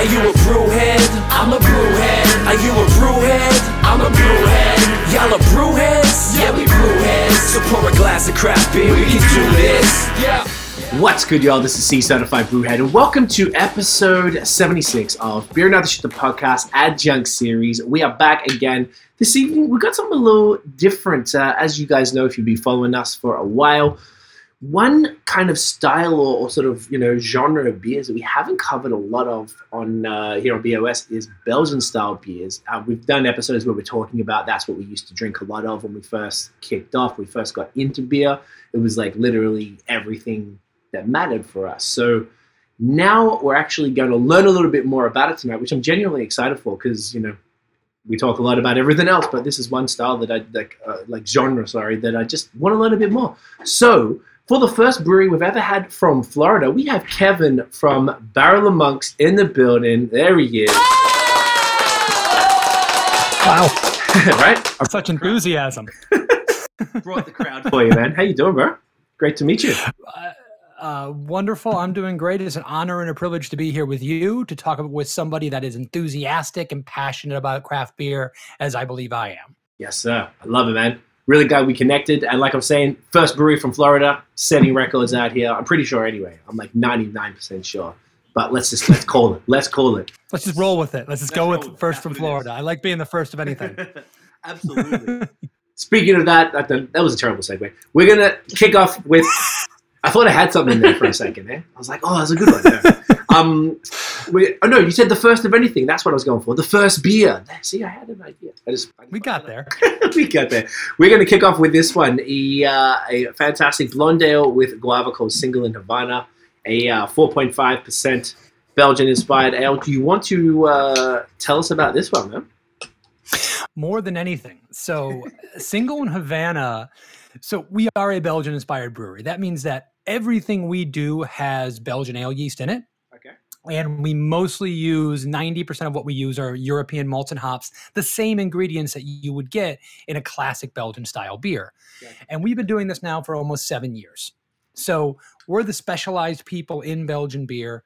Are you a brewhead? I'm a brewhead. Are you a brewhead? I'm a brewhead. Y'all are brewheads? Yeah, we brewheads. So pour a glass of craft beer, we can do this. Yeah. What's good, y'all? This is C Certified Brewhead, and welcome to episode 76 of Beer Not the Shit, the podcast adjunct series. We are back again this evening. We got something a little different. Uh, as you guys know, if you've been following us for a while, one kind of style or, or, sort of you know genre of beers that we haven't covered a lot of on uh, here on BOS is Belgian style beers. Uh, we've done episodes where we're talking about that's what we used to drink a lot of when we first kicked off. We first got into beer. It was like literally everything that mattered for us. So now we're actually going to learn a little bit more about it tonight, which I'm genuinely excited for because you know we talk a lot about everything else, but this is one style that I like, uh, like genre, sorry, that I just want to learn a bit more. So for the first brewery we've ever had from Florida, we have Kevin from Barrel of Monks in the building. There he is. Wow. right? Such enthusiasm. Brought the crowd for you, man. How you doing, bro? Great to meet you. Uh, uh, wonderful. I'm doing great. It's an honor and a privilege to be here with you to talk with somebody that is enthusiastic and passionate about craft beer, as I believe I am. Yes, sir. I love it, man really glad we connected. And like I'm saying, first brewery from Florida, setting records out here. I'm pretty sure anyway. I'm like 99% sure. But let's just let's call it. Let's call it. Let's just roll with it. Let's just let's go with, with first from Florida. I like being the first of anything. Absolutely. Speaking of that, that, that was a terrible segue. We're gonna kick off with. I thought I had something in there for a second. Eh? I was like, oh, that's a good one. Yeah. Um, we, oh no, you said the first of anything. That's what I was going for. The first beer. See, I had an idea. I just I we got there. we got there. We're going to kick off with this one. A, uh, a fantastic blonde ale with guava called Single in Havana. A uh, 4.5% Belgian inspired ale. Do you want to uh, tell us about this one, man? More than anything. So, Single in Havana. So, we are a Belgian inspired brewery. That means that everything we do has Belgian ale yeast in it and we mostly use 90% of what we use are European malts and hops, the same ingredients that you would get in a classic Belgian style beer. And we've been doing this now for almost seven years. So we're the specialized people in Belgian beer.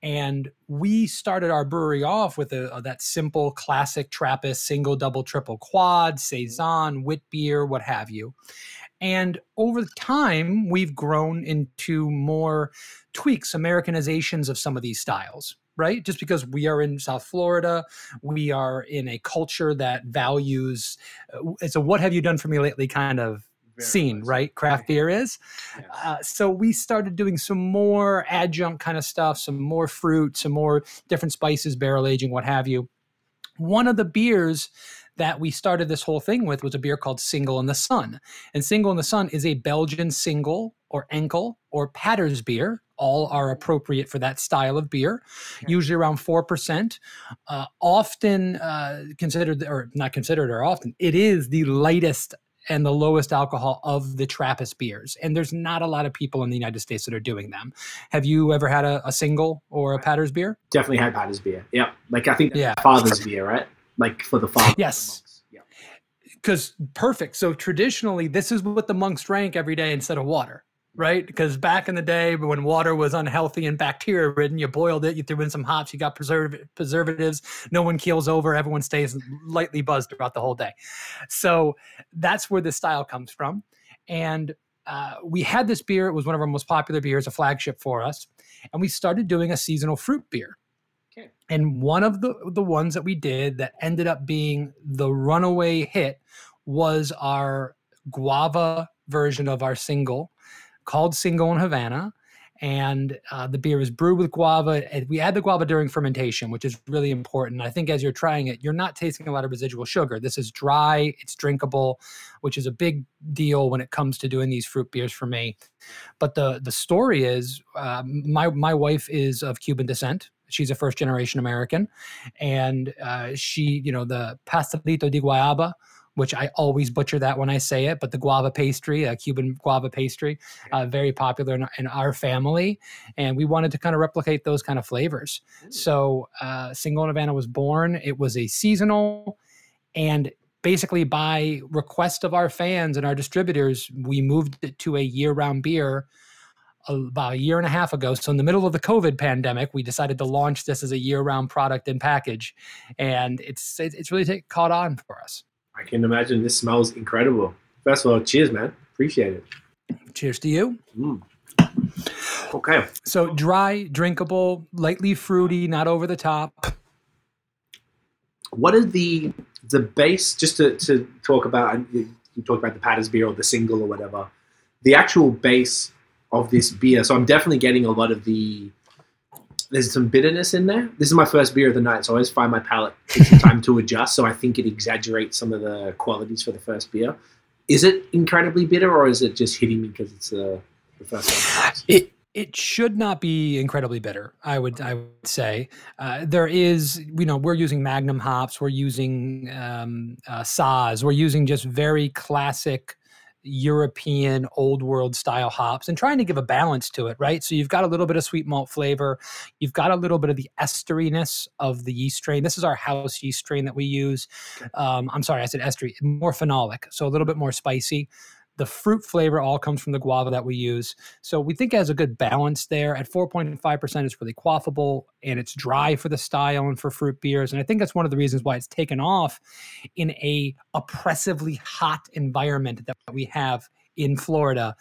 And we started our brewery off with a, a, that simple classic Trappist single, double, triple quad, mm-hmm. Saison, wit beer, what have you. And over time, we've grown into more tweaks, Americanizations of some of these styles, right? Just because we are in South Florida, we are in a culture that values uh, it's a what have you done for me lately kind of Very scene, nice. right? Craft beer is. Uh, so we started doing some more adjunct kind of stuff, some more fruit, some more different spices, barrel aging, what have you. One of the beers that we started this whole thing with was a beer called Single in the Sun. And Single in the Sun is a Belgian single or enkel or Paters beer. All are appropriate for that style of beer, usually around 4%. Uh, often uh, considered, or not considered, or often, it is the lightest and the lowest alcohol of the Trappist beers. And there's not a lot of people in the United States that are doing them. Have you ever had a, a single or a Paters beer? Definitely had Paters beer. Yeah. Like I think yeah. father's beer, right? Like for the father. Yes. Because perfect. So traditionally, this is what the monks drank every day instead of water, right? Because back in the day, when water was unhealthy and bacteria ridden, you boiled it, you threw in some hops, you got preserv- preservatives. No one keels over. Everyone stays lightly buzzed throughout the whole day. So that's where this style comes from. And uh, we had this beer. It was one of our most popular beers, a flagship for us. And we started doing a seasonal fruit beer. Okay. And one of the the ones that we did that ended up being the runaway hit was our guava version of our single called Single in Havana. And uh, the beer is brewed with guava. And we add the guava during fermentation, which is really important. I think as you're trying it, you're not tasting a lot of residual sugar. This is dry, it's drinkable, which is a big deal when it comes to doing these fruit beers for me. But the the story is, uh, my my wife is of Cuban descent. She's a first generation American, and uh, she, you know, the pastelito de guayaba, which I always butcher that when I say it, but the guava pastry, a Cuban guava pastry, uh, very popular in, in, our family, and we wanted to kind of replicate those kind of flavors. So, uh, Single in Havana was born. It was a seasonal, and basically by request of our fans and our distributors, we moved it to a year-round beer about a year and a half ago. So in the middle of the COVID pandemic, we decided to launch this as a year-round product and package, and it's it's really take, caught on for us. I can imagine this smells incredible. First of all, cheers, man. Appreciate it. Cheers to you. Mm. Okay. So dry, drinkable, lightly fruity, not over the top. What is the the base? Just to, to talk about, you talked about the Paters beer or the single or whatever. The actual base of this beer. So I'm definitely getting a lot of the. There's some bitterness in there. This is my first beer of the night, so I always find my palate takes some time to adjust. So I think it exaggerates some of the qualities for the first beer. Is it incredibly bitter, or is it just hitting me because it's uh, the first one? It it should not be incredibly bitter. I would I would say uh, there is you know we're using Magnum hops, we're using um, uh, Saaz, we're using just very classic European old world style hops and trying to give a balance to it, right? So you've got a little bit of sweet malt flavor, you've got a little bit of the esteriness of the yeast strain. This is our house yeast strain that we use. Um, I'm sorry, I said estery, more phenolic, so a little bit more spicy. The fruit flavor all comes from the guava that we use. So we think it has a good balance there. At 4.5%, it's really quaffable and it's dry for the style and for fruit beers. And I think that's one of the reasons why it's taken off in a oppressively hot environment that we have in Florida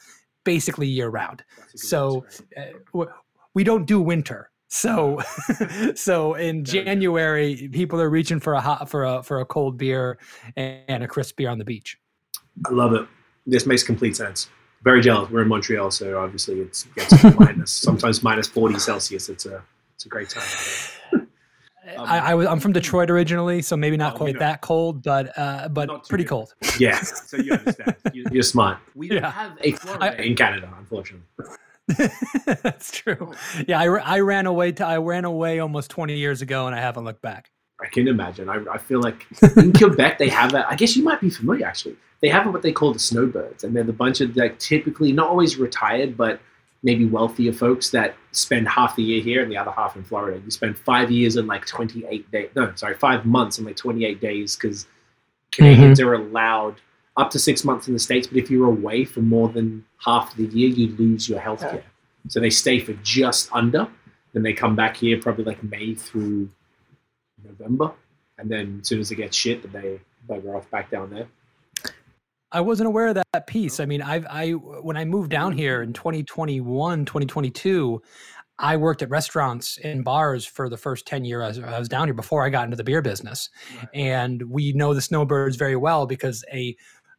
basically year round. So uh, we don't do winter. So, so in January, people are reaching for a hot for a for a cold beer and a crisp beer on the beach. I love it this makes complete sense. Very jealous. We're in Montreal, so obviously it's gets minus sometimes minus forty Celsius. It's a it's a great time. Um, I, I was I'm from Detroit originally, so maybe not oh, quite you know, that cold, but uh, but pretty good. cold. Yeah, so you understand. You're smart. We don't yeah. have a Florida I, in Canada, unfortunately. That's true. Yeah, I, I ran away. To, I ran away almost 20 years ago, and I haven't looked back. I can imagine. I, I feel like in Quebec they have that. I guess you might be familiar actually they have what they call the snowbirds, and they're the bunch of like typically not always retired, but maybe wealthier folks that spend half the year here and the other half in Florida. You spend five years and like 28 days. No, sorry, five months and like 28 days because Canadians mm-hmm. are allowed up to six months in the States, but if you're away for more than half the year, you lose your health care. So they stay for just under, then they come back here probably like May through November. And then as soon as it gets shit, then they bugger off back down there. I wasn't aware of that piece. I mean, I've I when I moved down here in 2021, 2022, I worked at restaurants and bars for the first 10 years I was down here before I got into the beer business. Right. And we know the snowbirds very well because a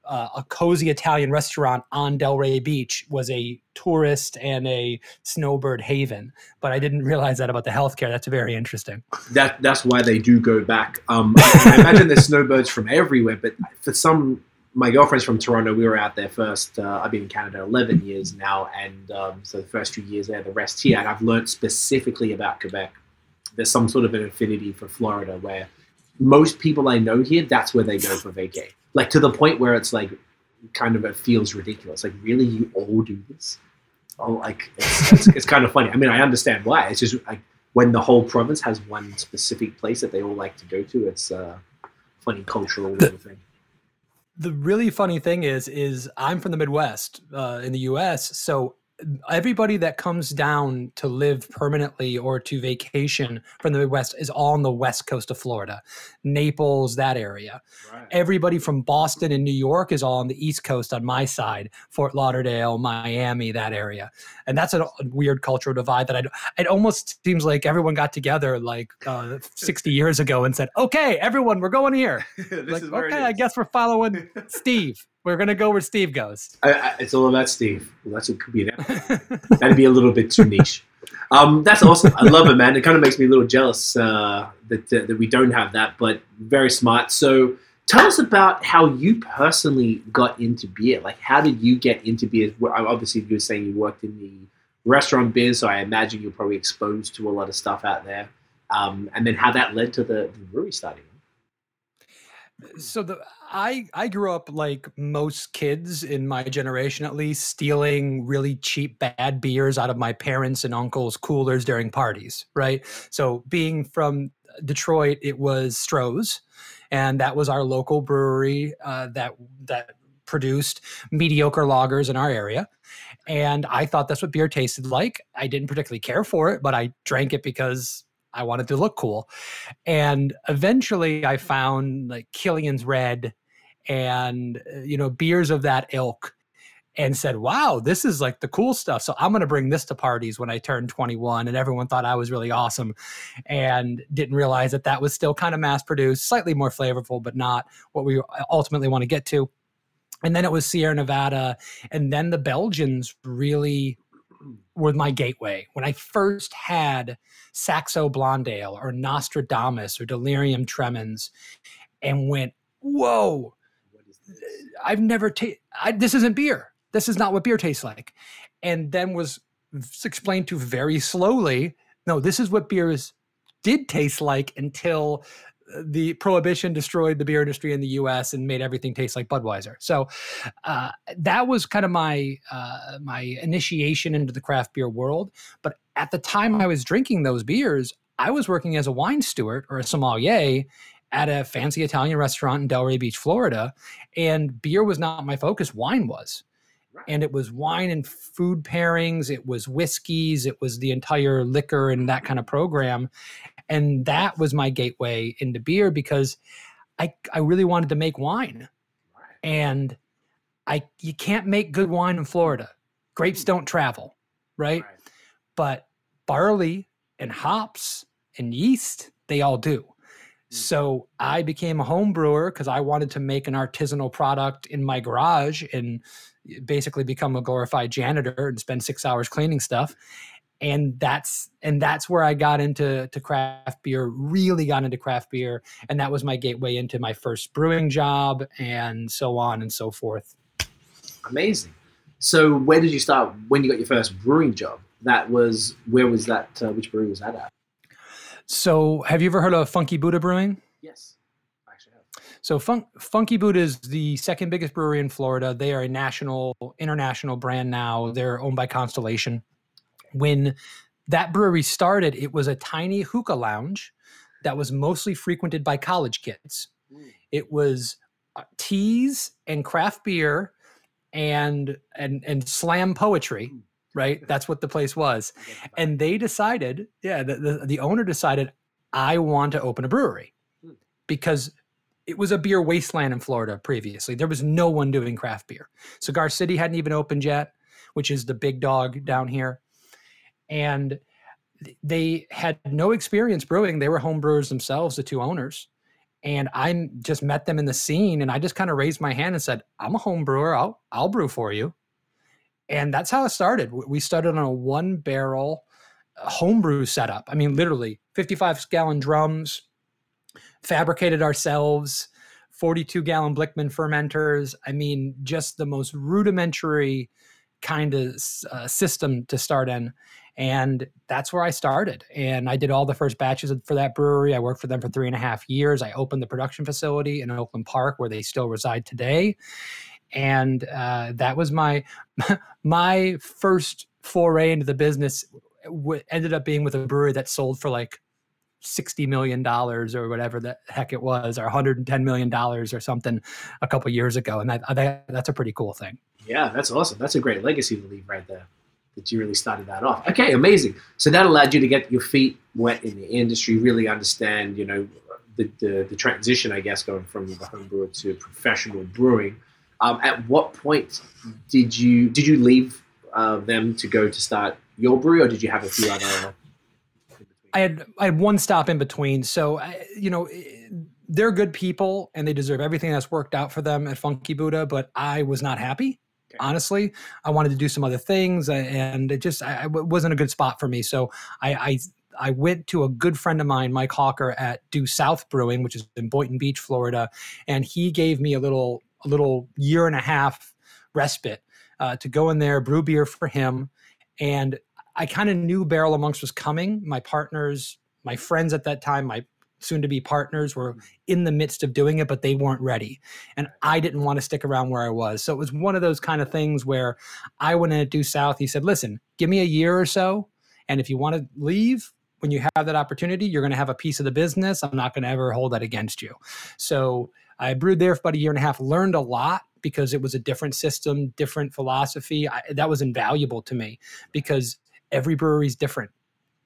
uh, a cozy Italian restaurant on Delray Beach was a tourist and a snowbird haven. But I didn't realize that about the healthcare. That's very interesting. That that's why they do go back. Um, I, I imagine there's snowbirds from everywhere, but for some my girlfriend's from Toronto. We were out there first. Uh, I've been in Canada 11 years now, and um, so the first few years there, the rest here. And I've learned specifically about Quebec. There's some sort of an affinity for Florida where most people I know here, that's where they go for vacay. Like to the point where it's like, kind of it feels ridiculous. Like, really, you all do this? Oh, like it's, it's, it's kind of funny. I mean, I understand why. It's just like when the whole province has one specific place that they all like to go to. It's a funny cultural thing the really funny thing is is i'm from the midwest uh, in the us so everybody that comes down to live permanently or to vacation from the Midwest is all on the west coast of Florida, Naples, that area. Right. Everybody from Boston and New York is all on the east coast on my side, Fort Lauderdale, Miami, that area. And that's a weird cultural divide that I, it almost seems like everyone got together like uh, 60 years ago and said, okay, everyone, we're going here. like, okay, I guess we're following Steve. We're gonna go where Steve goes. I, I, it's all about Steve. Well, that's what could be. That'd be a little bit too niche. Um, that's awesome. I love it, man. It kind of makes me a little jealous uh, that uh, that we don't have that, but very smart. So, tell us about how you personally got into beer. Like, how did you get into beer? Obviously, you were saying you worked in the restaurant biz, so I imagine you're probably exposed to a lot of stuff out there. Um, and then how that led to the, the brewery starting. So the I I grew up like most kids in my generation at least stealing really cheap bad beers out of my parents and uncles coolers during parties, right? So being from Detroit, it was Stroh's and that was our local brewery uh, that that produced mediocre lagers in our area. And I thought that's what beer tasted like. I didn't particularly care for it, but I drank it because I wanted to look cool. And eventually I found like Killian's Red and, uh, you know, beers of that ilk and said, wow, this is like the cool stuff. So I'm going to bring this to parties when I turned 21. And everyone thought I was really awesome and didn't realize that that was still kind of mass produced, slightly more flavorful, but not what we ultimately want to get to. And then it was Sierra Nevada. And then the Belgians really were my gateway. When I first had Saxo Blondale or Nostradamus or Delirium Tremens and went, whoa, I've never tasted, this isn't beer this is not what beer tastes like. And then was explained to very slowly, no, this is what beers did taste like until uh, the prohibition destroyed the beer industry in the US and made everything taste like Budweiser. So uh, that was kind of my uh, my initiation into the craft beer world. But at the time I was drinking those beers, I was working as a wine steward or a sommelier at a fancy Italian restaurant in Delray Beach, Florida, and beer was not my focus. Wine was and it was wine and food pairings it was whiskeys it was the entire liquor and that kind of program and that was my gateway into beer because i i really wanted to make wine. And i you can't make good wine in florida. Grapes don't travel right, right. but barley and hops and yeast they all do. Hmm. so I became a home brewer because I wanted to make an artisanal product in my garage and basically become a glorified janitor and spend six hours cleaning stuff and that's and that's where I got into to craft beer. Really got into craft beer, and that was my gateway into my first brewing job, and so on and so forth. Amazing. So, where did you start when you got your first brewing job? That was where was that? Uh, which brewery was that at? So, have you ever heard of Funky Buddha Brewing? Yes. I actually have. So Fun- Funky Buddha is the second biggest brewery in Florida. They are a national, international brand now. They're owned by Constellation. When that brewery started, it was a tiny hookah lounge that was mostly frequented by college kids. Mm. It was uh, teas and craft beer and and and slam poetry mm. right that's what the place was and they decided yeah the, the, the owner decided i want to open a brewery mm. because it was a beer wasteland in Florida previously. There was no one doing craft beer. Cigar City hadn't even opened yet, which is the big dog down here. And they had no experience brewing. They were home brewers themselves, the two owners. And I just met them in the scene and I just kind of raised my hand and said, I'm a home brewer. I'll, I'll brew for you. And that's how it started. We started on a one barrel uh, homebrew setup. I mean, literally 55 gallon drums, fabricated ourselves 42 gallon Blichmann fermenters. I mean, just the most rudimentary kind of uh, system to start in. And that's where I started. And I did all the first batches for that brewery. I worked for them for three and a half years. I opened the production facility in Oakland Park where they still reside today. And uh, that was my my first foray into the business. W- ended up being with a brewery that sold for like 60 million dollars or whatever the heck it was or 110 million dollars or something a couple years ago and that, that, that's a pretty cool thing yeah that's awesome that's a great legacy to leave right there that you really started that off okay amazing so that allowed you to get your feet wet in the industry really understand you know the, the, the transition i guess going from the home brewer to professional brewing um, at what point did you did you leave uh, them to go to start your brewery or did you have a few other I had I had one stop in between. So I, you know, they're good people and they deserve everything that's worked out for them at Funky Buddha. But I was not happy. Honestly, I wanted to do some other things, and it just I, it wasn't a good spot for me. So I, I I went to a good friend of mine, Mike Halker, at Due South Brewing, which is in Boynton Beach, Florida, and he gave me a little a little year and a half respite uh, to go in there, brew beer for him, and I kind of knew Barrel Monks was coming. My partners, my friends at that time, my soon to be partners were mm-hmm. in the midst of doing it, but they weren't ready. And I didn't want to stick around where I was. So it was one of those kind of things where I went in at Due South. He said, listen, give me a year or so. And if you want to leave, when you have that opportunity, you're going to have a piece of the business. I'm not going to ever hold that against you. So I brewed there for about a year and a half, learned a lot, because it was a different system, different philosophy. I, that was invaluable to me because every brewery is different,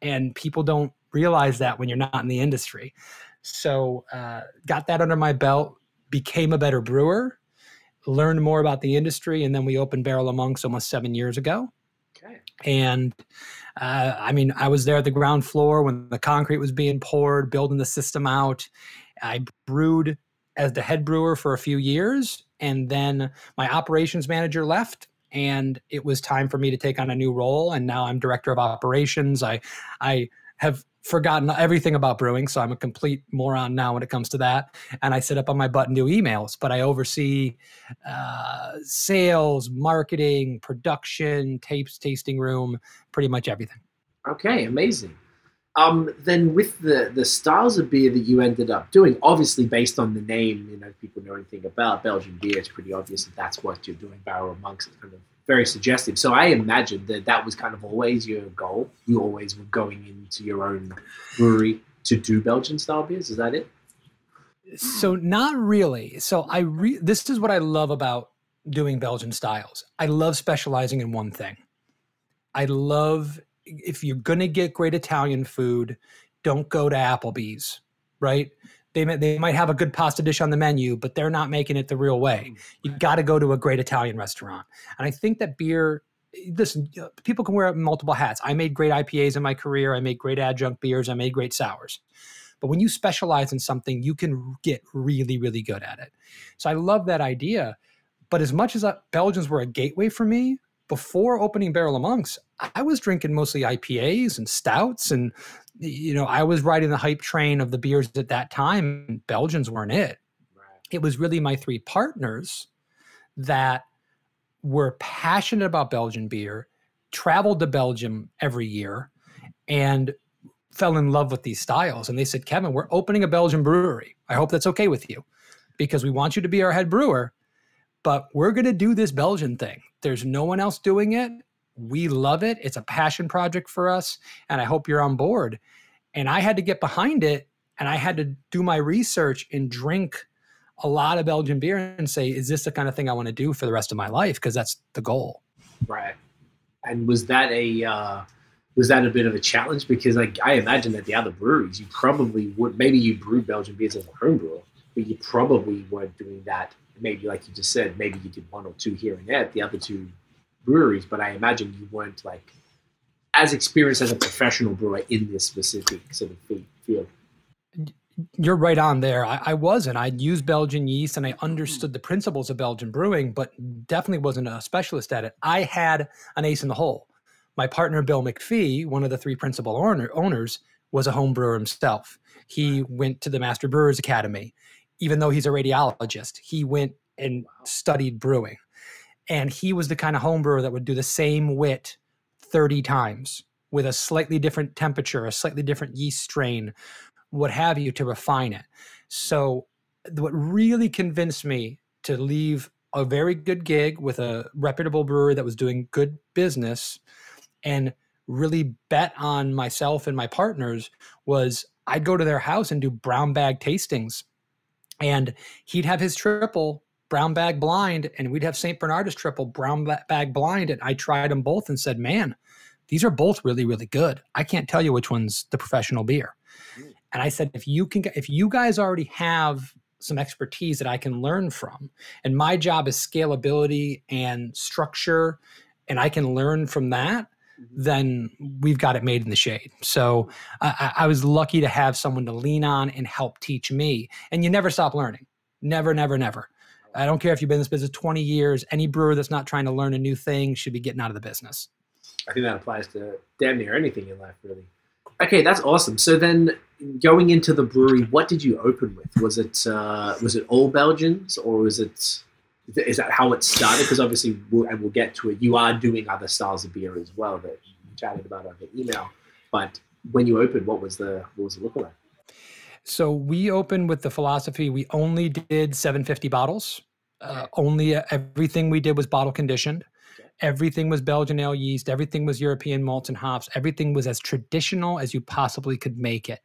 and people don't realize that when you're not in the industry. So, uh, got that under my belt, became a better brewer, learned more about the industry, and then we opened Barrel of Monks almost seven years ago. Okay. And uh, I mean, I was there at the ground floor when the concrete was being poured, building the system out. I brewed as the head brewer for a few years, and then my operations manager left, and it was time for me to take on a new role. And now I'm director of operations. I I have forgotten everything about brewing, so I'm a complete moron now when it comes to that. And I sit up on my butt and do emails, but I oversee uh, sales, marketing, production, tapes, tasting room, pretty much everything. Okay, amazing. Um, then with the the styles of beer that you ended up doing, obviously based on the name, you know, people know anything about Belgian beer, it's pretty obvious that that's what you're doing. Barrel Monks kind of very suggestive. So I imagine that that was kind of always your goal. You always were going into your own brewery to do Belgian style beers. Is that it? So not really. So I re- this is what I love about doing Belgian styles. I love specializing in one thing. I love if you're going to get great Italian food, don't go to Applebee's, right? They, may, they might have a good pasta dish on the menu, but they're not making it the real way. Mm, you got to go to a great Italian restaurant. And I think that beer, listen, uh, people can wear multiple hats. I made great IPAs in my career. I made great adjunct beers. I made great sours. But when you specialize in something, you can get really, really good at it. So I love that idea. But as much as uh, Belgians were a gateway for me, before opening Barrel of Monks, I was drinking mostly IPAs and stouts, and you know, I was riding the hype train of the beers at that time. Belgians weren't it. Right. It was really my three partners that were passionate about Belgian beer, traveled to Belgium every year, and fell in love with these styles. And they said, Kevin, we're opening a Belgian brewery. I hope that's okay with you because we want you to be our head brewer, but we're going to do this Belgian thing. There's no one else doing it. We love it. It's a passion project for us. And I hope you're on board. And I had to get behind it and I had to do my research and drink a lot of Belgian beer and say, is this the kind of thing I want to do for the rest of my life? Because that's the goal. Right. And was that a uh, was that a bit of a challenge? Because I, I imagine that the other breweries, you probably would maybe you brewed Belgian beers as a home brewer, but you probably weren't doing that maybe like you just said, maybe you did one or two here and there the other two breweries, but I imagine you weren't like as experienced as a professional brewer in this specific sort of field. You're right on there. I, I wasn't. I'd used Belgian yeast and I understood hmm. the principles of Belgian brewing, but definitely wasn't a specialist at it. I had an ace in the hole. My partner, Bill McPhee, one of the three principal owner, owners, was a home brewer himself. He went to the Master Brewers Academy even though he's a radiologist, he went and studied brewing. And he was the kind of home brewer that would do the same wit 30 times with a slightly different temperature, a slightly different yeast strain, what have you, to refine it. So, what really convinced me to leave a very good gig with a reputable brewery that was doing good business and really bet on myself and my partners was I'd go to their house and do brown bag tastings and he'd have his triple brown bag blind and we'd have st bernardus triple brown bag blind and i tried them both and said man these are both really really good i can't tell you which one's the professional beer mm. and i said if you can if you guys already have some expertise that i can learn from and my job is scalability and structure and i can learn from that Mm-hmm. then we've got it made in the shade. So I, I, was lucky to have someone to lean on and help teach me. And you never stop learning. Never, never, never. I don't care if you've been in this business 20 years. Any brewer that's not trying to learn a new thing should be getting out of the business. I think that applies to damn near anything in life, really. Okay, that's awesome. So then, going into the brewery, what did you open with? Was it uh, was it all Belgians, or was it is that how it started? Because obviously, we'll, and we'll get to it. You are doing other styles of beer as well that you chatted about over email. But when you opened, what was the what was it look like? So we opened with the philosophy we only did 750 bottles. Uh, only uh, everything we did was bottle conditioned, everything was Belgian ale yeast, everything was European malts and hops, everything was as traditional as you possibly could make it.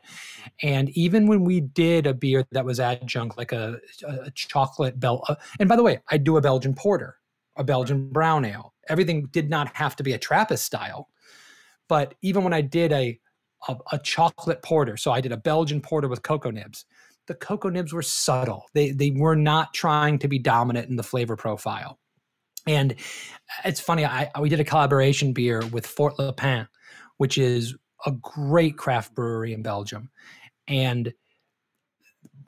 And even when we did a beer that was adjunct, like a, a chocolate bell, uh, and by the way, I do a Belgian porter, a Belgian brown ale. Everything did not have to be a Trappist style, but even when I did a a, a chocolate porter, so I did a Belgian porter with cocoa nibs. The cocoa nibs were subtle. They they were not trying to be dominant in the flavor profile and it's funny, I, we did a collaboration beer with Fort Lapin, which is a great craft brewery in Belgium. And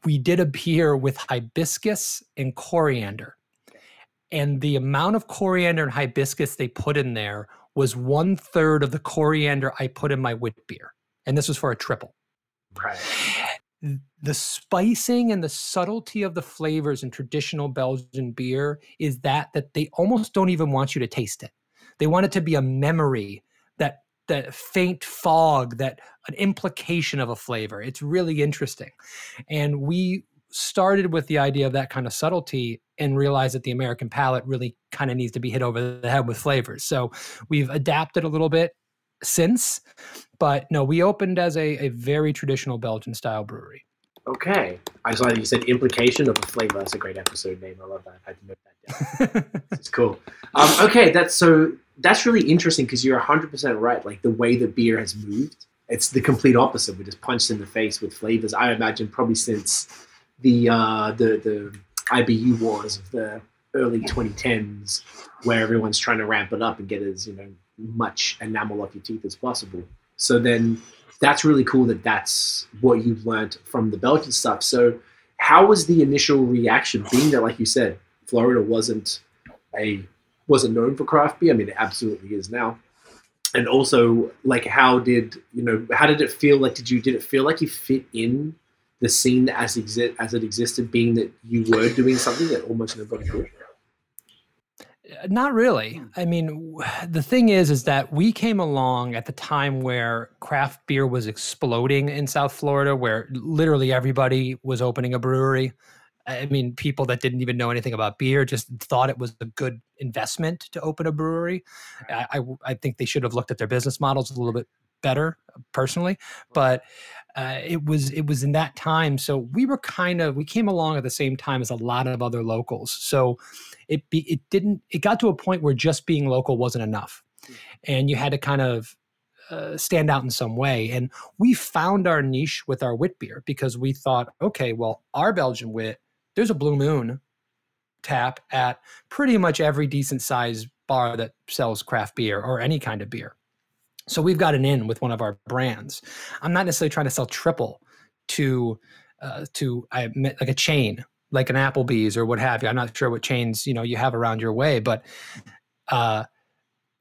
we did a beer with hibiscus and coriander. And the amount of coriander and hibiscus they put in there was one third of the coriander I put in my wit beer. And this was for a triple. Right the spicing and the subtlety of the flavors in traditional Belgian beer is that that they almost don't even want you to taste it. They want it to be a memory, that that faint fog, that an implication of a flavor. It's really interesting. And we started with the idea of that kind of subtlety and realized that the American palate really kind of needs to be hit over the head with flavors. So we've adapted a little bit since. But no, we opened as a, a very traditional Belgian style brewery. Okay. I saw that you said implication of a flavor. That's a great episode name. I love that. I had to note that down. it's cool. Um, okay, that's so that's really interesting because you're 100% right. Like the way the beer has moved, it's the complete opposite. We're just punched in the face with flavors. I imagine probably since the uh, the the IBU wars of the early 2010s, where everyone's trying to ramp it up and get as you know much enamel off your teeth as possible. So then that's really cool that that's what you've learned from the Belgian stuff. So how was the initial reaction being that, like you said, Florida wasn't a wasn't known for craft beer? I mean, it absolutely is now. And also, like, how did you know? How did it feel? Like, did you did it feel like you fit in the scene as exist as it existed, being that you were doing something that almost nobody did? Not really. Hmm. I mean, the thing is, is that we came along at the time where craft beer was exploding in South Florida, where literally everybody was opening a brewery. I mean, people that didn't even know anything about beer just thought it was a good investment to open a brewery. I, I, I think they should have looked at their business models a little bit better, personally. But uh, it was it was in that time, so we were kind of we came along at the same time as a lot of other locals. So it be, it didn't it got to a point where just being local wasn't enough, and you had to kind of uh, stand out in some way. And we found our niche with our wit beer because we thought, okay, well, our Belgian wit, there's a Blue Moon tap at pretty much every decent size bar that sells craft beer or any kind of beer. So we've got an in with one of our brands. I'm not necessarily trying to sell triple to uh, to I like a chain like an Applebee's or what have you. I'm not sure what chains you know you have around your way, but uh,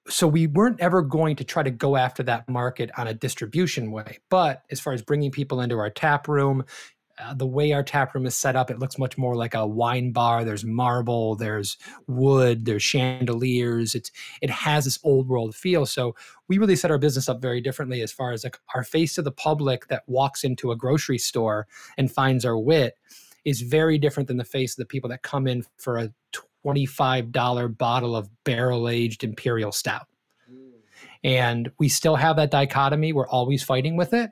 so we weren't ever going to try to go after that market on a distribution way. But as far as bringing people into our tap room, uh, the way our tap room is set up, it looks much more like a wine bar. There's marble, there's wood, there's chandeliers. It's it has this old world feel. So we really set our business up very differently as far as like our face to the public that walks into a grocery store and finds our wit is very different than the face of the people that come in for a $25 bottle of barrel aged imperial stout. And we still have that dichotomy. We're always fighting with it,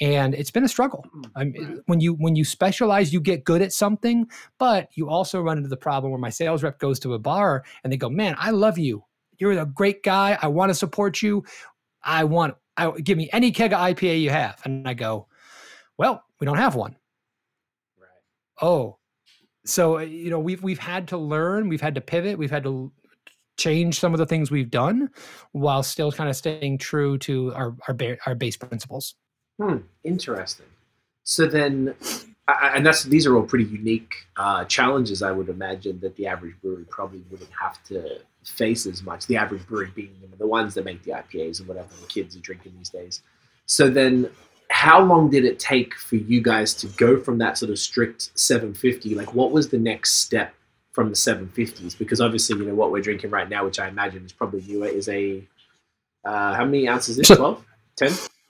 and it's been a struggle. Mm. I mean, when you when you specialize, you get good at something, but you also run into the problem where my sales rep goes to a bar and they go, "Man, I love you. You're a great guy. I want to support you. I want I give me any keg of IPA you have." And I go, "Well, we don't have one." oh so you know we've we've had to learn we've had to pivot we've had to change some of the things we've done while still kind of staying true to our our, ba- our base principles. Hmm interesting. So then and that's these are all pretty unique uh, challenges i would imagine that the average brewery probably wouldn't have to face as much the average brewery being you know, the ones that make the ipas and whatever the kids are drinking these days. So then how long did it take for you guys to go from that sort of strict 750 like what was the next step from the 750s because obviously you know what we're drinking right now which i imagine is probably newer is a uh, how many ounces is it? 12 10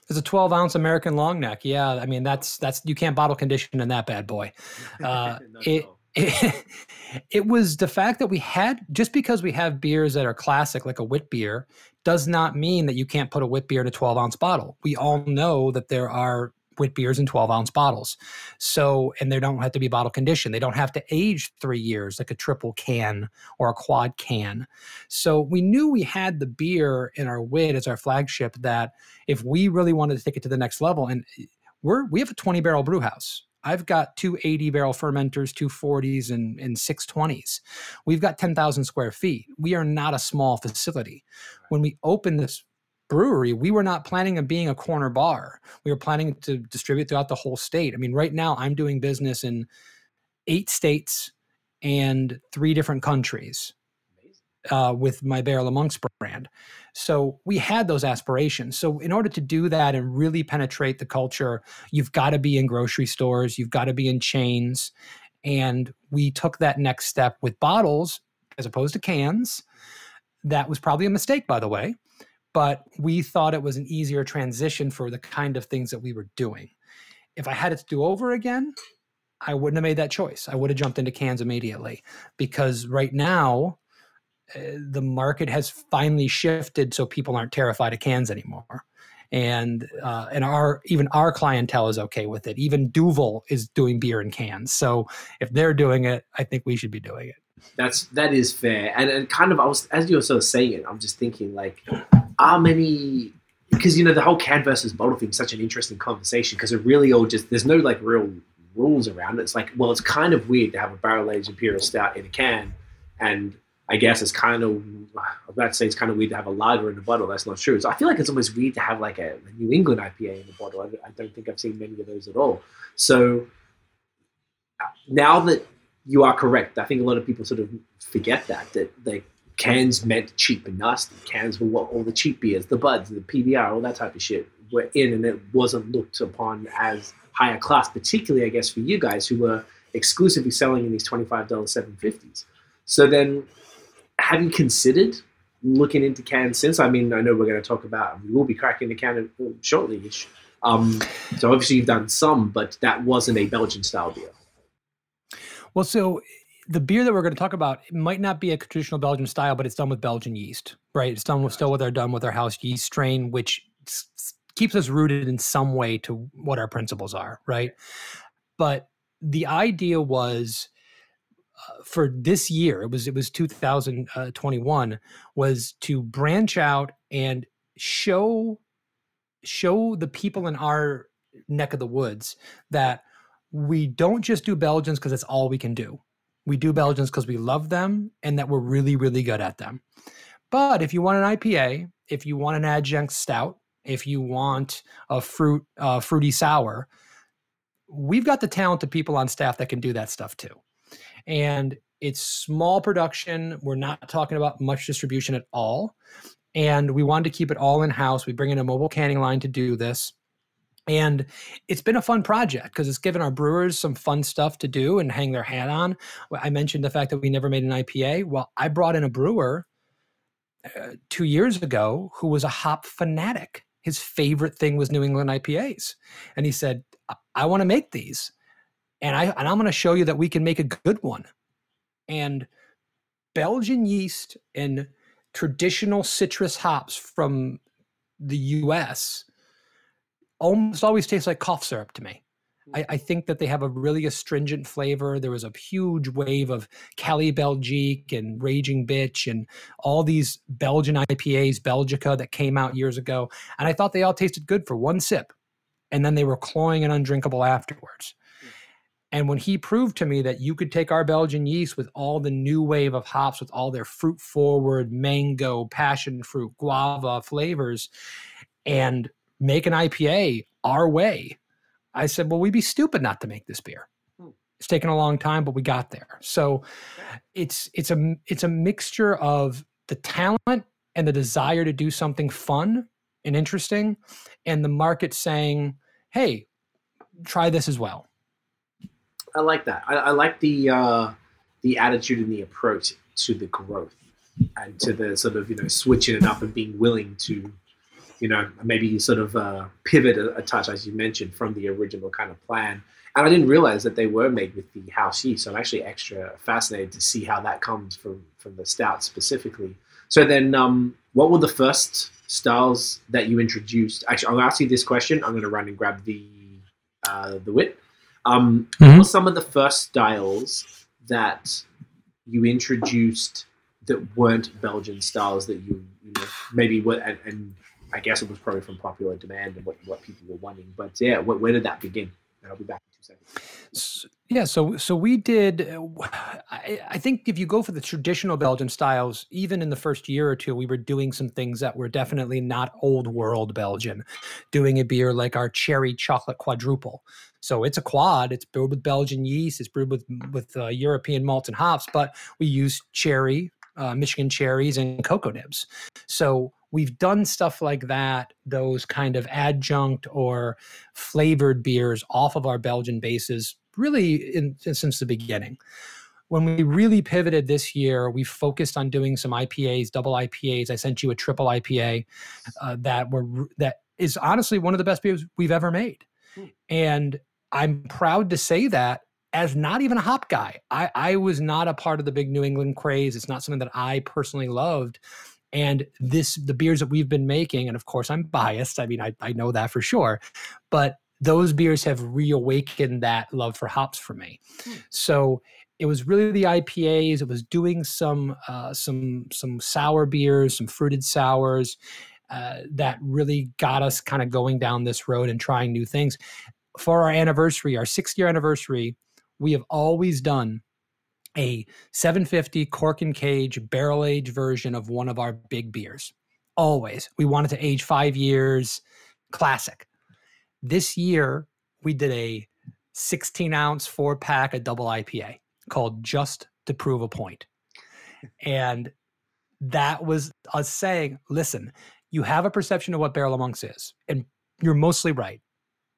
it's a 12 ounce american long neck. Yeah i mean that's that's you can't bottle condition in that bad boy. Uh, it it, it was the fact that we had just because we have beers that are classic, like a wit beer, does not mean that you can't put a wit beer in a 12 ounce bottle. We all know that there are wit beers in 12 ounce bottles. So, and they don't have to be bottle conditioned. They don't have to age three years like a triple can or a quad can. So, we knew we had the beer in our wit as our flagship that if we really wanted to take it to the next level, and we're, we have a 20 barrel brew house. I've got two 80 barrel fermenters, two 40s, and, and six 20s. We've got 10,000 square feet. We are not a small facility. When we opened this brewery, we were not planning on being a corner bar. We were planning to distribute throughout the whole state. I mean, right now I'm doing business in eight states and three different countries uh, with my Barrel of Monks brand. So we had those aspirations. So in order to do that and really penetrate the culture, you've got to be in grocery stores, you've got to be in chains. And we took that next step with bottles as opposed to cans. That was probably a mistake, by the way but we thought it was an easier transition for the kind of things that we were doing. If I had it to do over again, I wouldn't have made that choice. I would have jumped into cans immediately because right now uh, the market has finally shifted so people aren't terrified of cans anymore. And uh, and our even our clientele is okay with it. Even Duvel is doing beer in cans. So if they're doing it, I think we should be doing it. That's that is fair, and and kind of I was as you were sort of saying it, I'm just thinking like, how many? Because you know the whole can versus bottle thing is such an interesting conversation because it really all just there's no like real rules around it. It's like well, it's kind of weird to have a barrel aged imperial stout in a can, and I guess it's kind of I'm about to say it's kind of weird to have a lager in a bottle. That's not true. So I feel like it's almost weird to have like a, a New England IPA in a bottle. I, I don't think I've seen many of those at all. So uh, now that you are correct. I think a lot of people sort of forget that that the cans meant cheap and nasty. Cans were what all the cheap beers, the buds, the PBR, all that type of shit were in, and it wasn't looked upon as higher class. Particularly, I guess, for you guys who were exclusively selling in these twenty-five dollars seven fifties. So then, have you considered looking into cans since? I mean, I know we're going to talk about. We will be cracking the can shortly-ish. Um, so obviously you've done some, but that wasn't a Belgian style beer. Well, so the beer that we're going to talk about might not be a traditional Belgian style, but it's done with Belgian yeast, right? It's done with still with our done with our house yeast strain, which keeps us rooted in some way to what our principles are, right? But the idea was uh, for this year, it was it was 2021, was to branch out and show show the people in our neck of the woods that we don't just do Belgians because it's all we can do. We do Belgians because we love them and that we're really, really good at them. But if you want an IPA, if you want an adjunct stout, if you want a fruit uh, fruity sour, we've got the talented people on staff that can do that stuff too. And it's small production. We're not talking about much distribution at all. And we wanted to keep it all in house. We bring in a mobile canning line to do this. And it's been a fun project because it's given our brewers some fun stuff to do and hang their hat on. I mentioned the fact that we never made an IPA. Well, I brought in a brewer uh, two years ago who was a hop fanatic. His favorite thing was New England IPAs. And he said, I, I want to make these. And, I, and I'm going to show you that we can make a good one. And Belgian yeast and traditional citrus hops from the US almost always tastes like cough syrup to me. I, I, mm-hmm. think that they have a really astringent flavor. There was a huge wave of Cali Belgique and Raging Bitch and all these Belgian IPAs, Belgica, that came out years ago. And I thought they all tasted good for one sip. And then they were cloying and undrinkable afterwards. Hmm. And when he proved to me that you could take our Belgian yeast with all the new wave of hops, with all their fruit forward, mango, passion fruit, guava flavors, and make an IPA our way. I said, well, we'd be stupid not to make this beer. Hmm. It's taken a long time, but we got there. So it's it's a it's a mixture of the talent and the desire to do something fun and interesting, and the market saying, "Hey, try this as well." I like that. I, I like the uh, the attitude and the approach to the growth and to the sort of you know switching it up and being willing to you know, maybe sort of uh, pivot a, a, touch, as you mentioned, from the original kind of plan. And I didn't realize that they were made with the house yeast. So I'm actually extra fascinated to see how that comes from from the stout specifically. So then, um, what were the first styles that you introduced? Actually, I'll ask you this question. I'm going to run and grab the uh, the wit. Um, mm-hmm. What were some of the first styles that you introduced that weren't Belgian styles that you, you know, maybe were, and, and, I guess it was probably from popular demand and what, what people were wanting. But yeah, where, where did that begin? And I'll be back in two seconds. Yeah, so so we did. I, I, think if you go for the traditional Belgian styles, even in the first year or two, we were doing some things that were definitely not old world Belgian. Doing a beer like our cherry chocolate quadruple. So it's a quad. It's brewed with Belgian yeast. It's brewed with with uh, European malts and hops, but we use cherry, uh, Michigan cherries, and cocoa nibs. So we've done stuff like that, those kind of adjunct or flavored beers off of our Belgian bases, really in, since the beginning. When we really pivoted this year, we focused on doing some IPAs, double IPAs. I sent you a triple IPA uh, that were that is honestly one of the best beers we've ever made, hmm. and I'm proud to say that as not even a hop guy. I, I was not a part of the big New England craze. It's not something that I personally loved. And this, the beers that we've been making, and of course I'm biased. I mean, I, I know that for sure, but those beers have reawakened that love for hops for me. Hmm. So it was really the IPAs. It was doing some uh, some some sour beers, some fruited sours. Uh, that really got us kind of going down this road and trying new things. For our anniversary, our sixth year anniversary, we have always done a 750 cork and cage barrel age version of one of our big beers. Always. We wanted to age five years, classic. This year, we did a 16 ounce four pack of double IPA called Just to Prove a Point. And that was us saying, listen, you have a perception of what Barrel Monks is, and you're mostly right.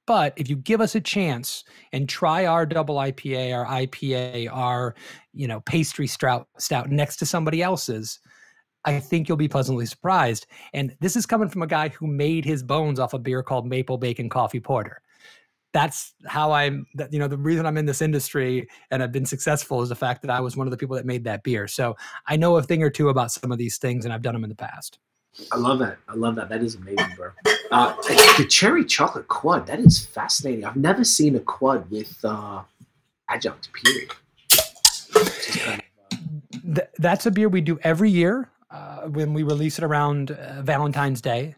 But if you give us a chance and try our double IPA, our IPA, our you know pastry stout stout next to somebody else's, I think you'll be pleasantly surprised. And this is coming from a guy who made his bones off a beer called Maple Bacon Coffee Porter. That's how I'm. You know, the reason I'm in this industry and I've been successful is the fact that I was one of the people that made that beer. So I know a thing or two about some of these things, and I've done them in the past. I love that. I love that. That is amazing, bro. Uh, the cherry chocolate quad. That is fascinating. I've never seen a quad with uh, adjunct. Period. Kind of, uh... that's a beer we do every year uh, when we release it around uh, Valentine's Day,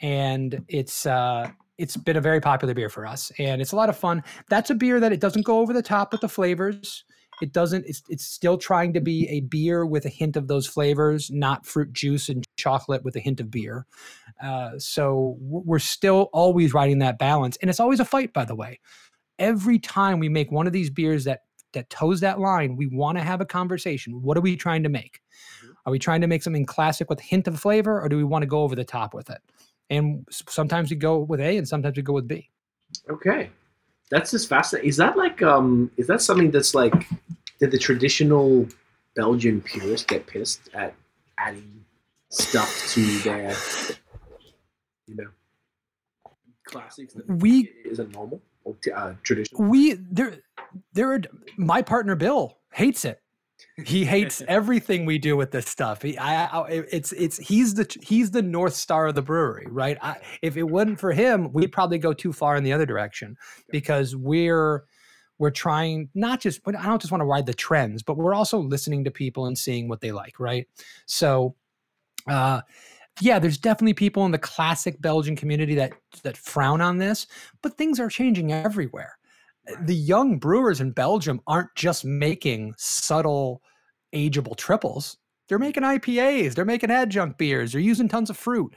and it's uh, it's been a very popular beer for us, and it's a lot of fun. That's a beer that it doesn't go over the top with the flavors. It doesn't. It's it's still trying to be a beer with a hint of those flavors, not fruit juice and chocolate with a hint of beer. Uh, so we're still always riding that balance, and it's always a fight. By the way, every time we make one of these beers that that toes that line, we want to have a conversation. What are we trying to make? Mm-hmm. Are we trying to make something classic with a hint of flavor, or do we want to go over the top with it? And sometimes we go with A, and sometimes we go with B. Okay, that's just fascinating. Is that like um? Is that something that's like? Did the traditional Belgian purists get pissed at adding stuff to their, you know, classics? we is it normal or uh, traditional? We there, there. My partner Bill hates it he hates everything we do with this stuff. He, I, I, it's, it's, he's the, he's the north star of the brewery, right? I, if it wasn't for him, we'd probably go too far in the other direction because we're, we're trying not just, I don't just want to ride the trends, but we're also listening to people and seeing what they like, right? So, uh, yeah, there's definitely people in the classic Belgian community that that frown on this, but things are changing everywhere the young brewers in Belgium aren't just making subtle ageable triples. They're making IPAs, they're making adjunct beers, they're using tons of fruit.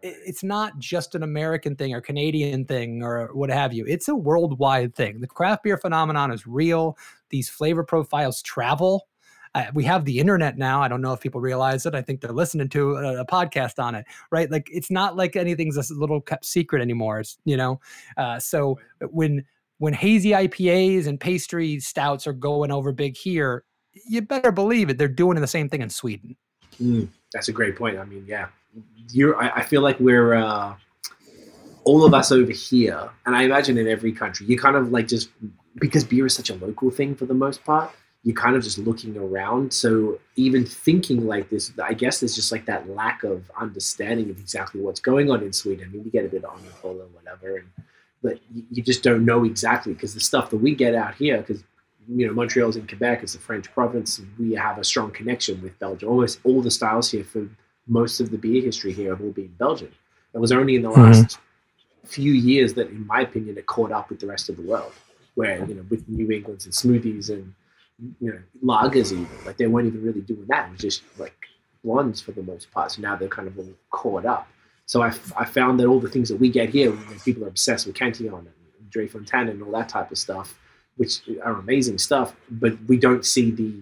It's not just an American thing or Canadian thing or what have you. It's a worldwide thing. The craft beer phenomenon is real. These flavor profiles travel. Uh, we have the internet now. I don't know if people realize it. I think they're listening to a, a, podcast on it, right? Like it's not like anything's a little kept secret anymore. It's, you know, uh, so when when hazy IPAs and pastry stouts are going over big here, you better believe it. They're doing the same thing in Sweden. Mm, that's a great point. I mean, yeah, you're. I, I feel like we're uh, all of us over here, and I imagine in every country, you kind of like just because beer is such a local thing for the most part. You're kind of just looking around. So even thinking like this, I guess there's just like that lack of understanding of exactly what's going on in Sweden. I mean, we get a bit on the or whatever, and but you just don't know exactly because the stuff that we get out here, because you know Montreal's in Quebec, it's a French province. We have a strong connection with Belgium. Almost all the styles here for most of the beer history here have all been Belgian. It was only in the last mm-hmm. few years that, in my opinion, it caught up with the rest of the world. Where you know with New England's and smoothies and you know lagers even like they weren't even really doing that. It was just like blondes for the most part. So now they're kind of all caught up. So I, I found that all the things that we get here, people are obsessed with Cantillon and Drie Fonteinen and all that type of stuff, which are amazing stuff, but we don't see the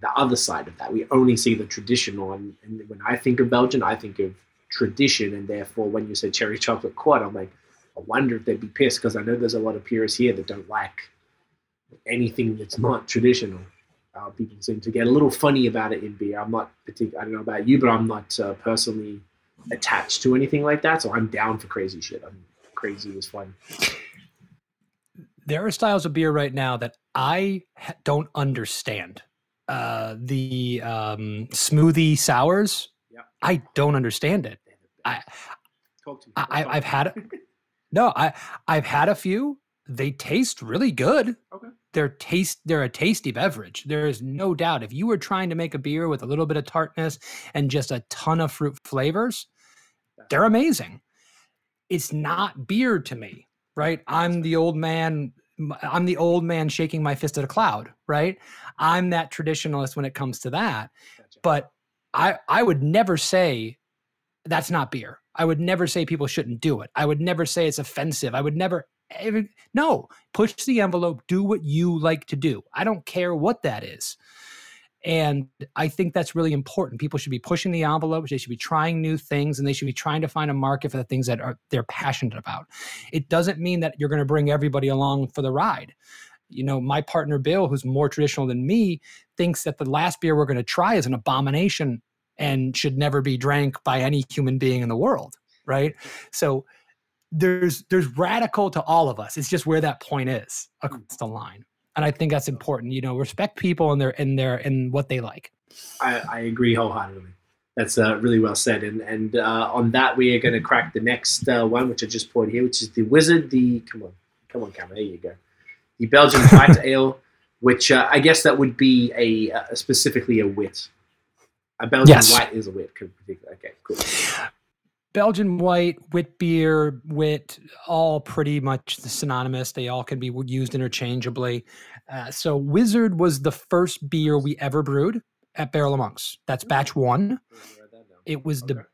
the other side of that. We only see the traditional. And, and when I think of Belgian, I think of tradition, and therefore, when you say cherry chocolate quad, I'm like, I wonder if they'd be pissed because I know there's a lot of purists here that don't like anything that's not traditional. Uh, people seem to get a little funny about it in beer. I'm not particular. I don't know about you, but I'm not uh, personally attached to anything like that. So I'm down for crazy shit. I'm crazy is fun. There are styles of beer right now that I don't understand. Uh, the um, smoothie sours, yeah. I don't understand it. I, I, I've had, no, I, I've had a few. They taste really good. Okay they're taste they're a tasty beverage. There is no doubt. If you were trying to make a beer with a little bit of tartness and just a ton of fruit flavors, they're amazing. It's not beer to me, right? I'm the old man. I'm the old man shaking my fist at a cloud, right? I'm that traditionalist when it comes to that. But I I would never say that's not beer. I would never say people shouldn't do it. I would never say it's offensive. I would never no, push the envelope, do what you like to do. I don't care what that is. And I think that's really important. People should be pushing the envelope. They should be trying new things, and they should be trying to find a market for the things that are they're passionate about. It doesn't mean that you're going to bring everybody along for the ride. You know, my partner Bill, who's more traditional than me, thinks that the last beer we're going to try is an abomination and should never be drank by any human being in the world. Right. So there's there's radical to all of us. It's just where that point is across the line and I think that's important. You know, respect people and their in their in what they like. I, I agree wholeheartedly. That's uh, really well said. And and uh, on that, we are going to crack the next uh, one, which I just poured here, which is the Wizard. The come on, come on, camera. There you go. The Belgian White Ale, which uh, I guess that would be a, a, specifically a wit. A Belgian yes. White is a wit. Okay, cool. Belgian white, wit beer, wit, all pretty much synonymous. They all can be used interchangeably. Uh, so Wizard was the first beer we ever brewed at Barrel of Monks. That's batch one. It was okay. the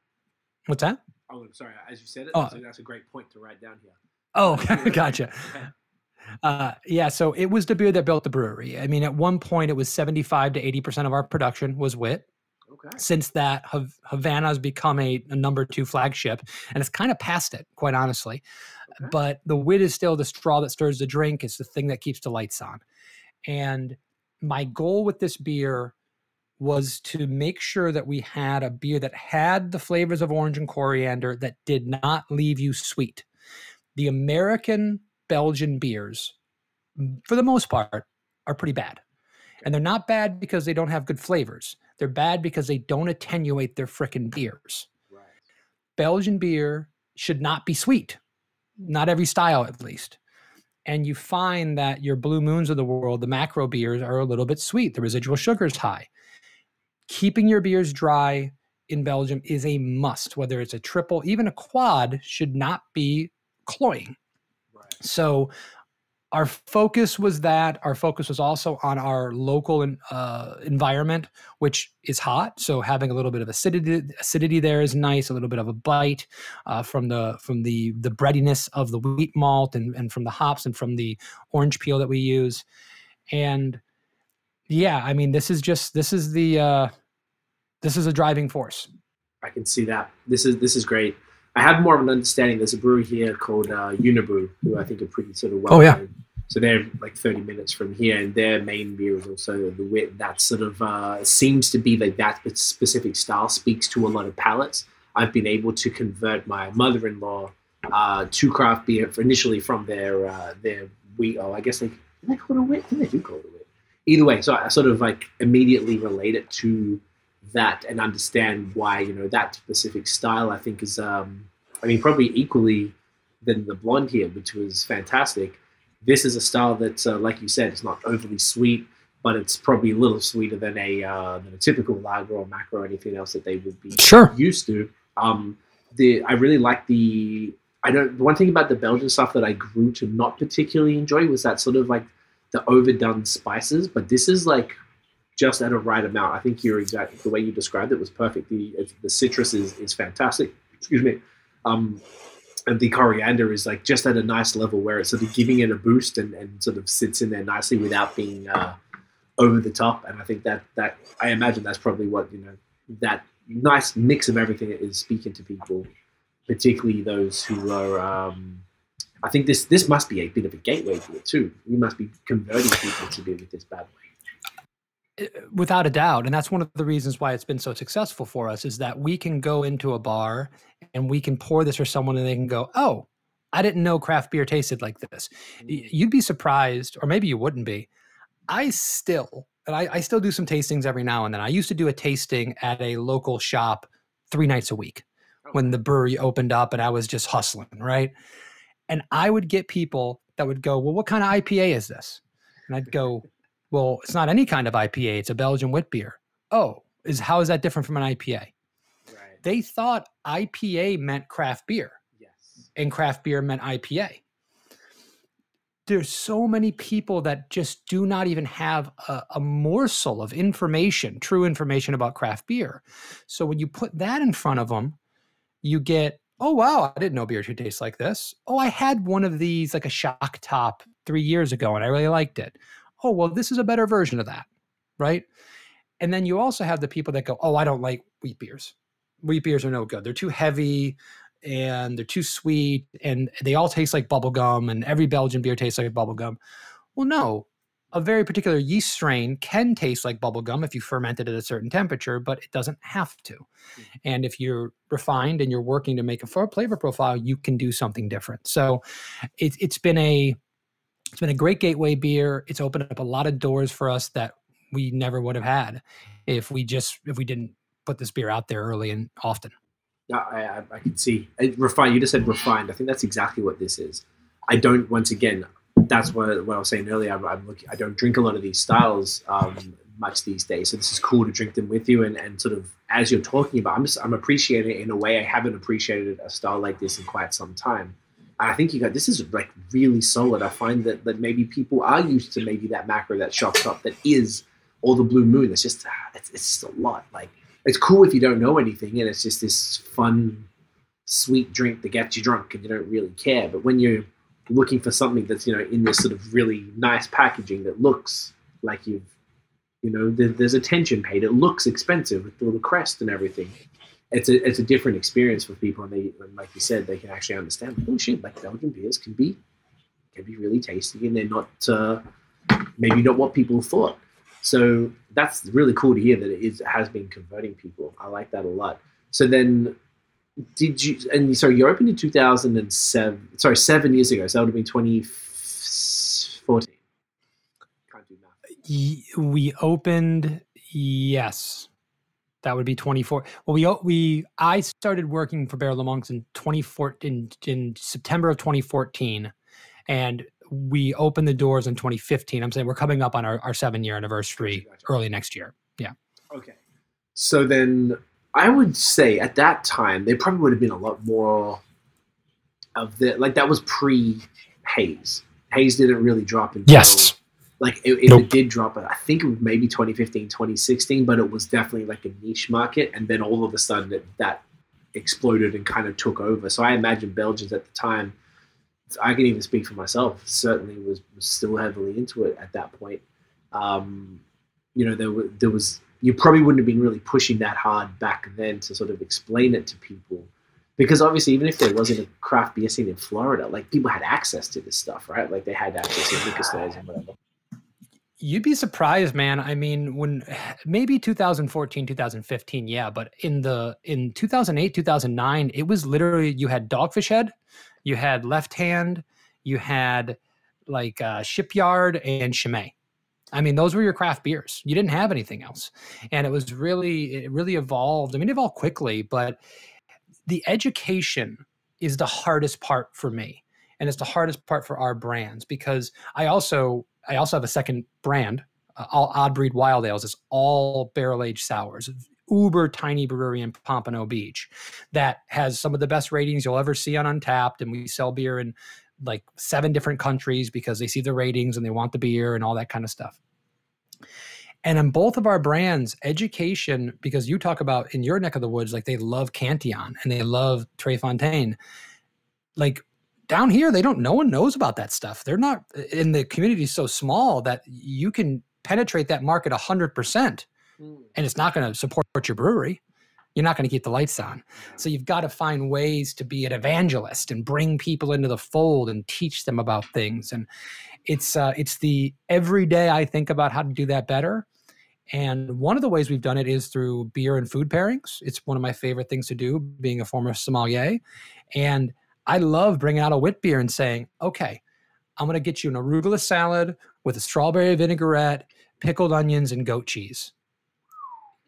what's that? Oh, sorry. As you said it, oh. that's a great point to write down here. Oh, gotcha. Uh, yeah, so it was the beer that built the brewery. I mean, at one point, it was 75 to 80% of our production was wit. Okay. Since that, Havana has become a, a, number two flagship, and it's kind of past it, quite honestly. Okay. But the wit is still the straw that stirs the drink. It's the thing that keeps the lights on. And my goal with this beer was to make sure that we had a beer that had the flavors of orange and coriander that did not leave you sweet. The American Belgian beers, for the most part, are pretty bad. And they're not bad because they don't have good flavors. They're bad because they don't attenuate their frickin' beers. Right. Belgian beer should not be sweet. Not every style, at least. And you find that your blue moons of the world, the macro beers, are a little bit sweet. The residual sugar is high. Keeping your beers dry in Belgium is a must, whether it's a triple, even a quad should not be cloying. Right. So our focus was that our focus was also on our local uh, environment which is hot. So having a little bit of acidity acidity there is nice a little bit of a bite uh, from the from the the breadiness of the wheat malt and, and from the hops and from the orange peel that we use. And yeah i mean this is just this is the uh this is a driving force. I can see that. This is this is great I have more of an understanding. There's a brewery here called uh, Unibroue, who I think are pretty sort of well. Oh yeah. Known. So they're like 30 minutes from here, and their main beer is also the wit. That sort of uh, seems to be like that specific style speaks to a lot of palates. I've been able to convert my mother-in-law uh, to craft beer initially from their uh, their wheat. Oh, I guess they they call it a wit. I think they do call it a wit. Either way, so I sort of like immediately relate it to that and understand why you know that specific style. I think is um, I mean probably equally than the blonde here, which was fantastic. This is a style that, uh, like you said, it's not overly sweet but it's probably a little sweeter than a uh, than a typical lager or macro or anything else that they would be sure. used to. Um, the I really like the I don't one thing about the Belgian stuff that I grew to not particularly enjoy was that sort of like the overdone spices, but this is like just at a right amount. I think you're exactly the way you described it was perfect. The the citrus is is fantastic. Excuse me. Um, and the coriander is like just at a nice level where it's sort of giving it a boost and, and sort of sits in there nicely without being uh, over the top. And I think that that I imagine that's probably what you know that nice mix of everything is speaking to people, particularly those who are. Um, I think this this must be a bit of a gateway to it too. You must be converting people to be with this bad way. Without a doubt, and that's one of the reasons why it's been so successful for us is that we can go into a bar and we can pour this for someone and they can go, "Oh, I didn't know craft beer tasted like this." Mm. You'd be surprised, or maybe you wouldn't be, I still, and I, I still do some tastings every now and then. I used to do a tasting at a local shop three nights a week when the brewery opened up and I was just hustling, right? And I would get people that would go, Well, what kind of IPA is this? And I'd go, Well, it's not any kind of IPA, it's a Belgian wit beer. Oh, is how is that different from an IPA? Right. They thought IPA meant craft beer. Yes. And craft beer meant IPA there's so many people that just do not even have a, a, morsel of information, true information about craft beer. So when you put that in front of them, you get, oh wow, I didn't know beer should taste like this. Oh, I had one of these like a shock top three years ago and I really liked it. Oh well, this is a better version of that, right? And then you also have the people that go, oh, I don't like wheat beers. Wheat beers are no good. They're too heavy and they're too sweet and they all taste like bubblegum and every Belgian beer tastes like bubblegum. Well, no. A very particular yeast strain can taste like bubblegum if you ferment it at a certain temperature, but it doesn't have to. Mm-hmm. And if you're refined and you're working to make a flavor profile, you can do something different. So it, it's been a it's been a great gateway beer. It's opened up a lot of doors for us that we never would have had if we just if we didn't put this beer out there early and often. I, I, I can see refined. You just said refined. I think that's exactly what this is. I don't. Once again, that's what, what I was saying earlier. I'm, I'm looking. I don't drink a lot of these styles um, much these days, so this is cool to drink them with you and, and sort of as you're talking about. I'm just I'm appreciating it in a way I haven't appreciated a style like this in quite some time. I think you got this is like really solid. I find that that maybe people are used to maybe that macro that shock top that is all the blue moon. It's just ah, it's, it's just a lot like it's cool if you don't know anything and it's just this fun, sweet drink that gets you drunk and you don't really care. But when you're looking for something that's you know in this sort of really nice packaging that looks like you've you know there's attention paid it looks expensive with the crest and everything it's a it's a different experience for people and they like you said they can actually understand oh shit like belgian beers can be can be really tasty and they're not uh, maybe not what people thought so that's really cool to hear that it is, has been converting people. I like that a lot. So then, did you? And so you opened in two thousand and seven. Sorry, seven years ago. So that would have been twenty fourteen. Can't do math. We opened. Yes, that would be 24 well we we i started working for Barrel Monks in 2014 in, in september of 2014 and we opened the doors in 2015. I'm saying we're coming up on our, our seven year anniversary gotcha, gotcha. early next year. Yeah. Okay. So then I would say at that time, they probably would have been a lot more of the, like that was pre Haze. Haze didn't really drop until, yes. Like if, if nope. it did drop, I think it was maybe 2015, 2016, but it was definitely like a niche market. And then all of a sudden it, that exploded and kind of took over. So I imagine Belgians at the time, I can even speak for myself. Certainly, was, was still heavily into it at that point. Um, you know, there, there was you probably wouldn't have been really pushing that hard back then to sort of explain it to people, because obviously, even if there wasn't a craft beer scene in Florida, like people had access to this stuff, right? Like they had access to liquor stores and whatever. You'd be surprised, man. I mean, when maybe 2014, 2015, yeah, but in the in 2008, 2009, it was literally you had Dogfish Head, you had Left Hand, you had like uh, Shipyard and Chimay. I mean, those were your craft beers. You didn't have anything else, and it was really it really evolved. I mean, it evolved quickly, but the education is the hardest part for me and it's the hardest part for our brands because I also I also have a second brand, uh, all Odd Breed Wild Ales. It's all barrel aged sours, uber tiny brewery in Pompano Beach that has some of the best ratings you'll ever see on Untappd. and we sell beer in like seven different countries because they see the ratings and they want the beer and all that kind of stuff. And in both of our brands, education, because you talk about in your neck of the woods, like they love Cantillon and they love Tres Fontaine. Like down here they don't no one knows about that stuff. They're not in the community so small that you can penetrate that market 100% mm. and it's not going to support your brewery. You're not going to keep the lights on. So you've got to find ways to be an evangelist and bring people into the fold and teach them about things. And it's uh, it's the every day i think about how to do that better. And one of the ways we've done it is through beer and food pairings. It's one of my favorite things to do being a former sommelier. And I love bringing out a wit beer and saying, okay, I'm going to get you an arugula salad with a strawberry vinaigrette, pickled onions, and goat cheese.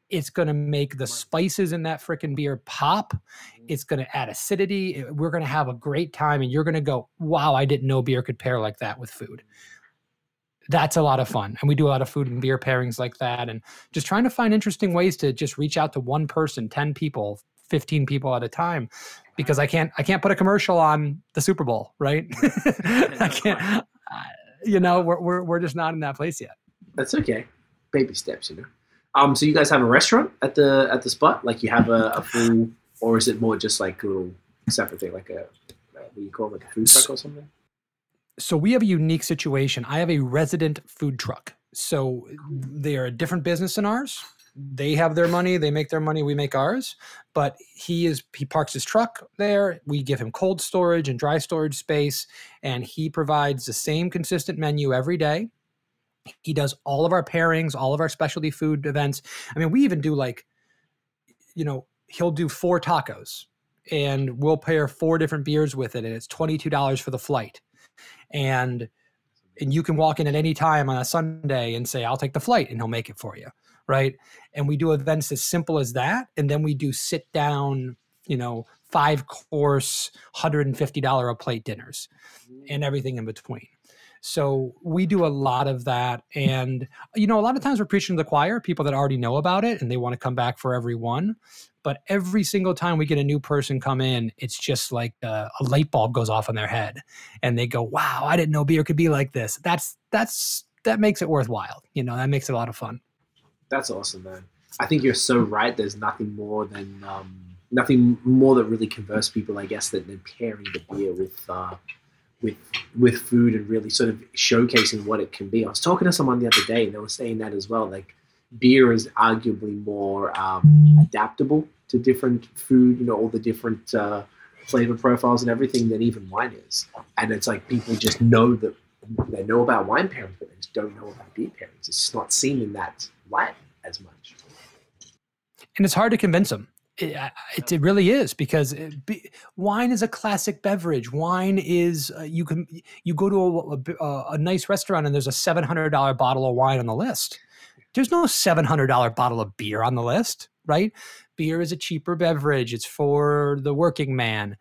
It's going to make the spices in that freaking beer pop. Mm-hmm. It's going to add acidity. We're going to have a great time, and you're going to go, wow, I didn't know beer could pair like that with food. That's a lot of fun. And we do a lot of food and beer pairings like that. And just trying to find interesting ways to just reach out to one person, 10 people, 15 people at a time because I can't I can't put a commercial on the Super Bowl, right? I can't you know, we're, we're we're just not in that place yet. That's okay. Baby steps, you know. Um so you guys have a restaurant at the at the spot? Like you have a, a full or is it more just like a little separate thing like a what do you call it like a food truck or something? So we have a unique situation. I have a resident food truck. So they are a different business than ours they have their money, they make their money, we make ours. But he is he parks his truck there. We give him cold storage and dry storage space, and he provides the same consistent menu every day. He does all of our pairings, all of our specialty food events. I mean, we even do like, you know, he'll do four tacos and we'll pair four different beers with it, and it's $22 for the flight. And and you can walk in at any time on a Sunday and say, I'll take the flight, and he'll make it for you right? And we do events as simple as that, and then we do sit down, you know, five course, hundred and fifty dollar a plate dinners, and mm. everything in between. So we do a lot of that, and you know, a lot of times we're preaching to the choir, people that already know about it, and they want to come back for every one. But every single time we get a new person come in, it's just like a, a light bulb goes off in their head, and they go, "Wow, I didn't know beer could be like this." That's that's that makes it worthwhile. You know, that makes it a lot of fun. That's awesome, man. I think you're so right. There's nothing more than um, nothing more that really converts people, I guess, than, than pairing the beer with uh, with with food and really sort of showcasing what it can be. I was talking to someone the other day, and they were saying that as well. Like beer is arguably more um, adaptable to different food, you know, all the different uh, flavor profiles and everything than even wine is. And it's like people just know that they know about wine pairings, but they just don't know about beer pairings. It's not seen in that light as much. And it's hard to convince them. It, it, it really is because it, be, wine is a classic beverage. Wine is uh, you can you go to a, a, a nice restaurant and there's a seven hundred dollar bottle of wine on the list. There's no seven hundred dollar bottle of beer on the list, right? Beer is a cheaper beverage. It's for the working man.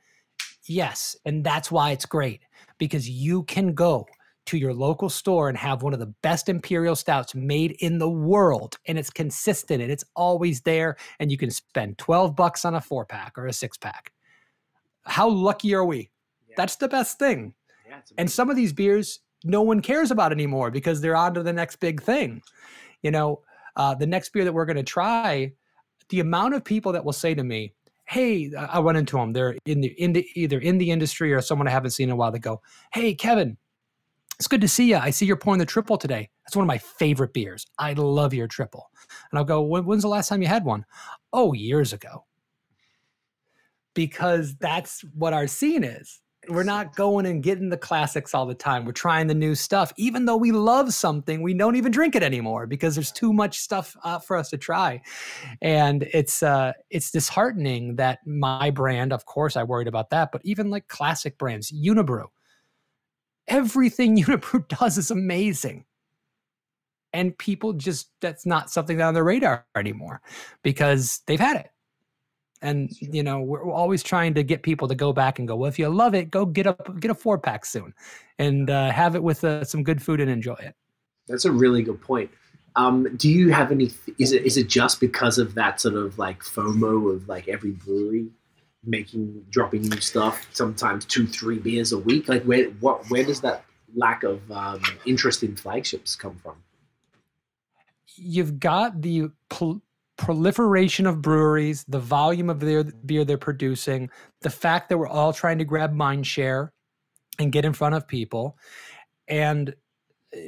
Yes, and that's why it's great because you can go to your local store and have one of the best imperial stouts made in the world and it's consistent and it's always there and you can spend 12 bucks on a 4 pack or a 6 pack how lucky are we? Yeah. that's the best thing. Yeah, and some of these beers no one cares about anymore because they're on to the next big thing. You know uh, the next beer that we're going to try the amount of people that will say to me hey i went into them they're in the, in the either in the industry or someone i haven't seen in a while they go hey kevin it's good to see you. I see you're pouring the triple today. That's one of my favorite beers. I love your triple. And I'll go, when's the last time you had one? Oh, years ago. Because that's what our scene is. we're not going and getting the classics all the time. We're trying the new stuff, even though we love something. We don't even drink it anymore because there's too much stuff uh, for us to try, and it's uh, it's disheartening that my brand, of course, I worried about that, but even like classic brands, Unibroue, everything Unibroue does is amazing, and people just that's not something on their radar anymore because they've had it. And you know we're always trying to get people to go back and go well if you love it go get a get a four pack soon and uh, have it with uh, some good food and enjoy it. That's a really good point. Um, do you have any is it is it just because of that sort of like fomo of like every brewery making dropping new stuff sometimes two three beers a week like where what where does that lack of um, interest in flagships come from you've got the pol- proliferation of breweries, the volume of their beer they're producing, the fact that we're all trying to grab mind share and get in front of people. And eh,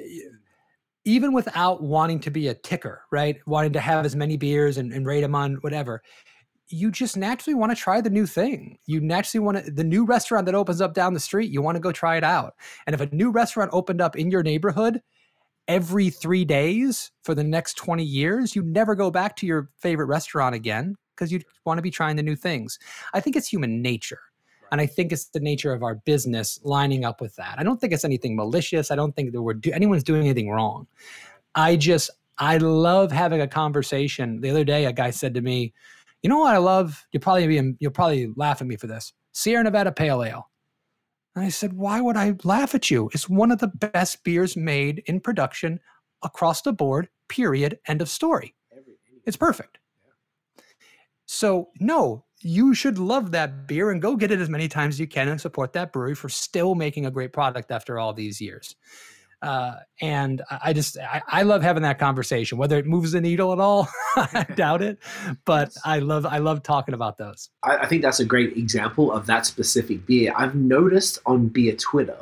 even without wanting to be a ticker, right? Wanting to have as many beers and, and rate them on whatever, you just naturally want to try the new thing. You naturally want to, the new restaurant that opens up down the street, you want to go try it out. And if a new restaurant opened up in your neighborhood, every three days for the next 20 years, you'd never go back to your favorite restaurant again because you want to be trying the new things. I think it's human nature. And I think it's the nature of our business lining up with that. I don't think it's anything malicious. I don't think that we're do- anyone's doing anything wrong. I just I love having a conversation. The other day, a guy said to me, "You know what I love? You'll probably be you'll probably laugh at me for this. Sierra Nevada Pale Ale. And I said, Why would I laugh at you? It's one of the best beers made in production across the board, period. End of story. It's perfect. So, no, you should love that beer and go get it as many times as you can and support that brewery for still making a great product after all these years. Uh, and I just I, I, love having that conversation. Whether it moves the needle at all, I doubt it. But I love I love talking about those. I, I, think that's a great example of that specific beer. I've noticed on beer Twitter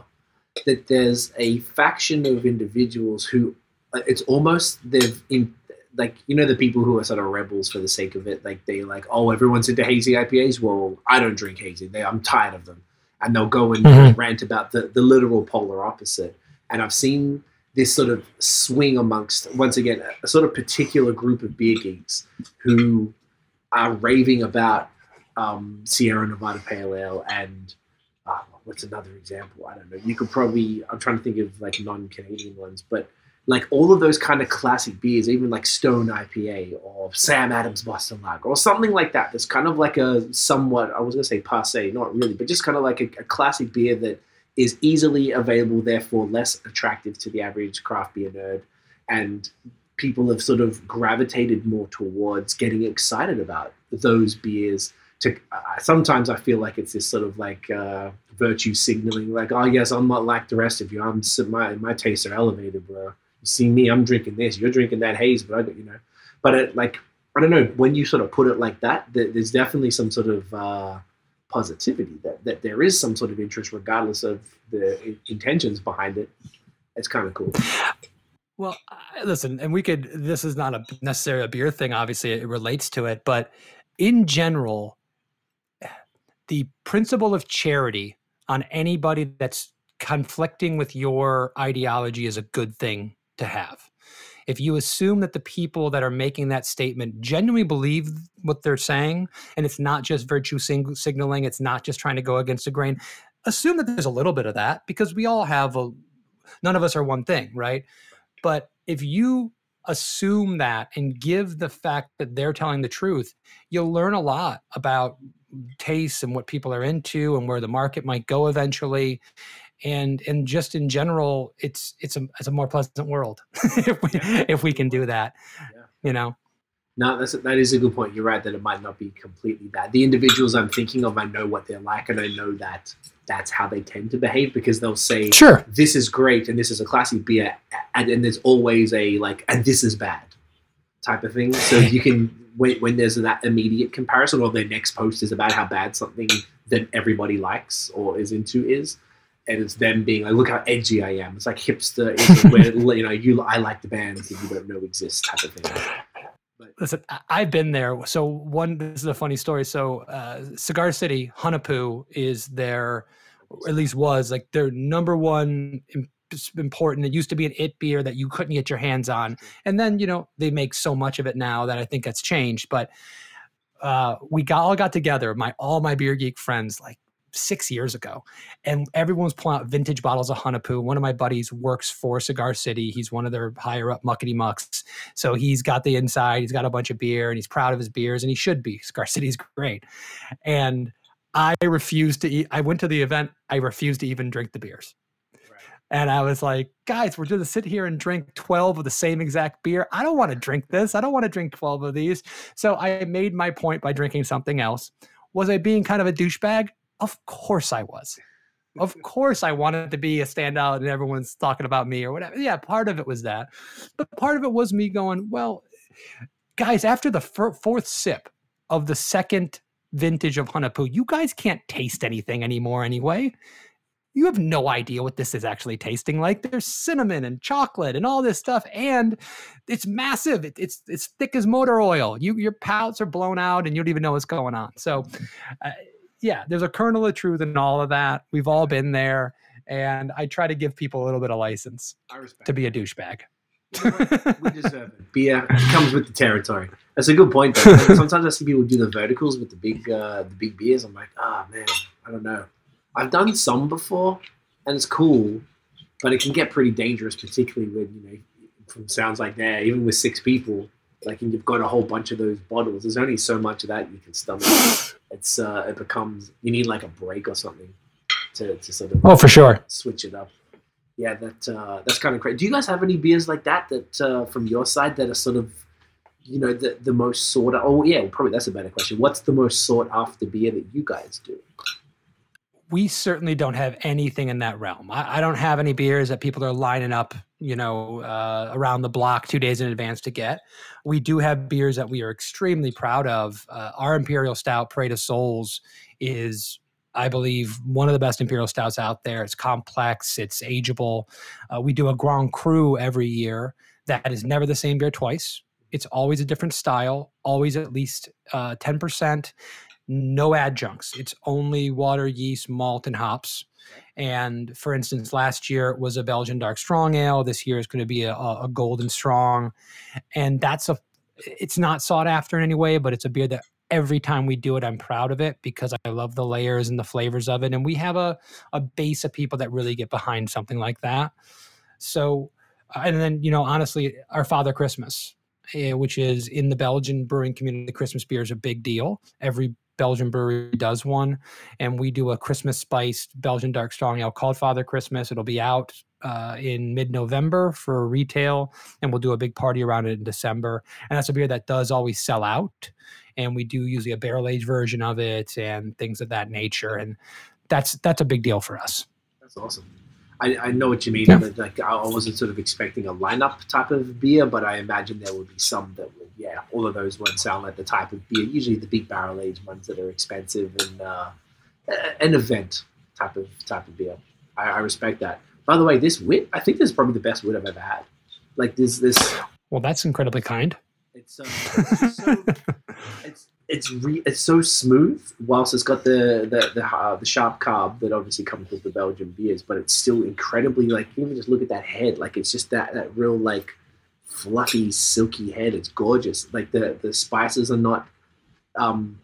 that there's a faction of individuals who uh, it's almost they've in like you know the people who are sort of rebels for the sake of it. Like they like oh everyone's into hazy IPAs. Well, I don't drink hazy. They, I'm tired of them, and they'll go and mm-hmm. rant about the the literal polar opposite and I've seen this sort of swing amongst once again a sort of particular group of beer geeks who are raving about um, Sierra Nevada Pale Ale and uh, what's another example? I don't know. You could probably I'm trying to think of like non-Canadian ones, but like all of those kind of classic beers, even like Stone IPA or Sam Adams Boston Lager or something like that. That's kind of like a somewhat I was gonna say passe, not really, but just kind of like a, a classic beer that is easily available, therefore less attractive to the average craft beer nerd, and people have sort of gravitated more towards getting excited about those beers. To uh, sometimes I feel like it's this sort of like uh, virtue signaling, like, oh yes, I'm not like the rest of you. I'm my my tastes are elevated, bro. You see me, I'm drinking this. You're drinking that haze, but I, you know, but it, like I don't know when you sort of put it like that. There's definitely some sort of uh, positivity that, that there is some sort of interest regardless of the intentions behind it it's kind of cool. Well listen and we could this is not a necessarily a beer thing obviously it relates to it but in general the principle of charity on anybody that's conflicting with your ideology is a good thing to have if you assume that the people that are making that statement genuinely believe what they're saying and it's not just virtue sing- signaling it's not just trying to go against the grain assume that there's a little bit of that because we all have a none of us are one thing right? But if you assume that and give the fact that they're telling the truth you'll learn a lot about tastes and what people are into and where the market might go eventually and and just in general it's it's a it's a more pleasant world if we if we can do that yeah. you know? No that's that is a good point. You're right that it might not be completely bad. The individuals i'm thinking of i know what they're like and i know that that's how they tend to behave because they'll say sure. This is great and this is a classic beer and, and there's always a like and this is bad type of thing. So you can when, when there's that immediate comparison or their next post is about how bad something that everybody likes or is into is and it's them being like, "Look how edgy I am." It's like hipster, where you know you I like the bands that you don't know exist type of thing. But, Listen, I've been there. So one, this is a funny story. So uh, Cigar City, Hunahpu is their at least was like their number one important. It used to be an it beer that you couldn't get your hands on, and then you know they make so much of it now that I think that's changed. But uh, we got all got together, my all my beer geek friends, like six years ago, and everyone was pulling out vintage bottles of Hunahpu. One of my buddies works for Cigar City. He's one of their higher up muckety mucks, so he's got the inside. He's got a bunch of beer, and he's proud of his beers, and he should be. Cigar City's great, and I refused to eat. I went to the event. I refused to even drink the beers. And I was like, guys, we're going to sit here and drink 12 of the same exact beer. I don't want to drink this. I don't want to drink 12 of these. So I made my point by drinking something else. Was I being kind of a douchebag? Of course I was. Of course I wanted to be a standout and everyone's talking about me or whatever. Yeah, part of it was that. But part of it was me going, well, guys, after the fourth sip of the second vintage of Hunahpu, you guys can't taste anything anymore anyway you have no idea what this is actually tasting like. There's cinnamon and chocolate and all this stuff, and it's massive. It, it's it's thick as motor oil. You your palates are blown out, and you don't even know what's going on. So, uh, yeah, there's a kernel of truth in all of that. We've all been there, and I try to give people a little bit of license to be a douchebag. we deserve it. Beer comes with the territory. That's a good point. Though. Sometimes I see people do the verticals with the big, uh, the big beers. I'm like, ah, oh, man, I don't know. I've done some before, and it's cool, but it can get pretty dangerous, particularly when you know, from sounds like that, even with six people, like and you've got a whole bunch of those bottles. There's only so much of that you can stomach. It's uh, it becomes you need like a break or something to, to sort of oh for sure switch it up. Yeah, that uh, that's kind of great. Do you guys have any beers like that that uh, from your side that are sort of you know the the most sought? Oh yeah, probably that's a better question. What's the most sought after beer that you guys do? We certainly don't have anything in that realm. I, I, don't have any beers that people are lining up, you know, uh, around the block two days in advance to get. We do have beers that we are extremely proud of. Uh, our Imperial Stout, Parade of Souls, is, I believe, one of the best Imperial Stouts out there. It's complex, it's ageable. Uh, we do a Grand Cru every year that is never the same beer twice. It's always a different style, always at least uh, 10% no adjuncts. It's only water, yeast, malt, and hops. And for instance, last year it was a Belgian dark strong ale. This year is going to be a, a golden strong, and that's a. It's not sought after in any way, but it's a beer that every time we do it, I'm proud of it because I love the layers and the flavors of it, and we have a a base of people that really get behind something like that. So, and then you know, honestly, our Father Christmas, eh, which is in the Belgian brewing community, the Christmas beer is a big deal. Every Belgian brewery does one, and we do a Christmas spiced Belgian dark strong ale called Father Christmas. It'll be out uh, in mid November for retail, and we'll do a big party around it in December. And that's a beer that does always sell out, and we do usually a barrel aged version of it and things of that nature. And that's that's a big deal for us. That's awesome. I, I know what you mean. Yeah. Like I wasn't sort of expecting a lineup type of beer, but I imagine there would be some that would, yeah, all of those would sound like the type of beer. Usually the big barrel aged ones that are expensive and uh, an event type of type of beer. I, I, respect that. By the way, this wit, I think this is probably the best wit I've ever had. Like this, this. Well, that's incredibly kind. It's, um, it's so, it's it's re- it's so smooth whilst it's got the the the, uh, the, sharp carb that obviously comes with the Belgian beers, but it's still incredibly like even just look at that head, like it's just that that real like fluffy silky head. It's gorgeous. Like the the spices are not um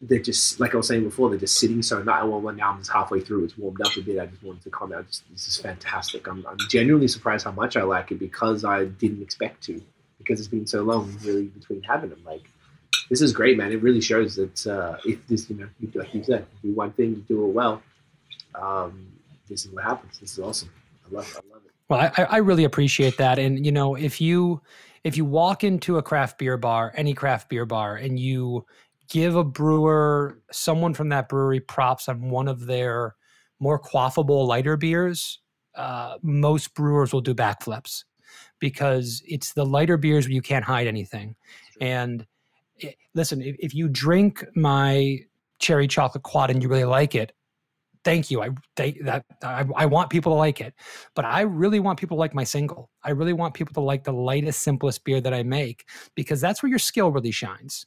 they're just like I was saying before, they're just sitting so nice. Well, now I'm just halfway through, it's warmed up a bit. I just wanted to comment. Just, this is fantastic. I'm, I'm genuinely surprised how much I like it because I didn't expect to, because it's been so long really between having them. Like this is great, man. It really shows that uh, if this, you know, like you said, do one thing, you do it well. Um, this is what happens. This is awesome. I love, I love it. Well, I, I really appreciate that. And you know, if you if you walk into a craft beer bar, any craft beer bar, and you give a brewer, someone from that brewery, props on one of their more quaffable lighter beers, uh, most brewers will do backflips because it's the lighter beers where you can't hide anything. And listen, if, if you drink my cherry chocolate quad and you really like it, thank you. I that I, I, want people to like it, but I really want people to like my single. I really want people to like the lightest, simplest beer that I make because that's where your skill really shines.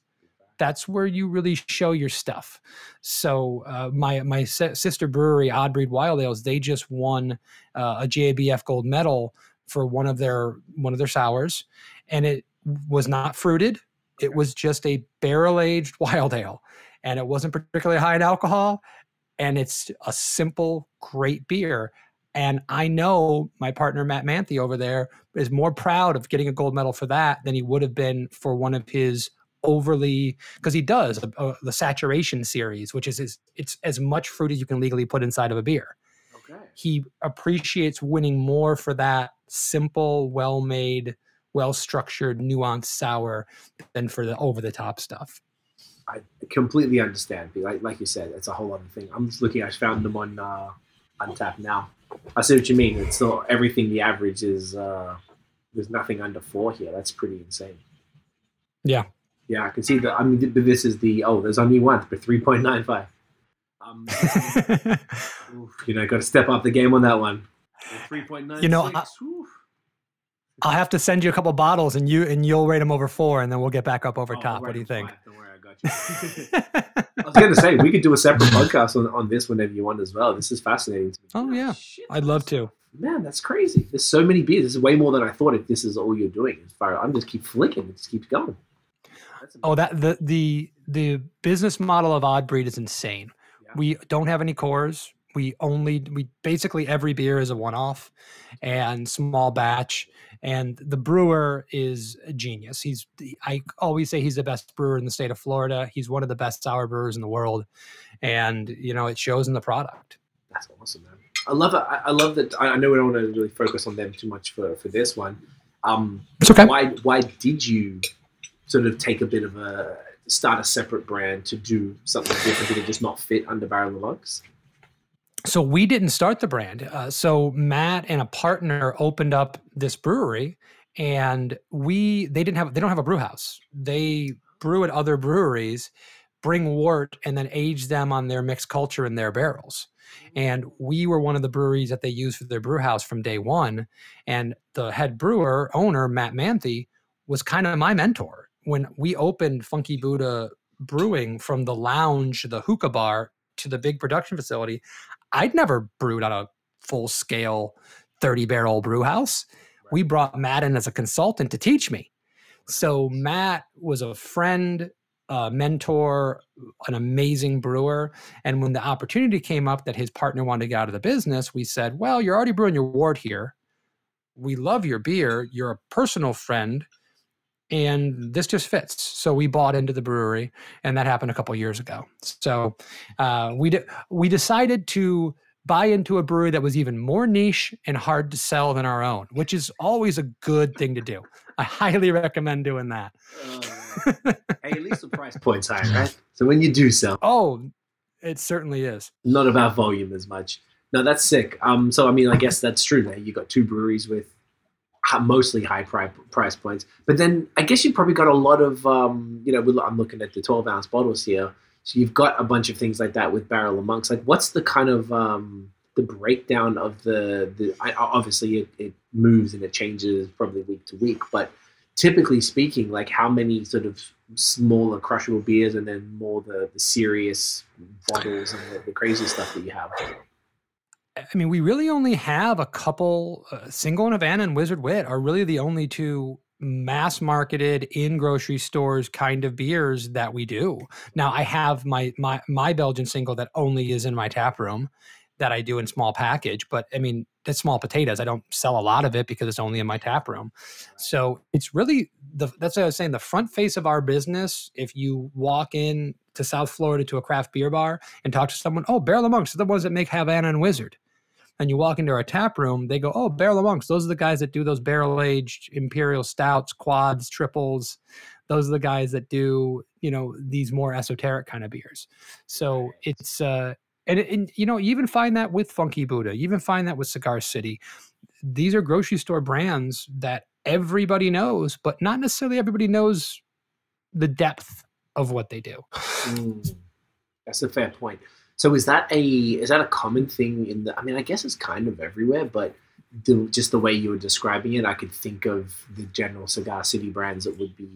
that's where you really show your stuff. So uh, my my sister brewery, Odd Breed Wild Ales, they just won uh, a GABF gold medal for one of their one of their sours, and it was not fruited. It was just a barrel aged wild ale, and it wasn't particularly high in alcohol. And it's a simple, great beer. And I know my partner Matt Manthe over there is more proud of getting a gold medal for that than he would have been for one of his overly because he does a, a, the saturation series, which is his, it's as much fruit as you can legally put inside of a beer. Okay. He appreciates winning more for that simple, well made, well structured, nuanced sour than for the over the top stuff. I completely understand. Like like you said, it's a whole other thing. I'm just looking. I found them on uh, Untappd now. I see what you mean. It's not everything. The average is uh, there's nothing under four here. That's pretty insane. Yeah. Yeah, I can see that. I mean, this is the oh, there's only one, but three point nine five. Um, you know, got to step up the game on that one. Three point nine. You know, I, will have to send you a couple bottles, and you and you'll rate them over four, and then we'll get back up over oh, top. What do you think? Don't worry, I got you. I was going to say we could do a separate podcast on, on this whenever you want as well. This is fascinating. Oh yeah, oh, shit, I'd love to. Man, that's crazy. There's so many beers. This is way more than I thought. If this is all you're doing, as far I'm just keep flicking, it just keeps going. Oh, that the the the business model of Odd Breed is insane. Yeah. We don't have any cores. We only we basically every beer is a one off and small batch. And the brewer is a genius. He's I always say he's the best brewer in the state of Florida. He's one of the best sour brewers in the world, and you know it shows in the product. That's awesome, man. I love it. I love that. I know we don't want to really focus on them too much for for this one. Um, it's okay. Why why did you sort of take a bit of a start a separate brand to do something different that just not fit under Barrel of Monks? So we didn't start the brand. Uh, so Matt and a partner opened up this brewery, and we they didn't have they don't have a brew house. They brew at other breweries, bring wort, and then age them on their mixed culture in their barrels. And we were one of the breweries that they used for their brew house from day one. And the head brewer owner Matt Manthe was kind of my mentor when we opened Funky Buddha Brewing from the lounge, the hookah bar to the big production facility, I'd never brewed on a full scale 30 barrel brew house. We brought Matt in as a consultant to teach me. So Matt was a friend, a mentor, an amazing brewer. And when the opportunity came up that his partner wanted to get out of the business, we said, Well, you're already brewing your wort here. We love your beer. You're a personal friend and this just fits. So we bought into the brewery, and that happened a couple years ago. So uh, we de- we decided to buy into a brewery that was even more niche and hard to sell than our own, which is always a good thing to do. I highly recommend doing that. Uh, hey, at least the price point's high, right? So when you do sell, oh, it certainly is. Not about volume as much. No, that's sick. Um, so I mean, I guess that's true. That you got two breweries with mostly high price points. But then I guess you've probably got a lot of, um, you know, I'm looking at the 12 ounce bottles here. So you've got a bunch of things like that with Barrel of Monks. Like, what's the kind of um, the breakdown of the the? I, obviously, it, it moves and it changes probably week to week, but typically speaking, like how many sort of smaller crushable beers and then more the, the serious bottles and the, the crazy stuff that you have? I mean, we really only have a couple. Uh, Single in Havana and Wizard Wit are really the only two mass marketed in grocery stores kind of beers that we do. Now, I have my my my Belgian single that only is in my tap room that I do in small package, but I mean, that's small potatoes. I don't sell a lot of it because it's only in my tap room. So it's really the that's what I was saying. The front face of our business. If you walk in to South Florida to a craft beer bar and talk to someone, oh, Barrel of Monks are the ones that make Havana and Wizard and you walk into our tap room, they go, "Oh, Barrel of Monks. Those are the guys that do those barrel aged imperial stouts, quads, triples. Those are the guys that do you know these more esoteric kind of beers." So it's uh, and, and you know you even find that with Funky Buddha, you even find that with Cigar City. These are grocery store brands that everybody knows, but not necessarily everybody knows the depth of what they do. Mm, that's a fair point. So is that a is that a common thing in the? I mean, I guess it's kind of everywhere, but the, just the way you were describing it, I could think of the general Cigar City brands that would be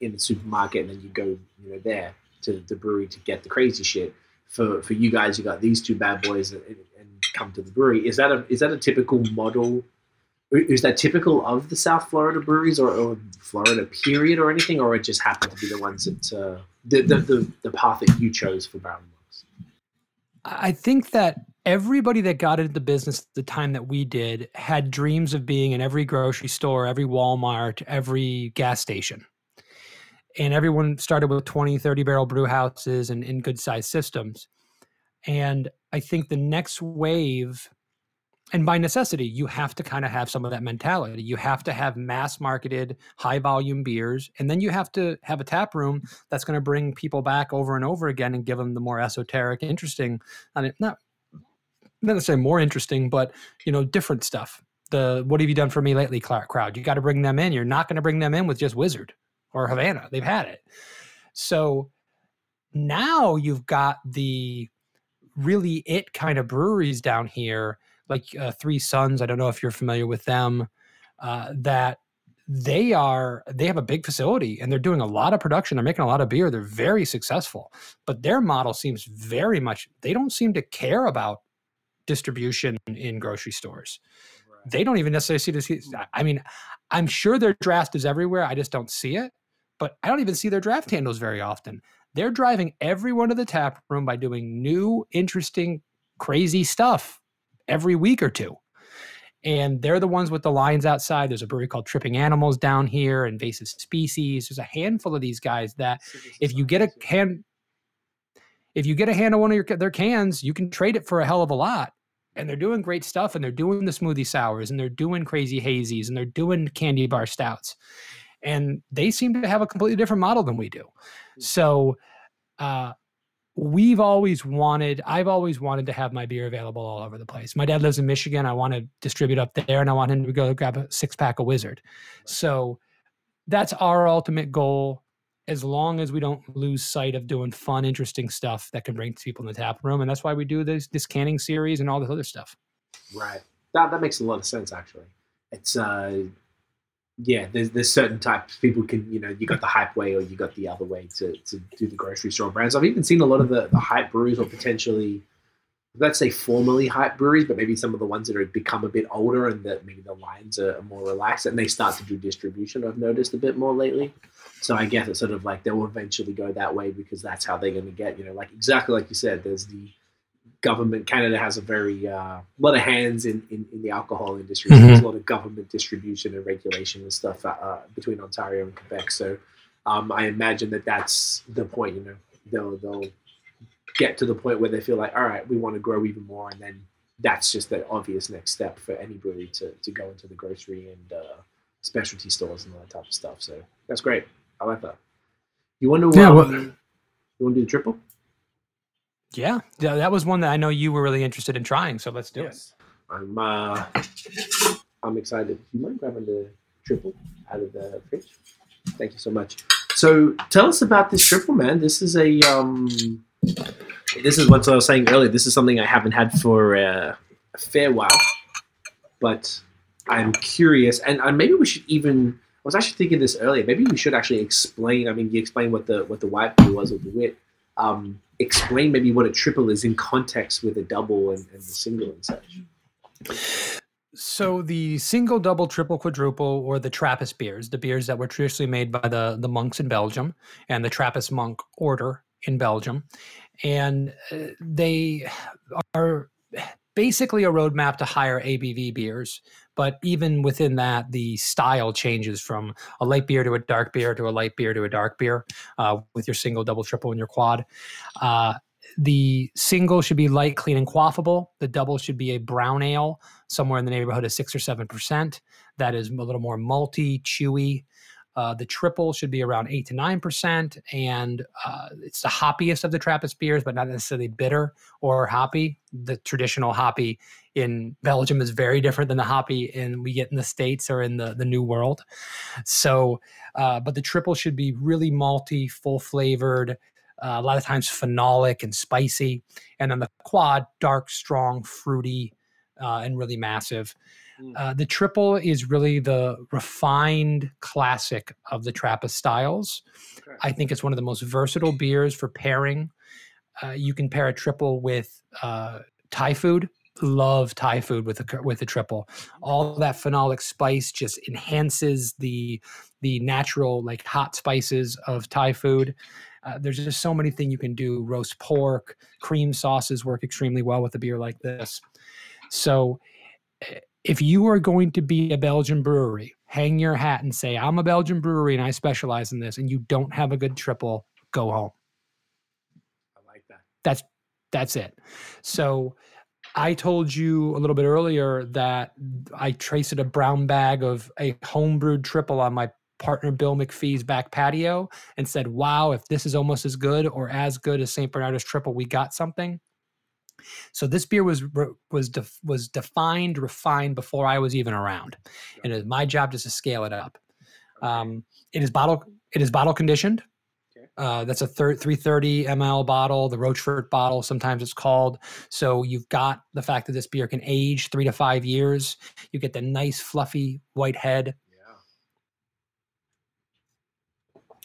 in the supermarket, and then you go you know there to the brewery to get the crazy shit. For for you guys, you got these two bad boys and, and come to the brewery. Is that a is that a typical model? Is that typical of the South Florida breweries or, or Florida period or anything, or it just happened to be the ones that uh, the, the, the the path that you chose for Monks? I think that everybody that got into the business at the time that we did had dreams of being in every grocery store, every Walmart, every gas station. And everyone started with 20, 30 barrel brew houses and in good sized systems. And I think the next wave, and by necessity, you have to kind of have some of that mentality. You have to have mass marketed, high volume beers, and then you have to have a tap room that's going to bring people back over and over again and give them the more esoteric, interesting, I mean, not not necessarily more interesting, but you know, different stuff. The what have you done for me lately crowd? You got to bring them in. You're not going to bring them in with just Wizard or Havana. They've had it. So now you've got the really it kind of breweries down here, like uh, Three Sons. I don't know if you're familiar with them. Uh, that they are they have a big facility and they're doing a lot of production they're making a lot of beer they're very successful but their model seems very much they don't seem to care about distribution in grocery stores right. they don't even necessarily see this i mean i'm sure their draft is everywhere i just don't see it but i don't even see their draft handles very often they're driving everyone to the tap room by doing new, interesting, crazy stuff every week or two. And they're the ones with the lines outside. There's a brewery called Tripping Animals down here, Invasive Species. There's a handful of these guys that if you get a hand if you get a hand on one of your their cans, you can trade it for a hell of a lot. And they're doing great stuff and they're doing the smoothie sours and they're doing crazy hazies and they're doing candy bar stouts and they seem to have a completely different model than we do. Hmm. So, uh, we've always wanted i've always wanted to have my beer available all over the place. My dad lives in michigan. I want to distribute up there and i want him to go grab a six pack of wizard. So that's our ultimate goal. As long as we don't lose sight of doing fun interesting stuff that can bring people in the tap room and that's why we do this this canning series and all this other stuff. Right. That, that makes a lot of sense actually. It's uh yeah, there's there's certain types people can you know you got the hype way or you got the other way to, to do the grocery store brands. I've even seen a lot of the, the hype breweries or potentially let's say formerly hype breweries, but maybe some of the ones that have become a bit older and that maybe the lines are more relaxed and they start to do distribution. I've noticed a bit more lately. So I guess it's sort of like they'll eventually go that way because that's how they're going to get you know like exactly like you said. There's the government. Canada has a very uh, lot of hands in, in, in the alcohol industry. Mm-hmm. there's a lot of government distribution and regulation and stuff uh, uh, between Ontario and Quebec. So um, I imagine that that's the point. You know, they'll they'll get to the point where they feel like, all right, we want to grow even more, and then that's just the obvious next step for any brewery to, to go into the grocery and uh, specialty stores and all that type of stuff. So that's great. I like that. You want to? Yeah, um, well, you want to do the triple? Yeah, yeah, that was one that I know you were really interested in trying. So let's do yes. it. I'm uh, I'm excited. Do you mind grabbing the triple out of the fridge? Thank you so much. So tell us about this triple, man. This is a um, this is what I was saying earlier. This is something I haven't had for uh, a fair while, but I'm curious, and uh, maybe we should even. I was actually thinking this earlier. Maybe we should actually explain. I mean, you explain what the what the white was with the wit. Um, explain maybe what a triple is in context with a double and, and the single and such. So the single, double, triple, quadruple, or the Trappist beers, the beers that were traditionally made by the the monks in Belgium and the Trappist monk order in Belgium, and uh, they are basically a roadmap to higher ABV beers. But even within that, the style changes from a light beer to a dark beer to a light beer to a dark beer uh, with your single, double, triple, and your quad. Uh, the single should be light, clean, and quaffable. The double should be a brown ale, somewhere in the neighborhood of six or seven percent. That is a little more malty, chewy. Uh, the triple should be around eight to nine percent, and uh, it's the hoppiest of the Trappist beers, but not necessarily bitter or hoppy. The traditional hoppy in Belgium is very different than the hoppy in we get in the states or in the the New World. So, uh, but the triple should be really malty, full flavored. Uh, a lot of times phenolic and spicy, and then the quad dark, strong, fruity, uh, and really massive. Mm. Uh, the triple is really the refined classic of the Trappist styles. Okay. I think it's one of the most versatile beers for pairing. Uh, you can pair a triple with uh, Thai food. Love Thai food with a with a triple. All that phenolic spice just enhances the the natural like hot spices of Thai food. Uh, there's just so many things you can do. Roast pork, cream sauces work extremely well with a beer like this. So, eh, if you are going to be a Belgian brewery, hang your hat and say, I'm a Belgian brewery and I specialize in this, and you don't have a good triple, go home. I like that. That's that's it. So I told you a little bit earlier that I traced a brown bag of a homebrewed triple on my partner Bill McPhee's back patio and said, Wow, if this is almost as good or as good as St. Bernardus triple, we got something. So this beer was was def, was defined, refined before I was even around, and it is my job just to scale it up. Um, it is bottle it is bottle conditioned. Uh, that's a thir- 330 ml bottle, the Rochefort bottle, sometimes it's called. So you've got the fact that this beer can age three to five years. You get the nice, fluffy white head.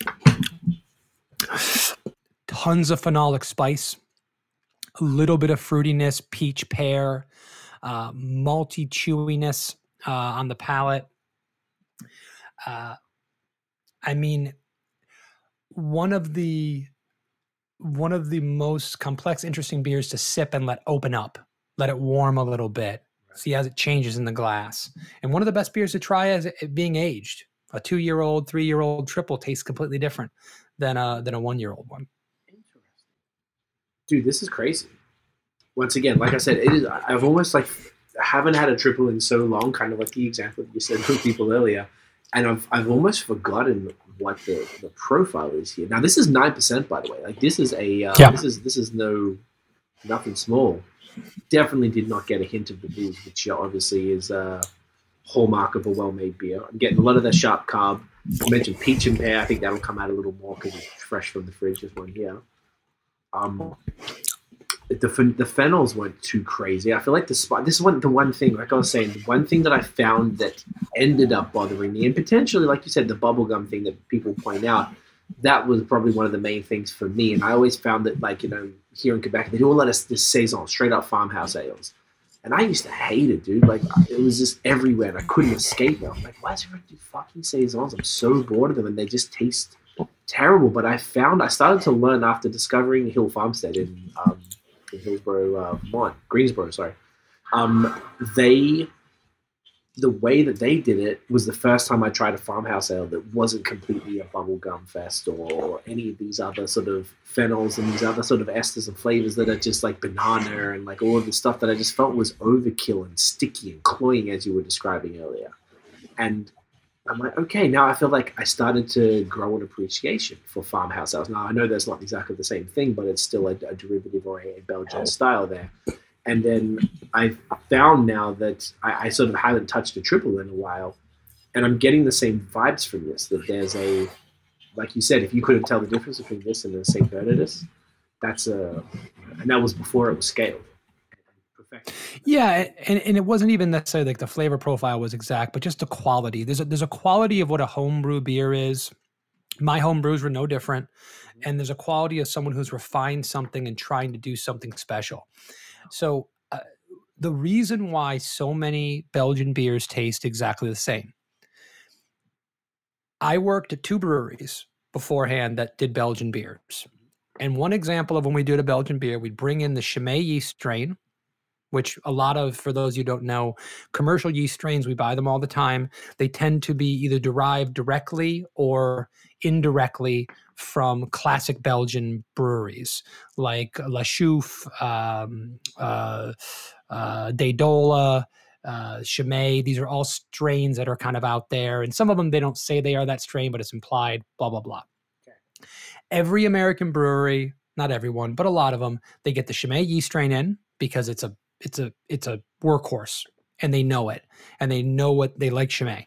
Yeah. Tons of phenolic spice, a little bit of fruitiness, peach pear, uh, malty chewiness uh, on the palate. Uh, I mean, one of the one of the most complex, interesting beers to sip and let open up, let it warm a little bit, see as it changes in the glass. And one of the best beers to try as it being aged. A two-year-old, three-year-old triple tastes completely different than a than a one-year-old one. Dude. This is crazy. Once again, like I said, it is. I've almost like haven't had a triple in so long. Kind of like the example that you said for people earlier, and I've I've almost forgotten what the, the profile is here. Now this is nine percent, by the way. Like this is a uh, yeah. this is this is no nothing small. Definitely did not get a hint of the booze, which obviously is a hallmark of a well-made beer. I'm getting a lot of the sharp carb. I mentioned peach and pear. I think that'll come out a little more because it's fresh from the fridge. There's one here. Um, the the phenols weren't too crazy. I feel like the spot. This is one the one thing. Like I was saying, the one thing that I found that ended up bothering me, and potentially, like you said, the bubblegum thing that people point out, that was probably one of the main things for me. And I always found that, like you know, here in Quebec, they do a lot of this saison, straight up farmhouse ales. And I used to hate it, dude. Like it was just everywhere, and I couldn't escape it. I'm like, why is everyone do fucking saisons? I'm so bored of them, and they just taste terrible. But I found I started to learn after discovering Hill Farmstead in um, in Hillsborough, uh, Vermont, Greensboro, sorry. Um, they, the way that they did it was the first time I tried a farmhouse ale that wasn't completely a bubblegum fest or any of these other sort of phenols and these other sort of esters and flavors that are just like banana and like all of the stuff that I just felt was overkill and sticky and cloying as you were describing earlier. And I'm like, okay, now I feel like I started to grow an appreciation for farmhouse ales. Now I know that's not exactly the same thing, but it's still a, a derivative or a, Belgian style there. And then I found now that I, I, sort of haven't touched a triple in a while, and I'm getting the same vibes from this. That there's a, like you said, if you couldn't tell the difference between this and the Saint Bernardus, that's a, and that was before it was scaled. Yeah, and, and it wasn't even necessarily like the flavor profile was exact, but just the quality. There's a there's a quality of what a homebrew beer is. My homebrews were no different, mm-hmm. and there's a quality of someone who's refined something and trying to do something special. So uh, the reason why so many Belgian beers taste exactly the same. I worked at two breweries beforehand that did Belgian beers. Mm-hmm. And one example of when we did a Belgian beer, we'd bring in the Chimay yeast strain, which a lot of, for those you don't know, commercial yeast strains, we buy them all the time. They tend to be either derived directly or indirectly from classic Belgian breweries like La Chouffe, um, uh, uh, De Dolle, uh, Chimay. These are all strains that are kind of out there. And some of them, they don't say they are that strain, but it's implied, blah, blah, blah. Okay. Every American brewery, not everyone, but a lot of them, they get the Chimay yeast strain in because it's a it's a it's a workhorse and they know it and they know what they like Chimay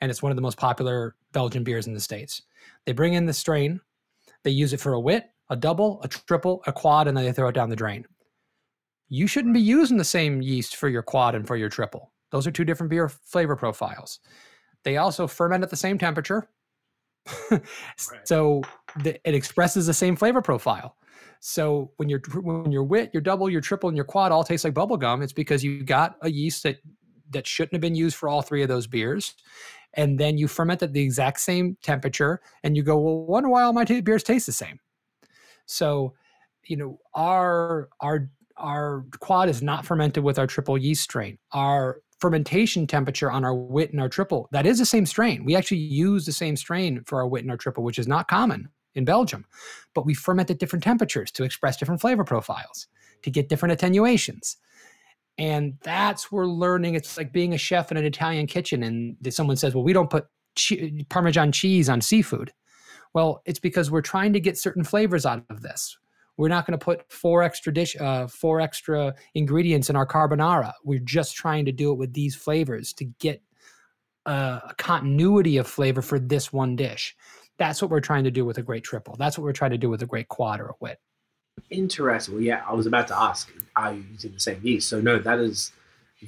and it's one of the most popular Belgian beers in the states. They bring in the strain, they use it for a wit, a double, a triple, a quad, and then they throw it down the drain. You shouldn't be using the same yeast for your quad and for your triple. Those are two different beer flavor profiles. They also ferment at the same temperature. right. So the, it expresses the same flavor profile. So when your when your wit, your double, your triple, and your quad all taste like bubble gum, it's because you got a yeast that that shouldn't have been used for all three of those beers, and then you ferment at the exact same temperature, and you go, well, wonder why all my t- beers taste the same. So, you know, our our our quad is not fermented with our triple yeast strain. Our fermentation temperature on our wit and our triple that is the same strain. We actually use the same strain for our wit and our triple, which is not common in Belgium, but we ferment at different temperatures to express different flavor profiles, to get different attenuations. And that's we're learning. It's like being a chef in an Italian kitchen, and someone says, "Well, we don't put che- Parmesan cheese on seafood." Well, it's because we're trying to get certain flavors out of this. We're not going to put four extra dish, uh, four extra ingredients in our carbonara. We're just trying to do it with these flavors to get uh, a continuity of flavor for this one dish. That's what we're trying to do with a great triple. That's what we're trying to do with a great quad or a wit. Interesting. Well, yeah, I was about to ask, are you using the same yeast? So no, that is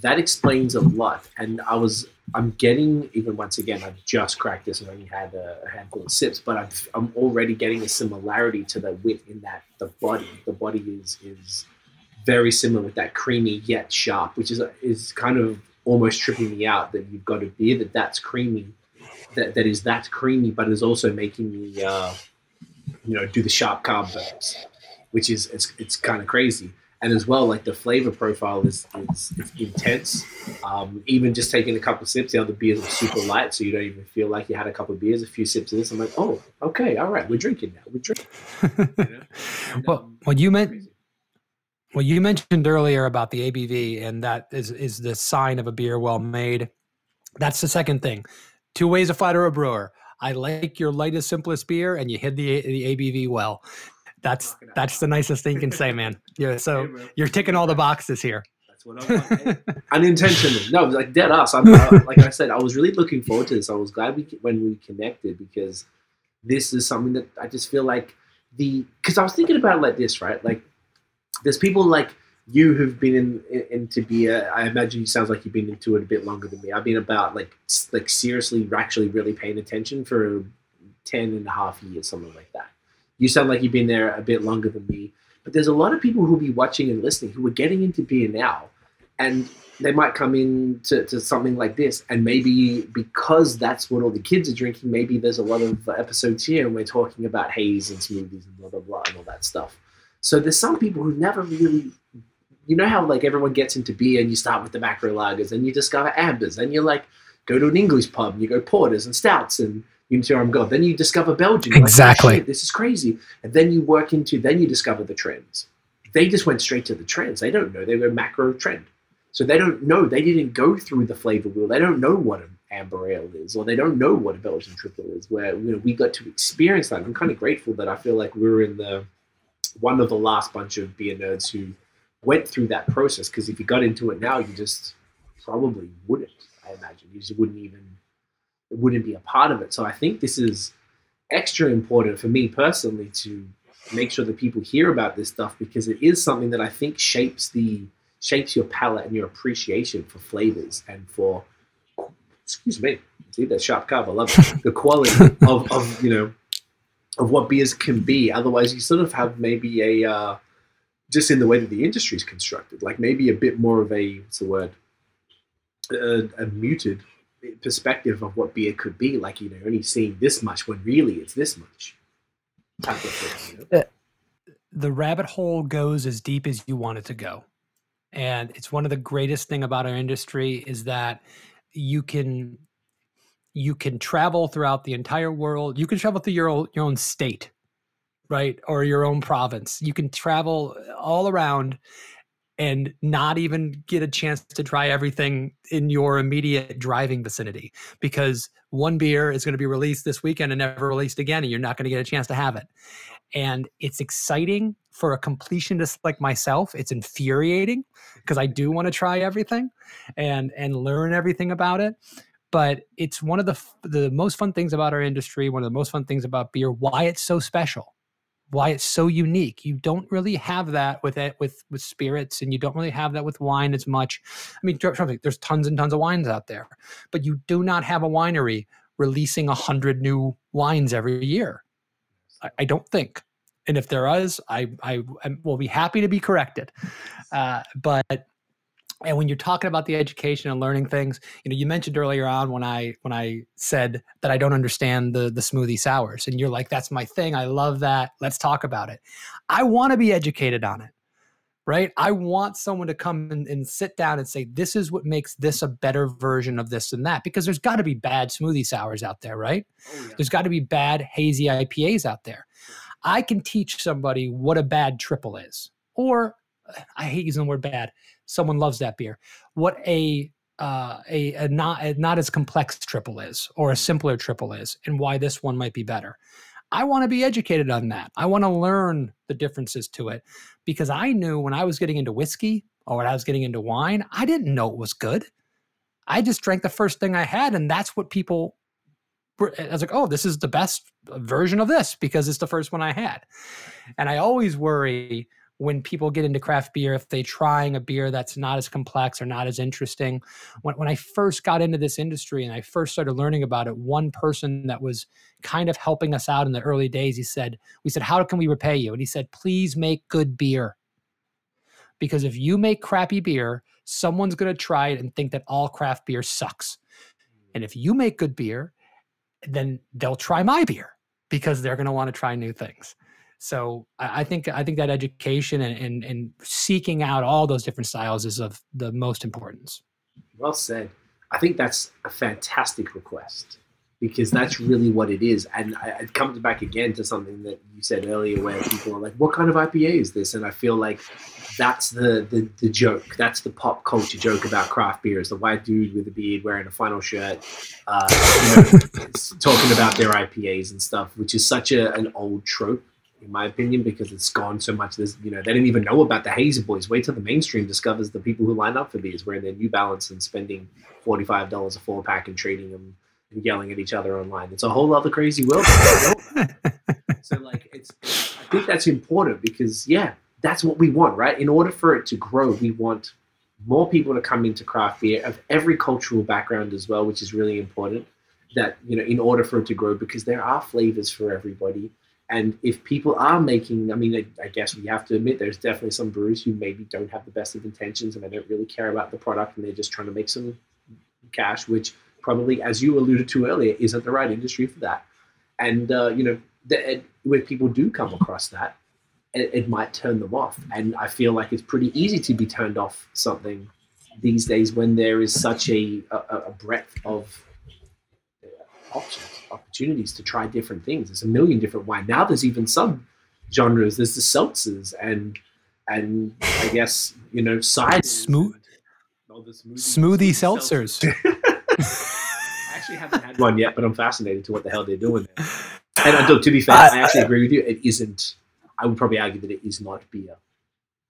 that explains a lot. And I was, I'm getting even once again, I've just cracked this and only had a handful of sips, but I've, I'm already getting a similarity to the wit in that the body, the body is is very similar with that creamy yet sharp, which is is kind of almost tripping me out that you've got a beer that that's creamy that, that is that creamy, but is also making me, uh, you know, do the sharp carb burns, which is it's, it's kind of crazy. And as well, like the flavor profile is, is, is intense. Um, even just taking a couple sips, the other beers are super light, so you don't even feel like you had a couple of beers. A few sips of this, I'm like, oh, okay, all right, we're drinking now. We're drinking. You know? and, well, um, well, you meant. Well, you mentioned earlier about the ABV, and that is is the sign of a beer well made. That's the second thing. Two ways to flatter a brewer. I like your lightest, simplest beer, and you hit the the ABV well. That's that's the nicest thing you can say, man. Yeah, so you're ticking all the boxes here. That's what I want. Unintentionally, no, like dead ass. I'm, uh, like I said, I was really looking forward to this. I was glad we when we connected because this is something that I just feel like the because I was thinking about it like this, right? Like there's people like you have been in, in, into beer. I imagine you sounds like you've been into it a bit longer than me. I've been about like like seriously, actually, really paying attention for 10 and a half years, something like that. You sound like you've been there a bit longer than me. But there's a lot of people who'll be watching and listening who are getting into beer now, and they might come in to, to something like this, and maybe because that's what all the kids are drinking, maybe there's a lot of episodes here, and we're talking about haze and smoothies and blah blah blah and all that stuff. So there's some people who've never really you know how like everyone gets into beer and you start with the macro lagers and you discover ambers and you're like go to an English pub and you go porters and stouts and you know I'm God. Then you discover Belgian. Exactly. Like, oh, this is crazy. And then you work into then you discover the trends. They just went straight to the trends. They don't know they were macro trend. So they don't know. They didn't go through the flavor wheel. They don't know what an amber ale is, or they don't know what a Belgian triple is. Where you know we got to experience that. I'm kind of grateful that I feel like we were in the one of the last bunch of beer nerds who went through that process because if you got into it now, you just probably wouldn't. I imagine you just wouldn't even it wouldn't be a part of it. So I think this is extra important for me personally to make sure that people hear about this stuff because it is something that I think shapes the shapes your palate and your appreciation for flavors and for excuse me, see that sharp carb, I love it. the quality of, of you know of what beers can be. Otherwise, you sort of have maybe a uh, just in the way that the industry is constructed, like maybe a bit more of a what's the word, a, a muted perspective of what beer could be. Like you know, only seeing this much when really it's this much. Thing, you know? Uh, the rabbit hole goes as deep as you want it to go, and it's one of the greatest thing about our industry is that you can you can travel throughout the entire world. You can travel through your your own state right? Or your own province. You can travel all around and not even get a chance to try everything in your immediate driving vicinity because one beer is going to be released this weekend and never released again and you're not going to get a chance to have it and it's exciting for a completionist like myself it's infuriating because i do want to try everything and and learn everything about it but it's one of the the most fun things about our industry one of the most fun things about beer why it's so special why it's so unique. You don't really have that with it with with spirits, and you don't really have that with wine as much. I mean, there's tons and tons of wines out there, but you do not have a winery releasing a hundred new wines every year. I, I, don't think. And if there is, I I, I will be happy to be corrected. Uh, but and when you're talking about the education and learning things you know you mentioned earlier on when i when i said that i don't understand the the smoothie sours and you're like that's my thing. I love that. Let's talk about it. I want to be educated on it right? I want someone to come and, and sit down and say this is what makes this a better version of this and that because there's got to be bad smoothie sours out there right? Oh, yeah. there's got to be bad hazy ipas out there. I can teach somebody what a bad triple is or I hate using the word bad. Someone loves that beer. What a uh, a, a not a not as complex triple is, or a simpler triple is, and why this one might be better. I want to be educated on that. I want to learn the differences to it because I knew when I was getting into whiskey or when I was getting into wine, I didn't know it was good. I just drank the first thing I had, and that's what people. I was like, oh, this is the best version of this because it's the first one I had. And I always worry when people get into craft beer if they're trying a beer that's not as complex or not as interesting. When, when i first got into this industry and i first started learning about it one person that was kind of helping us out in the early days he said we said how can we repay you? And he said please make good beer. Because if you make crappy beer someone's going to try it and think that all craft beer sucks. And if you make good beer then they'll try my beer because they're going to want to try new things so I think I think that education and, and, and seeking out all those different styles is of the most importance. Well said. I think that's a fantastic request because that's really what it is. And I, it comes back again to something that you said earlier, where people are like, "What kind of IPA is this?" And I feel like that's the the, the joke. That's the pop culture joke about craft beer: is the white dude with a beard wearing a flannel shirt, uh, you know, talking about their IPAs and stuff, which is such a, an old trope in my opinion, because it's gone so much. There's, you know, they didn't even know about the Hazy Boys. Wait till the mainstream discovers the people who line up for these, wearing their New Balance and spending forty five dollars a four pack and trading them and yelling at each other online. It's a whole other crazy world. so, like, it's. I think that's important because, yeah, that's what we want, right? In order for it to grow, we want more people to come into craft beer of every cultural background as well, which is really important. That you know, in order for it to grow, because there are flavors for everybody and if people are making, I mean, I, I, guess we have to admit there's definitely some brewers who maybe don't have the best of intentions and they don't really care about the product and they're just trying to make some cash, which probably, as you alluded to earlier, isn't the right industry for that. And, uh, you know, the, when people do come across that, it, it might turn them off. And I feel like it's pretty easy to be turned off something these days when there is such a, a, a breadth of options opportunities to try different things. There's a million different wine. Now there's even some genres. There's the seltzers and and I guess you know side smooth, smoothie, smoothie seltzers. I actually haven't had one yet, but I'm fascinated to what the hell they're doing there. And to be fair, uh, I actually agree with you. It isn't. I would probably argue that it is not beer.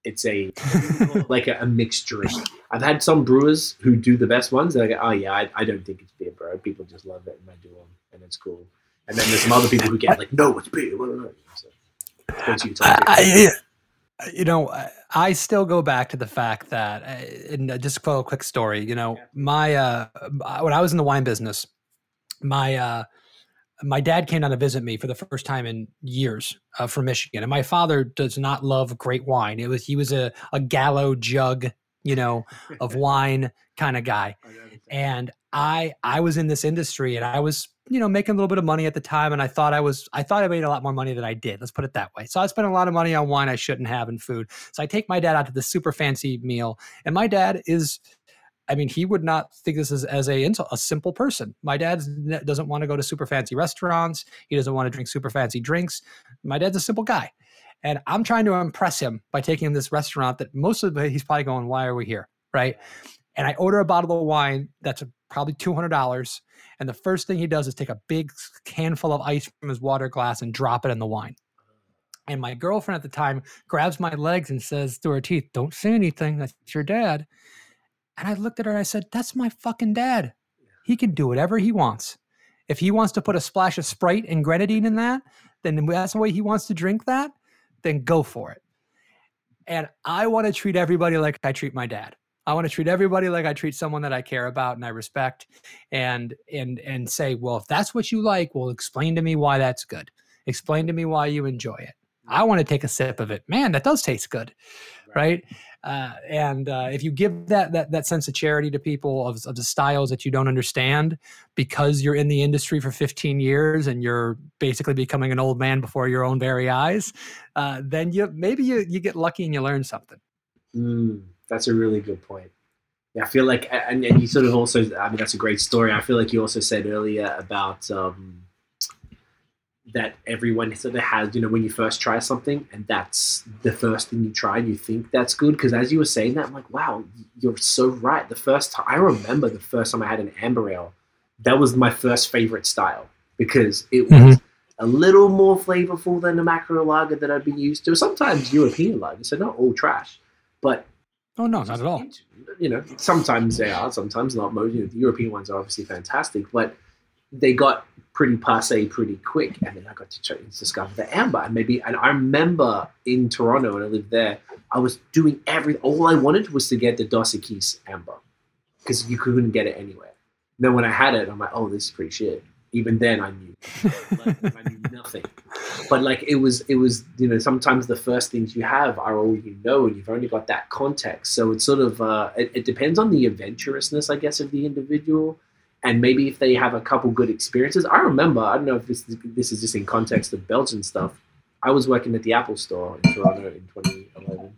It's a like a, a, mixed drink. I've had some brewers who do the best ones. They go, "Oh yeah, I, I don't think it's beer, bro. People just love it and they do them." And it's cool. And then there's some other people who get like, no, it's beer. So, I, you know, I still go back to the fact that, uh, and just for a quick story, you know, my uh, when I was in the wine business, my uh, my dad came down to visit me for the first time in years uh, from Michigan, and my father does not love great wine. It was he was a a Gallo jug, you know, of wine kind of guy, and I I was in this industry and I was you know making a little bit of money at the time and i thought i was i thought i made a lot more money than i did let's put it that way. So i spent a lot of money on wine i shouldn't have and food. So i take my dad out to this super fancy meal and my dad is i mean he would not think this is as a a simple person. My dad doesn't want to go to super fancy restaurants. He doesn't want to drink super fancy drinks. My dad's a simple guy and i'm trying to impress him by taking him this restaurant that most of the he's probably going why are we here? Right? And i order a bottle of wine that's probably $200 and the first thing he does is take a big handful of ice from his water glass and drop it in the wine. And my girlfriend at the time grabs my legs and says through her teeth, Don't say anything. That's your dad. And I looked at her and I said, That's my fucking dad. He can do whatever he wants. If he wants to put a splash of Sprite and grenadine in that, then that's the way he wants to drink that, then go for it. And I want to treat everybody like I treat my dad. I want to treat everybody like I treat someone that I care about and I respect and and and say, well, if that's what you like, well, explain to me why that's good. Explain to me why you enjoy it. I want to take a sip of it. Man, that does taste good. Right. Uh, and uh, if you give that, that that sense of charity to people of, of the styles that you don't understand because you're in the industry for 15 years and you're basically becoming an old man before your own very eyes, uh, then you maybe you, you get lucky and you learn something. Mm, that's a really good point. Yeah, I feel like, and, and you sort of also, I mean, that's a great story. I feel like you also said earlier about um, that everyone sort of has, you know, when you first try something and that's the first thing you try and you think that's good. Because as you were saying that, I'm like, wow, you're so right. The first time, I remember the first time I had an amber ale, that was my first favorite style because it was mm-hmm. a little more flavorful than the macro lager that I've been used to. Sometimes European lager, so not all trash, but. Oh, no, not at all. You know, sometimes they are, sometimes not. Most, you know, the European ones are obviously fantastic, but they got pretty passe pretty quick. And then I got to discover the amber. And maybe, and I remember in Toronto when I lived there, I was doing every, all I wanted was to get the Dos Equis amber because you couldn't get it anywhere. And then when I had it, I'm like, oh, this is pretty shit. Even then, I knew, like, I knew nothing. But like it was, it was, you know, sometimes the first things you have are all you know, and you've only got that context. So it's sort of, uh, it, it depends on the adventurousness, I guess, of the individual and maybe if they have a couple good experiences. I remember, I don't know if this this is just in context of Belgian stuff. I was working at the Apple Store in Toronto in 2011,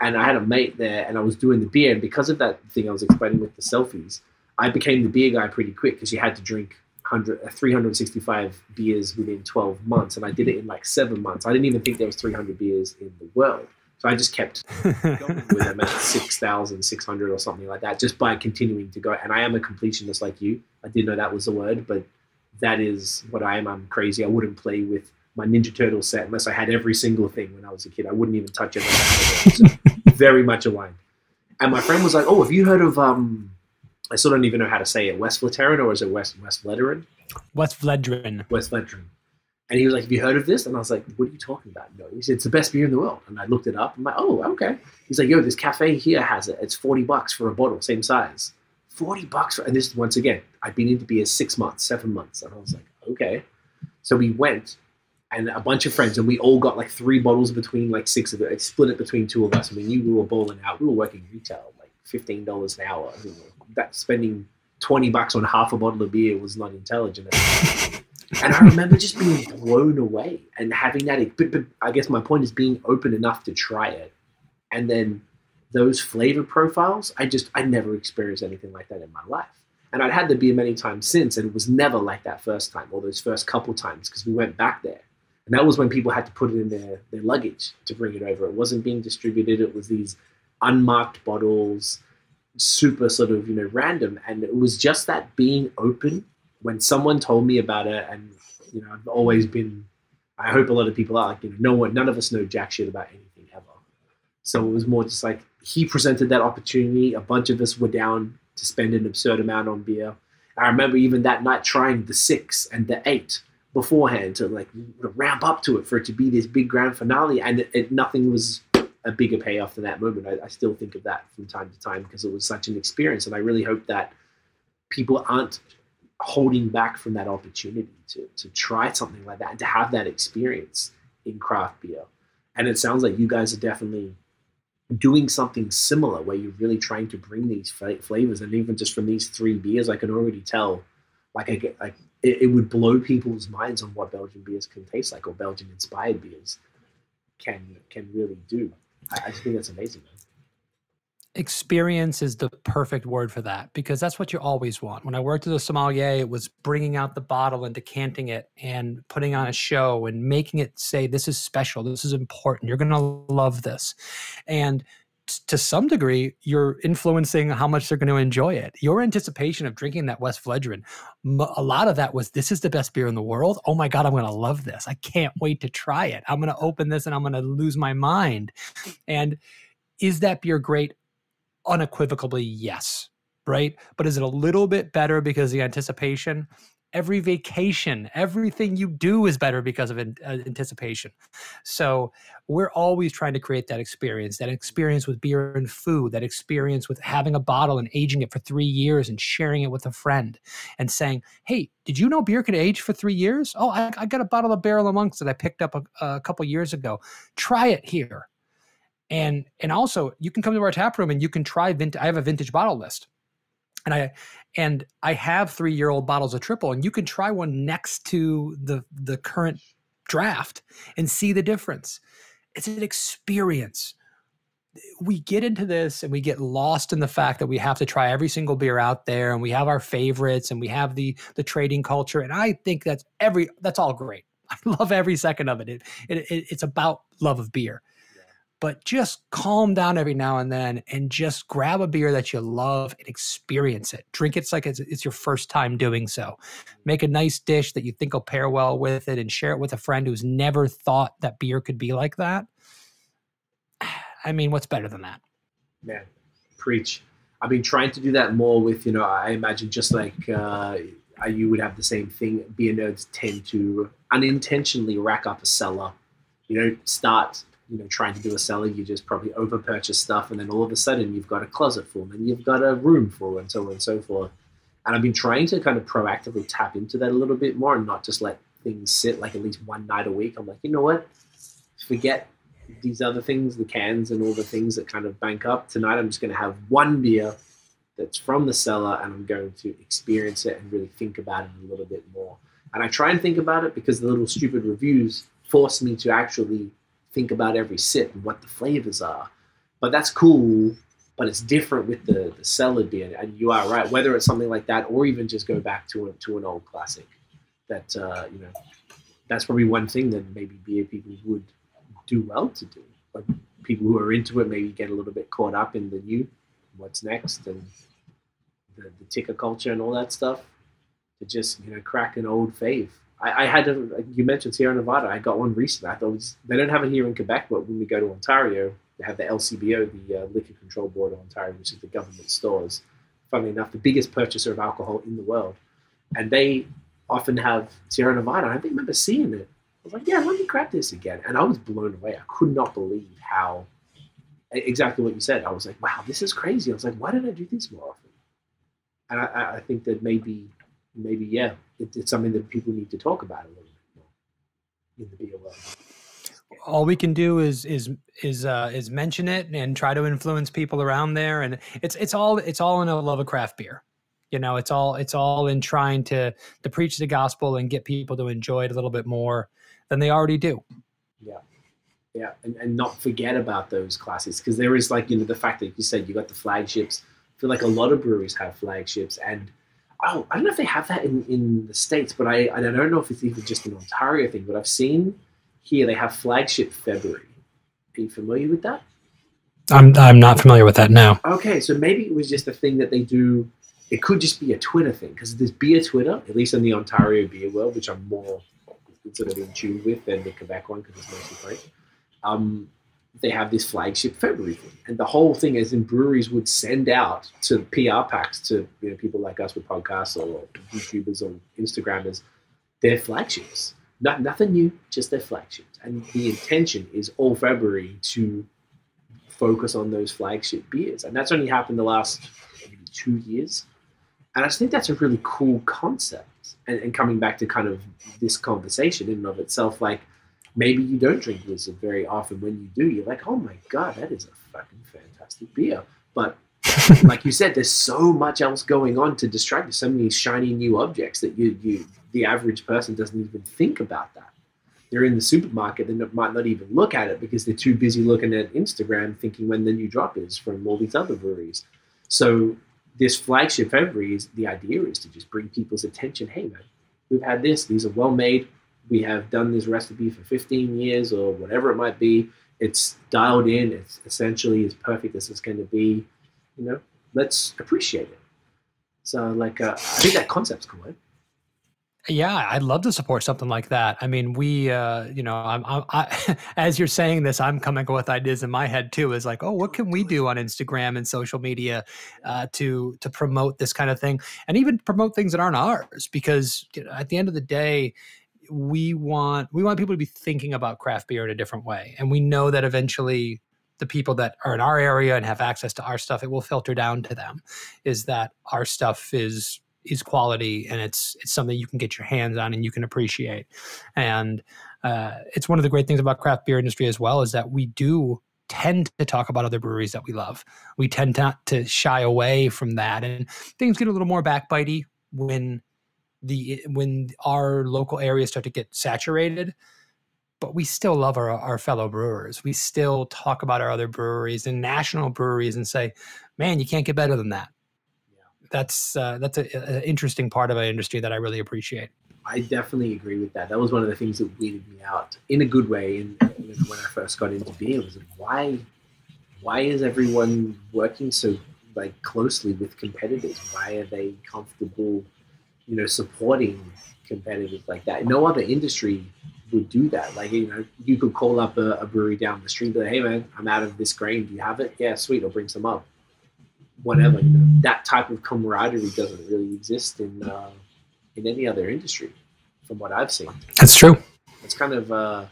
and I had a mate there, and I was doing the beer, and because of that thing I was explaining with the selfies, I became the beer guy pretty quick because you had to drink 100, uh, 365 beers within 12 months, and I did it in like seven months. I didn't even think there was 300 beers in the world. So I just kept going with them at 6,600 or something like that, just by continuing to go. And I am a completionist like you. I didn't know that was the word, but that is what I am. I'm crazy. I wouldn't play with my Ninja Turtle set unless I had every single thing when I was a kid. I wouldn't even touch it. So very much aligned. And my friend was like, "Oh, have you heard of um? I still don't even know how to say it. West Vlateran or is it West West Vlederen? West Vlederen. West Vlederen. And he was like, Have you heard of this? And I was like, What are you talking about? No, he said, It's the best beer in the world. And I looked it up. I'm like, Oh, okay. He's like, Yo, this cafe here has it. It's 40 bucks for a bottle, same size. 40 bucks. For, and this, is once again, I'd been into beer six months, seven months. And I was like, Okay. So we went and a bunch of friends, and we all got like three bottles between like six of it. I split it between two of us. I mean, you we were bowling out. We were working retail, like $15 an hour. I mean, that spending 20 bucks on half a bottle of beer was not intelligent. and I remember just being blown away and having that. But, but I guess my point is being open enough to try it, and then those flavor profiles. I just I never experienced anything like that in my life, and I'd had the beer many times since, and it was never like that first time or those first couple times because we went back there, and that was when people had to put it in their their luggage to bring it over. It wasn't being distributed. It was these unmarked bottles super sort of you know random and it was just that being open when someone told me about it, and you know, I've always been. I hope a lot of people are like, you know, no one, none of us know jack shit about anything ever. So it was more just like he presented that opportunity. A bunch of us were down to spend an absurd amount on beer. I remember even that night trying the six and the eight beforehand to like ramp up to it for it to be this big grand finale, and it, it, nothing was a bigger payoff than that moment. I, I still think of that from time to time because it was such an experience, and I really hope that people aren't holding back from that opportunity to, to try something like that and to have that experience in craft beer. And it sounds like you guys are definitely doing something similar where you're really trying to bring these flavors. And even just from these three beers, I can already tell, like, I get, like it, it would blow people's minds on what Belgian beers can taste like or Belgian inspired beers can can really do. I, just think that's amazing. Man experience is the perfect word for that because that's what you always want. When I worked as a sommelier, it was bringing out the bottle and decanting it and putting on a show and making it say, This is special, this is important, you're going to love this. And to some degree, you're influencing how much they're going to enjoy it. Your anticipation of drinking that Westvleteren, a lot of that was, this is the best beer in the world. Oh my God, I'm going to love this. I can't wait to try it. I'm going to open this and I'm going to lose my mind. And is that beer great? unequivocally yes, right? But is it a little bit better because the anticipation? Every vacation, everything you do is better because of uh, anticipation. So we're always trying to create that experience, that experience with beer and food, that experience with having a bottle and aging it for three years and sharing it with a friend and saying, Hey, did you know beer could age for three years? Oh, I, I got a bottle of Barrel of Monks that I picked up a, a couple years ago. Try it here. And, and also you can come to our tap room and you can try vintage. I have a vintage bottle list and I and I have three year old bottles of triple, and you can try one next to the the current draft and see the difference. It's an experience. We get into this and we get lost in the fact that we have to try every single beer out there, and we have our favorites, and we have the the trading culture. And I think that's every that's all great. I love every second of it. It, it, it it's about love of beer but just calm down every now and then and just grab a beer that you love and experience it. Drink it like it's, it's, your first time doing so. Make a nice dish that you think will pair well with it and share it with a friend who's never thought that beer could be like that. I mean, what's better than that? Man, preach. I've been trying to do that more with, you know, I imagine just like uh, you would have the same thing. Beer nerds tend to unintentionally rack up a cellar. You know, start you know trying to do a cellar, you just probably over purchase stuff, and then all of a sudden you've got a closet full, and you've got a room full, and so on and so forth. And I've been trying to kind of proactively tap into that a little bit more, and not just let things sit like at least one night a week. I'm like, you know what? Forget these other things, the cans and all the things that kind of bank up. Tonight, I'm just going to have one beer that's from the cellar, and I'm going to experience it and really think about it a little bit more. And I try and think about it because the little stupid reviews force me to actually think about every sip and what the flavors are. But that's cool, but it's different with the, the cellar beer. And you are right, whether it's something like that or even just go back to, a, to an old classic. That, uh, you know, that's probably one thing that maybe beer people would do well to do. But people who are into it maybe get a little bit caught up in the new, what's next, and the, the ticker culture and all that stuff. To just, you know, crack an old fave I, I had to, you mentioned Sierra Nevada. I got one recently. I thought was, they don't have it here in Quebec, but when we go to Ontario, they have the LCBO, the uh, Liquor Control Board of Ontario, which is the government stores. Funnily enough, the biggest purchaser of alcohol in the world, and they often have Sierra Nevada. I think I remember seeing it. I was like, yeah, let me grab this again, and I was blown away. I could not believe how exactly what you said. I was like, wow, this is crazy. I was like, why did I do this more often? And I, I think that maybe maybe yeah, it, it's something that people need to talk about a little bit more in the beer world. All we can do is is is uh, is mention it and try to influence people around there, and it's it's all it's all in a love of craft beer. You know, it's all it's all in trying to to preach the gospel and get people to enjoy it a little bit more than they already do. Yeah, yeah, and, and not forget about those classes because there is like you know the fact that you said you got the flagships. I feel like a lot of breweries have flagships, and oh, I don't know if they have that in, in the States, but I, I don't know if it's even just an Ontario thing, but I've seen here they have flagship February. Are you familiar with that? I'm, I'm not familiar with that now. Okay, so maybe it was just a thing that they do. It could just be a Twitter thing because there's beer Twitter, at least in the Ontario beer world, which I'm more sort of in tune with than the Quebec one because it's mostly French. Um, they have this flagship February thing. And the whole thing is in breweries would send out to PR packs to you know, people like us with podcasts or YouTubers or Instagrammers their flagships. Not, nothing new, just their flagships. And the intention is all February to focus on those flagship beers. And that's only happened the last maybe two years. And I just think that's a really cool concept. And, and coming back to kind of this conversation in and of itself, like – maybe you don't drink Blizzard very often. When you do, you're like, oh my god, that is a fucking fantastic beer. But like you said, there's so much else going on to distract you. So many shiny new objects that you, you, the average person doesn't even think about that. They're in the supermarket and might not even look at it because they're too busy looking at Instagram, thinking when the new drop is from all these other breweries. So this flagship February is the idea is to just bring people's attention. Hey man, we've had this. These are well made we have done this recipe for 15 years or whatever it might be. It's dialed in. It's essentially as perfect as it's going to be. You know, let's appreciate it. So, like, uh, I think that concept's cool. Yeah, I'd love to support something like that. I mean, we, uh, you know, I'm, I'm I, as you're saying this, I'm coming up with ideas in my head too. Is like, oh, what can we do on Instagram and social media uh, to to promote this kind of thing, and even promote things that aren't ours? Because you know, at the end of the day, we want we want people to be thinking about craft beer in a different way, and we know that eventually the people that are in our area and have access to our stuff, it will filter down to them. Is that our stuff is is quality and it's it's something you can get your hands on and you can appreciate. And uh, it's one of the great things about craft beer industry as well is that we do tend to talk about other breweries that we love. We tend not to shy away from that, and things get a little more backbitey when the when our local areas start to get saturated. But we still love our, our fellow brewers. We still talk about our other breweries and national breweries and say, "Man, you can't get better than that." that's uh, that's an interesting part of our industry that I really appreciate. I definitely agree with that. That was one of the things that weirded me out in a good way. And when I first got into beer, was like, why, why is everyone working so like closely with competitors? Why are they comfortable, you know, supporting competitors like that? No other industry would do that. Like, you know, you could call up a, a brewery down the street, but hey man, I'm out of this grain. Do you have it? Yeah, sweet. I'll bring some up whatever. You know, that type of camaraderie doesn't really exist in uh, in any other industry, from what I've seen. That's true. It's kind of uh,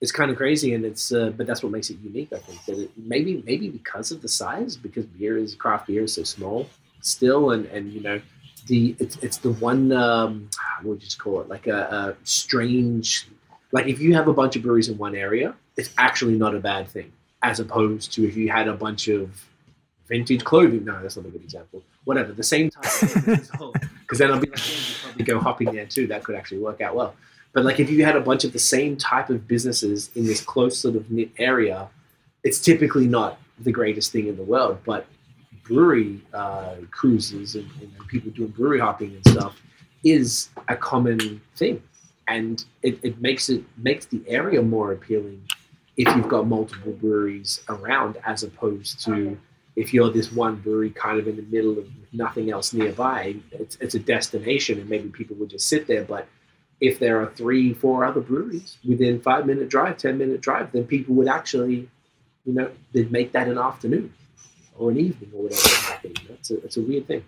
it's kind of crazy, and it's uh, but that's what makes it unique. I think that it, maybe maybe because of the size, because beer is craft beer is so small still, and and you know the it's it's the one um, what would you call it like a, a strange like if you have a bunch of breweries in one area, it's actually not a bad thing as opposed to if you had a bunch of vintage clothing. No, that's not a good example. Whatever, the same type. Because then I'll be like, yeah, you probably go hopping there too. That could actually work out well. But like if you had a bunch of the same type of businesses in this close sort of knit area, it's typically not the greatest thing in the world. But brewery uh, cruises and, and, people doing brewery hopping and stuff is a common thing, and it, it makes it makes the area more appealing if you've got multiple breweries around as opposed to if you're this one brewery kind of in the middle of nothing else nearby, it's, it's a destination and maybe people would just sit there. But if there are three, four other breweries within five minute drive, 10 minute drive, then people would actually, you know, they'd make that an afternoon or an evening or whatever. It's a, a weird thing.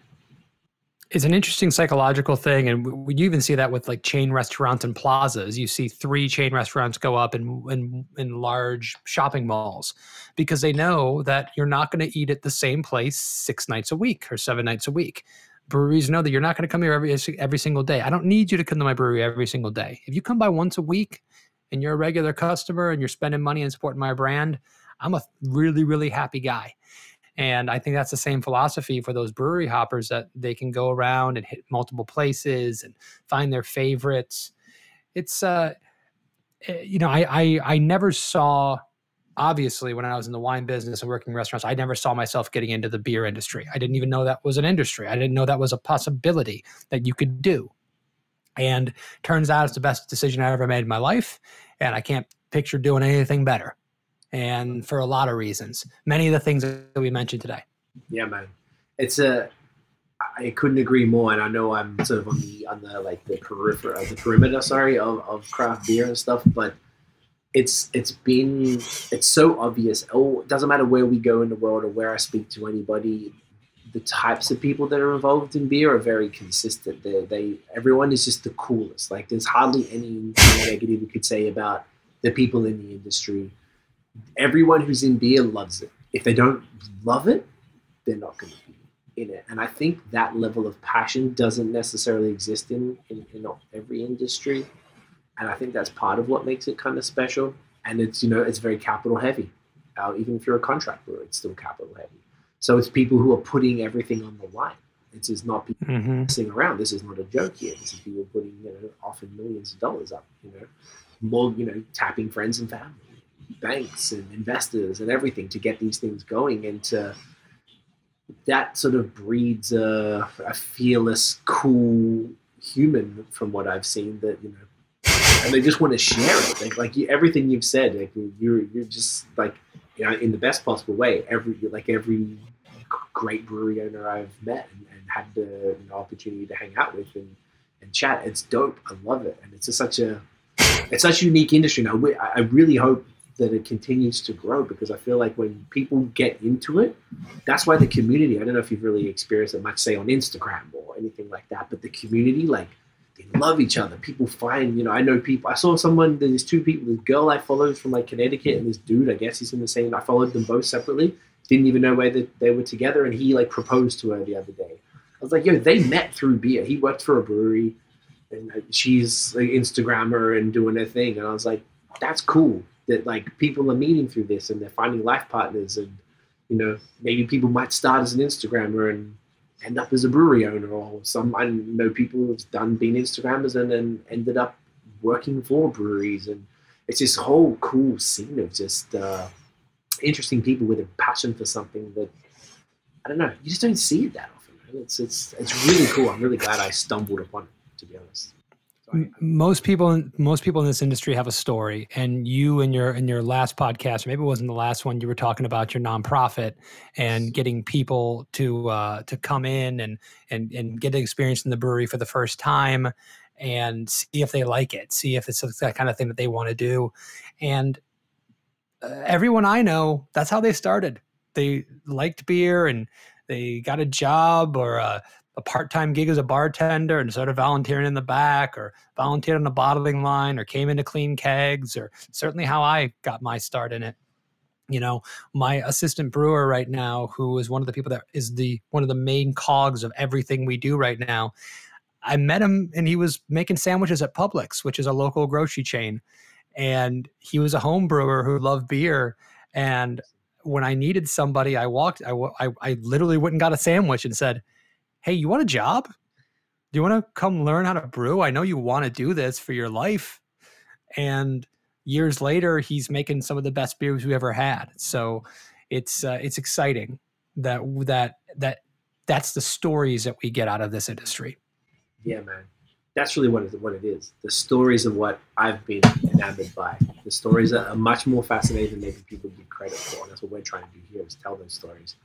It's an interesting psychological thing and we, you even see that with like chain restaurants and plazas. You see three chain restaurants go up in, in in every shopping malls because they know that you're not going to eat at the same place six nights a week or seven nights a week. Breweries know that you're not going to come here every every single day. I don't need you to come to my brewery every single day. If you come by once a week and you're a regular customer and you're spending money and supporting my brand i'm a really really happy guy and I think that's the same philosophy for those brewery hoppers that they can go around and hit multiple places and find their favorites. It's uh eh, you know, I I, I never saw obviously when I was in the wine business and working restaurants, I never saw myself getting into the beer industry. I didn't even know that was an industry. I didn't know that was a possibility that you could do. And turns out it's the best decision I ever made in my life. And I can't picture doing anything better and for a lot of reasons. Many of the things that we mentioned today. Yeah, man. It's a. I couldn't agree more, and I know I'm sort of on the on the like the periphery, uh, the perimeter, sorry, of, of craft beer and stuff, but it's it's been it's so obvious. Oh, it doesn't matter where we go in the world or where I speak to anybody. The types of people that are involved in beer are very consistent. They, they everyone is just the coolest. Like there's hardly any negative you could say about the people in the industry everyone who's in beer loves it. If they don't love it, they're not going to be in it. And I think that level of passion doesn't necessarily exist in, in, in every industry. And I think that's part of what makes it kind of special. And it's, you know, it's very capital heavy. Uh, even if you're a contractor, it's still capital heavy. So it's people who are putting everything on the line. It's just not people mm-hmm. messing around. This is not a joke here. This is people putting, you know, often millions of dollars up, you know, more, you know, tapping friends and family banks and investors and everything to get these things going and to that sort of breeds a, a fearless cool human from what i've seen that you know and they just want to share it like, like you, everything you've said like you're you're just like you know in the best possible way every like every great brewery owner i've met and, and had the you know, opportunity to hang out with and and chat. It's dope. I love it, and it's just such a it's such a unique industry now. I really hope that it continues to grow because I feel like when people get into it, that's why the community. I don't know if you've really experienced it much, say on Instagram or anything like that, but the community, like they love each other. People find, you know, I know people. I saw someone. There's two people. This girl I followed from like Connecticut, and this dude. I guess he's in the same. I followed them both separately. Didn't even know where that they were together, and he like proposed to her the other day. I was like, yo, they met through beer. He worked for a brewery, and she's an Instagrammer and doing her thing. And I was like, that's cool that like people are meeting through this and they're finding life partners. And you know, maybe people might start as an Instagrammer and end up as a brewery owner, or some I know people who've done been Instagrammers and then ended up working for breweries. And it's this whole cool scene of just uh, interesting people with a passion for something that I don't know. You just don't see it that often. man. It's it's it's really cool. I'm really glad I stumbled upon it. To be honest. Most people in most people in this industry have a story and you in your in your last podcast or maybe it wasn't the last one you were talking about your nonprofit and getting people to uh, to come in and and and get the experience in the brewery for the first time and see if they like it see if it's that kind of thing that they want to do. And uh, everyone i know that's how they started. They liked beer and they got a job or a, a part-time gig as a bartender and started volunteering in the back or volunteered on the bottling line or came in to clean kegs or certainly how I got my start in it. You know, my assistant brewer right now, who is one of the people that is the one of the main cogs of everything we do right now. I met him and he was making sandwiches at Publix, which is a local grocery chain. And he was a home brewer who loved beer. And when I needed somebody, I walked, I, I, I literally went and got a sandwich and said, Hey, you want a job? Do you want to come learn how to brew? I know you want to do this for your life. And years later, he's making some of the best beers we ever had. So it's uh, it's exciting that that that that's the stories that we get out of this industry. Yeah, man. That's really what it, what it is. The stories of what I've been enamored by. The stories are much more fascinating than maybe people give credit for. And that's what we're trying to do here is tell those stories.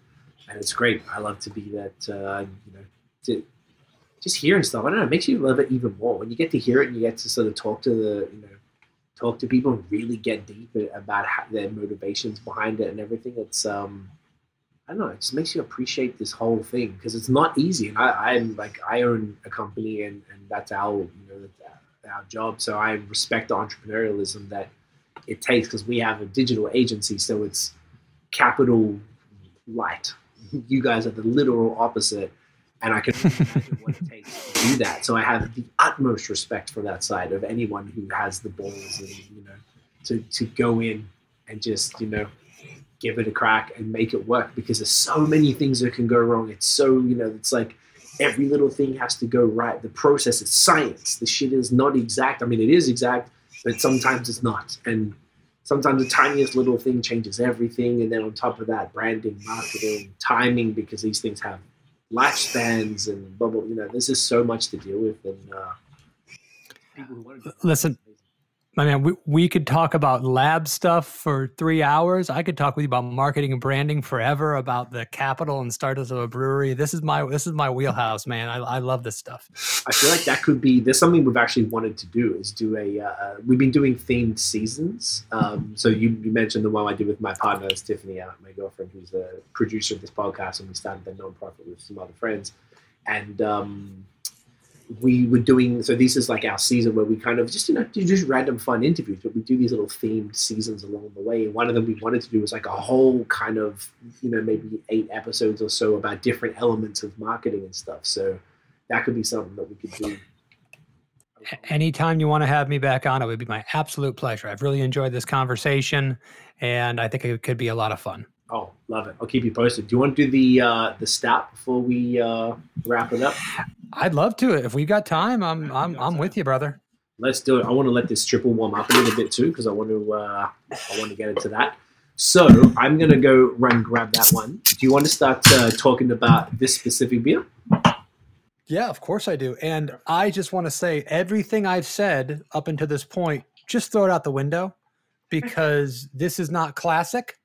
And it's great. I love to be that, uh, you know, to just hearing stuff. I don't know, it makes you love it even more. When you get to hear it and you get to sort of talk to the, you know, talk to people and really get deep about how, their motivations behind it and everything. It's, um, I don't know. It just makes you appreciate this whole thing because it's not easy. And I, I'm like, I own a company, and, and that's our, you know, our job. So I respect the entrepreneurialism that it takes because we have a digital agency, so it's capital light. You guys are the literal opposite, and I can imagine what it takes to do that. So I have the utmost respect for that side of anyone who has the balls and you know to to go in and just you know give it a crack and make it work because there's so many things that can go wrong. It's so, you know, it's like every little thing has to go right. The process is science. The shit is not exact. I mean, it is exact, but sometimes it's not. And sometimes the tiniest little thing changes everything. And then on top of that, branding, marketing, timing, because these things have lifespans and blah, blah, you know, there's just so much to deal with. And uh, Listen, my mean, we, we could talk about lab stuff for three hours. I could talk with you about marketing and branding forever, about the capital and startups of a brewery. This is my this is my wheelhouse, man. I, I love this stuff. I feel like that could be. There's something we've actually wanted to do is do a. Uh, we've been doing themed seasons. Um, so you, you mentioned the one I did with my partner Tiffany, uh, my girlfriend, who's the producer of this podcast, and we started the nonprofit with some other friends, and um, we were doing. So this is like our season where we kind of just you know do just random fun interviews, but we do these little themed seasons along the way. And one of them we wanted to do was like a whole kind of you know maybe eight episodes or so about different elements of marketing and stuff. So that could be something that we could do. Anytime you want to have me back on, it would be my absolute pleasure. I've really enjoyed this conversation, and I think it could be a lot of fun. Oh, love it! I'll keep you posted. Do you want to do the uh, the stat before we uh, wrap it up? I'd love to. If we've got time, I'm I'm I'm with you, brother. Let's do it. I want to let this triple warm up a little bit too because I want to uh, I want to get into that. So I'm gonna go run grab that one. Do you want to start uh, talking about this specific beer? Yeah, of course I do. And I just want to say everything I've said up until this point, just throw it out the window because this is not classic.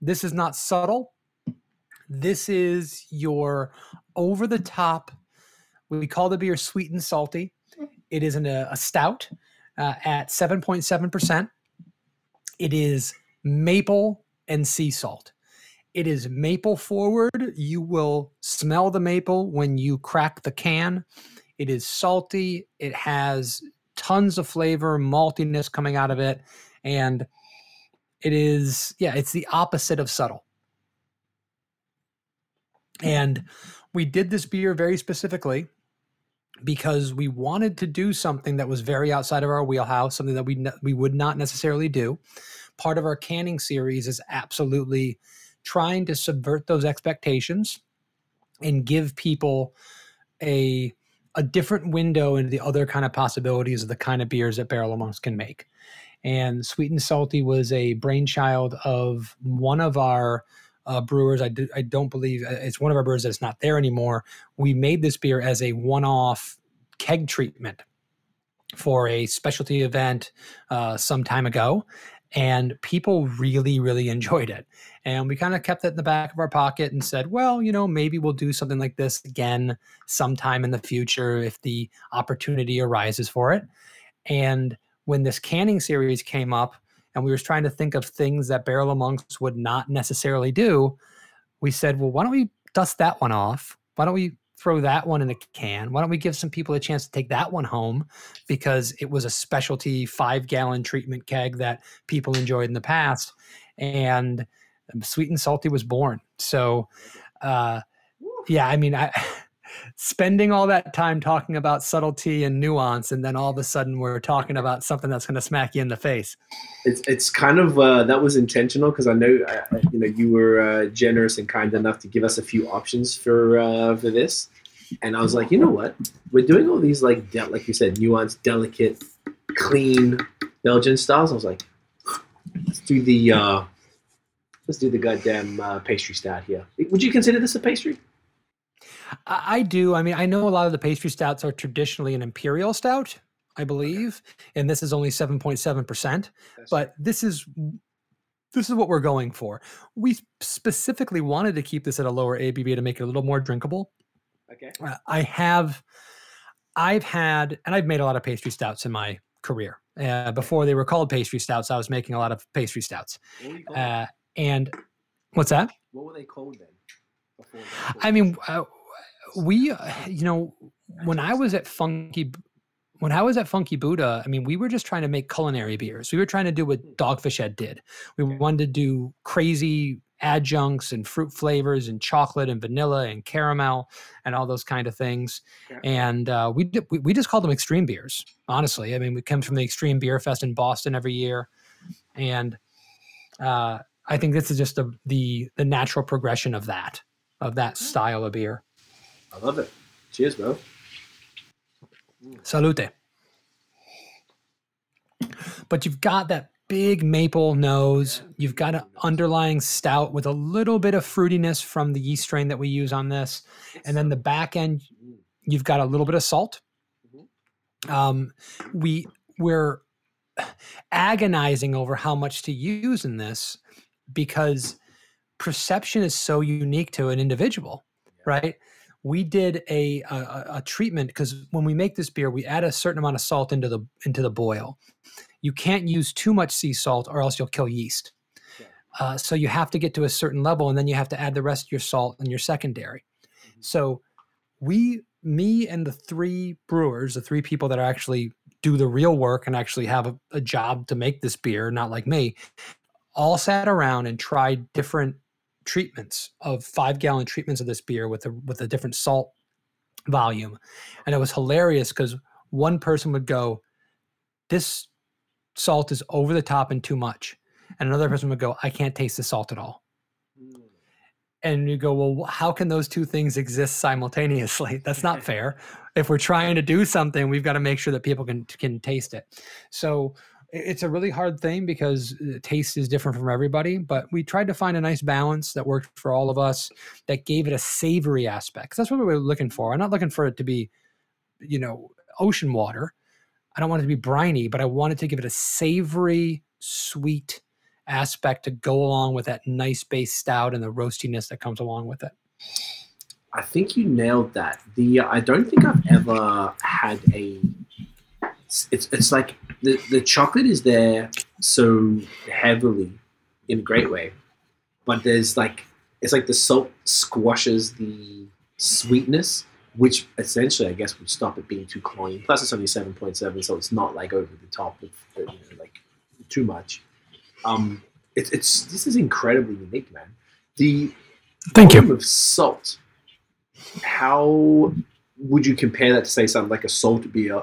This is not subtle. This is your over the top We call the beer sweet and salty. It is in a, a stout uh, at 7.7%. It is maple and sea salt. It is maple forward. You will smell the maple when you crack the can. It is salty. It has tons of flavor, maltiness coming out of it. And it is, yeah, it's the opposite of subtle. And we did this beer very specifically because we wanted to do something that was very outside of our wheelhouse, something that we ne- we would not necessarily do. Part of our canning series is absolutely trying to subvert those expectations and give people a a different window into the other kind of possibilities of the kind of beers that Barrel of Monks can make. And Sweet and Salty was a brainchild of one of our uh, brewers. I, do, I don't believe uh, it's one of our brewers that's not there anymore. We made this beer as a one off keg treatment for a specialty event uh, some time ago. And people really, really enjoyed it. And we kind of kept it in the back of our pocket and said, well, you know, maybe we'll do something like this again sometime in the future if the opportunity arises for it. And when this canning series came up, and we were trying to think of things that Barrel of Monks would not necessarily do, we said, well, why don't we dust that one off? Why don't we throw that one in a can? Why don't we give some people a chance to take that one home because it was a specialty five gallon treatment keg that people enjoyed in the past? And Sweet and Salty was born. So, uh, yeah, I mean, I. spending all that time talking about subtlety and nuance, and then all of a sudden we're talking about something that's going to smack you in the face. It's it's kind of uh, that was intentional because I know uh, you know you were uh, generous and kind enough to give us a few options for uh, for this, and I was like, you know what, we're doing all these like de- like you said, nuanced, delicate, clean Belgian styles. I was like, let's do the uh, let's do the goddamn uh, pastry stout here. Would you consider this a pastry? I, do. I mean, I know a lot of the pastry stouts are traditionally an imperial stout, I believe, and this is only seven point seven percent. But this is this is what we're going for. We specifically wanted to keep this at a lower ABV to make it a little more drinkable. Okay. Uh, I have, I've had, and I've made a lot of pastry stouts in my career. Uh, before they were called pastry stouts, I was making a lot of pastry stouts. Uh, and what's that? What were they called then? I mean, uh, we, uh, you know, when I was at Funky, when I was at Funky Buddha, I mean, we were just trying to make culinary beers. We were trying to do what. Dogfish Head did. We okay. wanted to do crazy adjuncts and fruit flavors and chocolate and vanilla and caramel and all those kind of things. Yeah. And uh, we, we, we just called them extreme beers. Honestly, I mean, we come from the Extreme Beer Fest in Boston every year, and uh, I think this is just a, the the natural progression of that of that style of beer. I love it. Cheers, bro. Salute. But you've got that big maple nose. You've got an underlying stout with a little bit of fruitiness from the yeast strain that we use on this. And then the back end, you've got a little bit of salt. Um, we we're agonizing over how much to use in this because perception is so unique to an individual, right? We did a a, a treatment because when we make this beer, we add a certain amount of salt into the into the boil. You can't use too much sea salt, or else you'll kill yeast. Uh, so you have to get to a certain level, and then you have to add the rest of your salt and your secondary. Mm-hmm. So we, me, and the three brewers, the three people that are actually do the real work and actually have a, a job to make this beer, not like me, all sat around and tried different treatments of five gallon treatments of this beer with a with a different salt volume. And it was hilarious because one person would go this salt is over the top and too much. And another person would go i can't taste the salt at all. Mm. and you go well how can those two things exist simultaneously? That's not fair. If we're trying to do something we've got to make sure that people can can taste it. So it's a really hard thing because uh, taste is different from everybody but we tried to find a nice balance that worked for all of us that gave it a savory aspect that's what we were looking for i'm not looking for it to be you know ocean water i don't want it to be briny but i wanted to give it a savory sweet aspect to go along with that nice base stout and the roastiness that comes along with it I think you nailed that. The I don't think I've ever had a. It's it's like the the chocolate is there so heavily, in a great way, but there's like it's like the salt squashes the sweetness, which essentially I guess would stop it being too cloying. Plus, it's only seven point seven, so it's not like over the top of you know, like too much. Um, it's it's this is incredibly unique, man. The Thank you. of salt. How would you compare that to say something like a salt beer?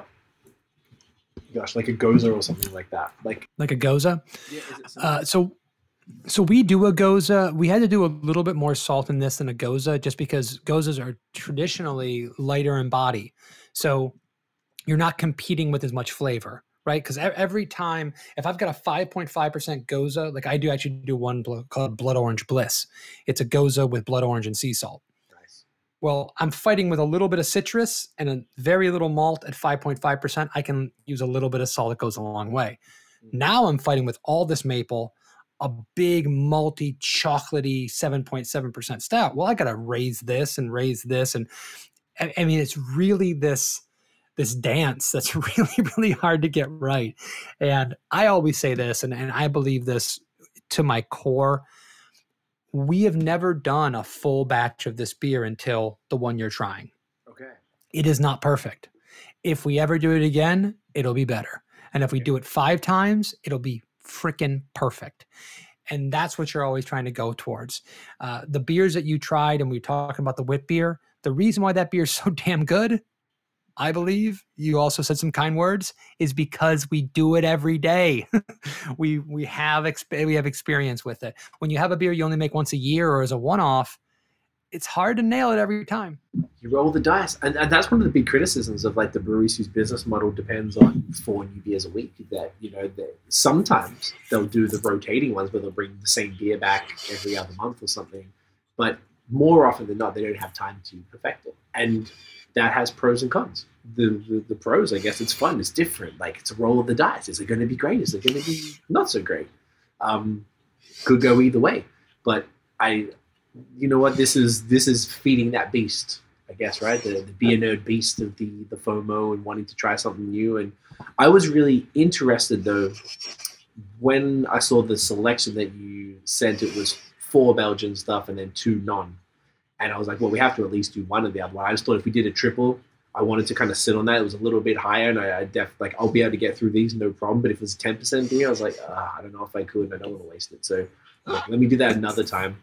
Gosh, like a gose or something like that. Like, Like a gose. yeah, is it something- Uh, so, so we do a gose. We had to do a little bit more salt in this than a gose, just because goses are traditionally lighter in body. So you're not competing with as much flavor, right? Because every time, if I've got a 5.5% gose, like I do actually do one blo- called Blood Orange Bliss. It's a gose with blood orange and sea salt. Well, I'm fighting with a little bit of citrus and a very little malt at 5.5%. I can use a little bit of salt. It goes a long way. Mm. Now I'm fighting with all this maple, a big multi chocolatey 7.7% stout. Well, I got to raise this and raise this. And I, I mean, it's really this this dance that's really, really hard to get right. And I always say this, and, and I believe this to my core. We have never done a full batch of this beer until the one you're trying. Okay. It is not perfect. If we ever do it again, it'll be better. And if we do it five times, it'll be freaking perfect. And that's what you're always trying to go towards. Uh, the beers that you tried, and we were talking about the wit beer, the reason why that beer is so damn good, I believe, you also said some kind words, is because we do it every day. we we have exp- we have experience with it. When you have a beer you only make once a year or as a one-off, it's hard to nail it every time. You roll the dice, and, and that's one of the big criticisms of like the breweries whose business model depends on four new beers a week. That you know, that sometimes they'll do the rotating ones where they'll bring the same beer back every other month or something, but more often than not, they don't have time to perfect it, and that has pros and cons. The, the the pros, I guess, it's fun, it's different. Like it's a roll of the dice. Is it going to be great? Is it going to be not so great? Um, could go either way, but I you know what this is this is feeding that beast i guess right the, the beer nerd beast of the the fomo and wanting to try something new and i was really interested though when i saw the selection that you sent it was four belgian stuff and then two non and i was like well we have to at least do one of the other one. I just thought if we did a triple i wanted to kind of sit on that. It was a little bit higher and i, I def like i'll be able to get through these no problem. But if it was 10% beer i was like uh, i don't know if i could. I don't want to waste it. So like, let me do that another time.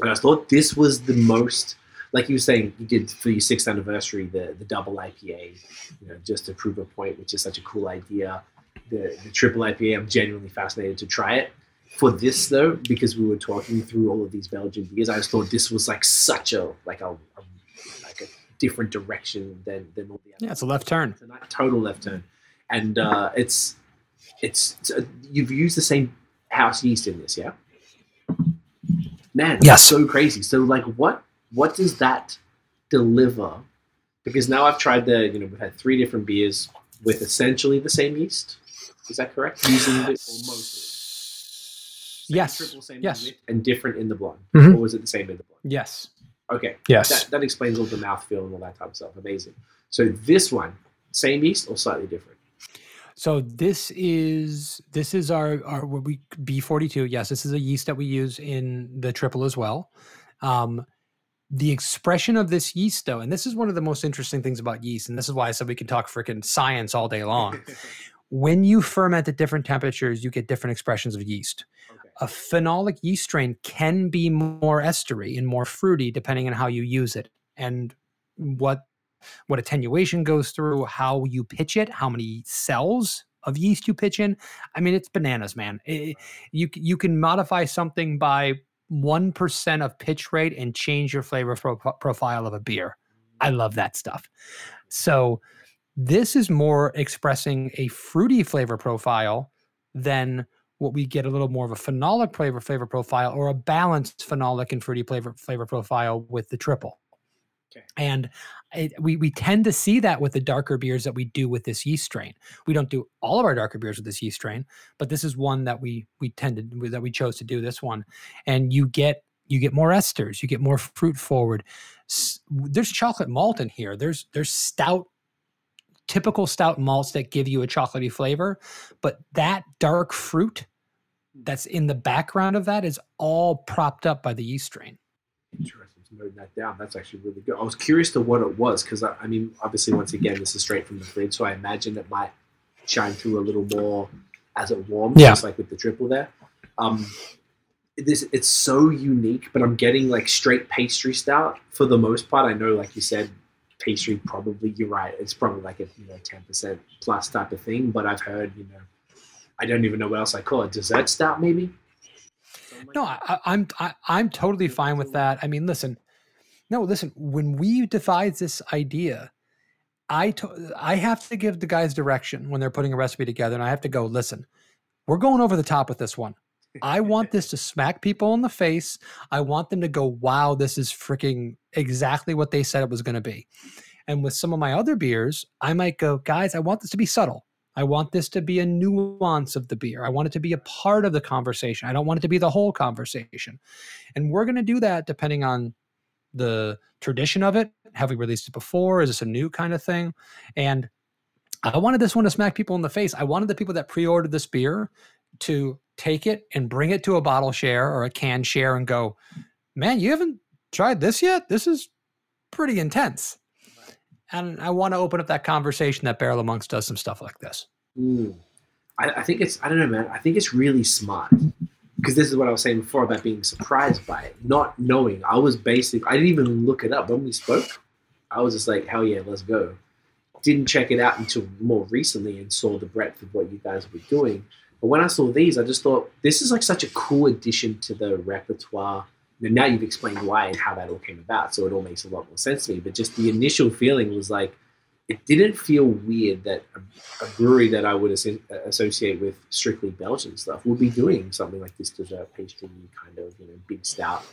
And I thought this was the most, like you were saying, you did for your sixth anniversary, the the double IPA, you know, just to prove a point, which is such a cool idea. The the triple IPA, I'm genuinely fascinated to try it. For this though, because we were talking through all of these Belgian beers, I just thought this was like such a like a, a like a different direction than than all the other. Yeah, it's a left turn. It's a ni- total left turn, and uh, it's it's, it's uh, you've used the same house yeast in this, yeah. Man, that's Yes. so crazy. So, like, what what does that deliver? Because now I've tried the, you know, we've had three different beers with essentially the same yeast. Is that correct? Using the, or mostly. Same Yes. triple, same Yes. and different in the blonde, Mhm. or was it the same in the blonde? Yes. Okay, Yes. that, that explains all the mouthfeel and all that type of stuff. Amazing. So this one, same yeast or slightly different? So this is this is our our what we B42. Yes, this is a yeast that we use in the triple as well. Um, the expression of this yeast, though, and this is one of the most interesting things about yeast, and this is why I said we can talk freaking science all day long. when you ferment at different temperatures, you get different expressions of yeast. okay. A phenolic yeast strain can be more estery and more fruity depending on how you use it and what what attenuation goes through, how you pitch it, how many cells of yeast you pitch in. I mean, it's bananas, man. It- you you can modify something by one percent of pitch rate and change your flavor pro- profile of a beer. I love that stuff. So this is more expressing a fruity flavor profile than what we get a little more of a phenolic flavor flavor profile or a balanced phenolic and fruity flavor flavor profile with the triple. Okay. And it, we we tend to see that with the darker beers that we do with this yeast strain. We don't do all of our darker beers with this yeast strain, but this is one that we we tended that we chose to do this one. And you get you get more esters, you get more fruit forward. There's chocolate malt in here. There's there's stout typical stout malts that give you a chocolatey flavor, but that dark fruit that's in the background of that is all propped up by the yeast strain. Interesting. Noting that down. That's actually really good. I was curious to what it was because I, I, mean, obviously, once again, this is straight from the fridge, so I imagine it might shine through a little more as it warms, yeah. just like with the triple there. Um, this it's so unique, but I'm getting like straight pastry stout for the most part. I know, like you said, pastry probably you're right. It's probably like a you know ten percent plus type of thing. But I've heard you know, I don't even know what else I call it. Dessert stout maybe. No, I, I'm I, I'm totally fine with that. I mean, listen, no, listen. When we devised this idea, I to, I have to give the guys direction when they're putting a recipe together, and I have to go. Listen, we're going over the top with this one. I want this to smack people in the face. I want them to go, wow, this is freaking exactly what they said it was going to be. And with some of my other beers, I might go, guys, I want this to be subtle. I want this to be a nuance of the beer. I want it to be a part of the conversation. I don't want it to be the whole conversation. And we're going to do that depending on the tradition of it. Have we released it before? Is this a new kind of thing? And I wanted this one to smack people in the face. I wanted the people that pre ordered this beer to take it and bring it to a bottle share or a can share and go, man, you haven't tried this yet? This is pretty intense. And I want to open up that conversation that Barrel of Monks does some stuff like this. Mm. I, I, think it's, I don't know, man. I think it's really smart because this is what I was saying before about being surprised by it, not knowing. I was basic, I didn't even look it up when we spoke. I was just like, hell yeah, let's go. Didn't check it out until more recently and saw the breadth of what you guys were doing. But when I saw these, I just thought this is like such a cool addition to the repertoire. And now you've explained why and how that all came about, so it all makes a lot more sense to me. But just the initial feeling was like, it didn't feel weird that a, a brewery that I would associate with strictly Belgian stuff would be doing something like this dessert pastry kind of you know big stout,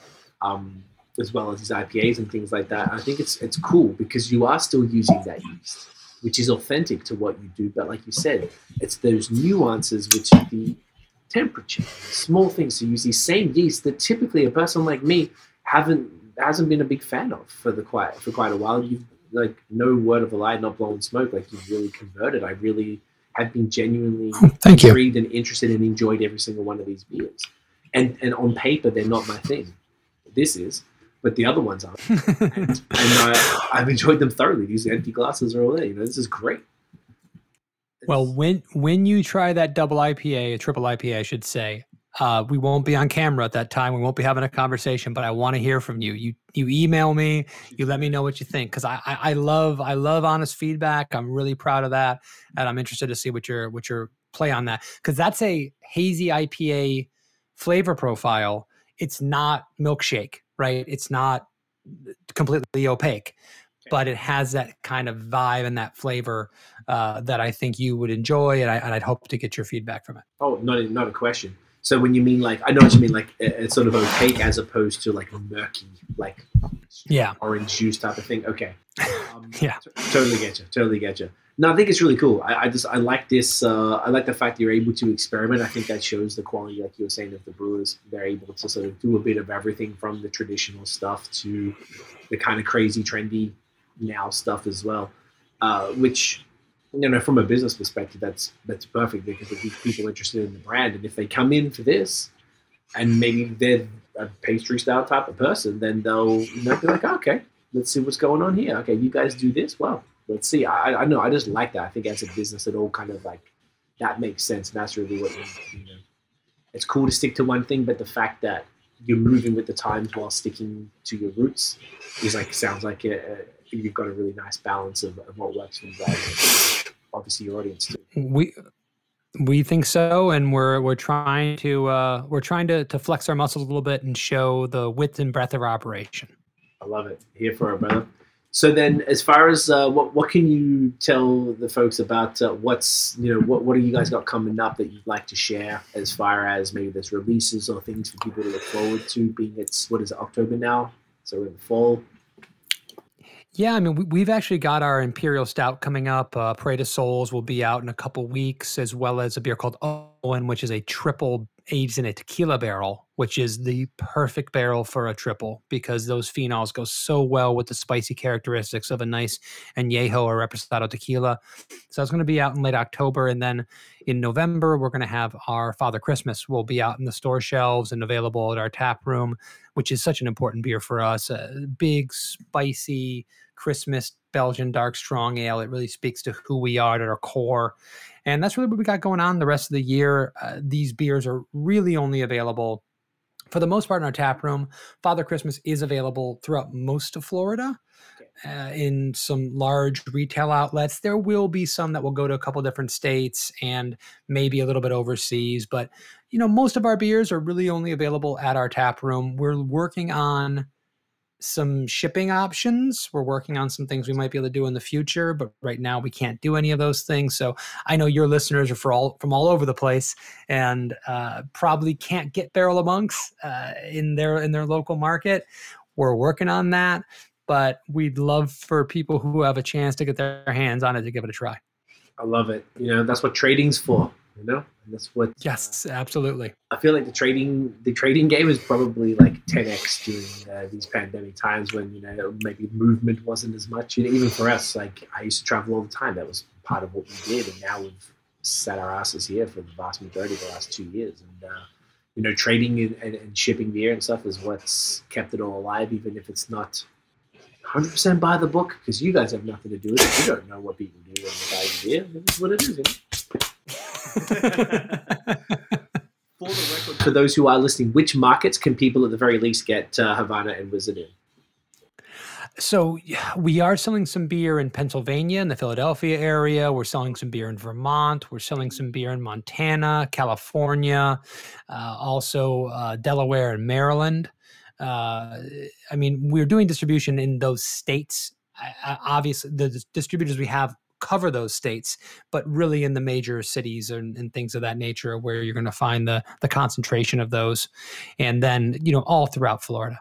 um, as well as these IPAs and things like that. I think it's it's cool because you are still using that yeast which is authentic to what you do. But like you said, it's those nuances which the temperature, small things. So you use these same yeast that typically a person like me haven't hasn't been a big fan of for the quite for quite a while. You've like no word of a lie, not blowing smoke. Like you've really converted. I really have been genuinely Thank intrigued you. and interested and enjoyed every single one of these beers. And and on paper, they're not my thing. This is but the other ones aren't. and, and uh, I've enjoyed them thoroughly. These empty glasses are all there. You know, this is great. It's, well, when when you try that double IPA, a triple IPA, I should say, uh, we won't be on camera at that time. We won't be having a conversation, but I want to hear from you. You you email me. You let me know what you think because I, I, I love I love honest feedback. I'm really proud of that, and I'm interested to see what your what your play on that because that's a hazy IPA flavor profile. It's not milkshake right? It's not completely opaque, but it has that kind of vibe and that flavor uh, that I think you would enjoy, and, I, would hope to get your feedback from it. Oh, not a, not a question. So when you mean like, I know what you mean, like it's sort of opaque as opposed to like murky, like yeah, orange juice type of thing. Okay, um, yeah, t- totally get you, totally get you. No, I think it's really cool. I, I just I like this. Uh, I like the fact that you're able to experiment. I think that shows the quality, like you were saying, of the brewers. They're able to sort of do a bit of everything from the traditional stuff to the kind of crazy, trendy now stuff as well. Uh, which you know, from a business perspective, that's that's perfect because it keeps people interested in the brand. And if they come in for this, and maybe they're a pastry style type of person, then they'll you know, be like, oh, okay, let's see what's going on here. Okay, you guys do this well let's see. I, I know. I just like that. I think as a business, it all kind of like that makes sense, and that's really what you know. It's cool to stick to one thing, but the fact that you're moving with the times while sticking to your roots is like sounds like a, a, you've got a really nice balance of, of what works for you guys. Obviously, your audience too. We we think so, and we're we're trying to uh, we're trying to to flex our muscles a little bit and show the width and breadth of our operation. I love it. Here for our brother. So then, as far as uh, what what can you tell the folks about uh, what's you know what what do you guys got coming up that you'd like to share as far as maybe there's releases or things for people to look forward to? Being it's what is it October now, so we're in the fall. Yeah, I mean, we, have actually got our Imperial Stout coming up. Uh, Parade of Souls will be out in a couple weeks, as well as a beer called Owen, which is a triple aged in a tequila barrel, which is the perfect barrel for a triple because those phenols go so well with the spicy characteristics of a nice añejo or reposado tequila. So it's going to be out in late October, and then in November we're going to have our Father Christmas. will be out in the store shelves and available at our tap room, which is such an important beer for us. A big, spicy Christmas Belgian dark strong ale. It really speaks to who we are at our core. And that's really what we got going on the rest of the year. Uh, these beers are really only available for the most part in our tap room. Father Christmas is available throughout most of Florida. Uh, in some large retail outlets. There will be some that will go to a couple different states and maybe a little bit overseas, but you know, most of our beers are really only available at our tap room. We're working on some shipping options. We're working on some things we might be able to do in the future, but right now we can't do any of those things. So I know your listeners are all, from all over the place and uh, probably can't get Barrel of Monks uh, in their in their local market. We're working on that, but we'd love for people who have a chance to get their hands on it to give it a try. I love it. You know, that's what trading's for you know and that's what yes absolutely i feel like the trading the trading game is probably like 10x during uh, these pandemic times when you know maybe movement wasn't as much you know, even for us like i used to travel all the time that was part of what we did and now we've sat our asses here for the vast majority of the last two years and uh, you know trading and, and, and shipping beer and stuff is what's kept it all alive even if it's not 100% by the book because you guys have nothing to do with it. You don't know what people do when they buy beer. It's what it is. You know? For the record, for those who are listening, which markets can people at the very least get uh, Havana and Wizard in? So we are selling some beer in Pennsylvania, in the Philadelphia area. We're selling some beer in Vermont. We're selling some beer in Montana, California, uh, also uh, Delaware and Maryland. Uh, I mean, we're doing distribution in those states. obviously, the distributors we have cover those states, but really in the major cities and, and things of that nature where you're going to find the the concentration of those, and then you know all throughout Florida.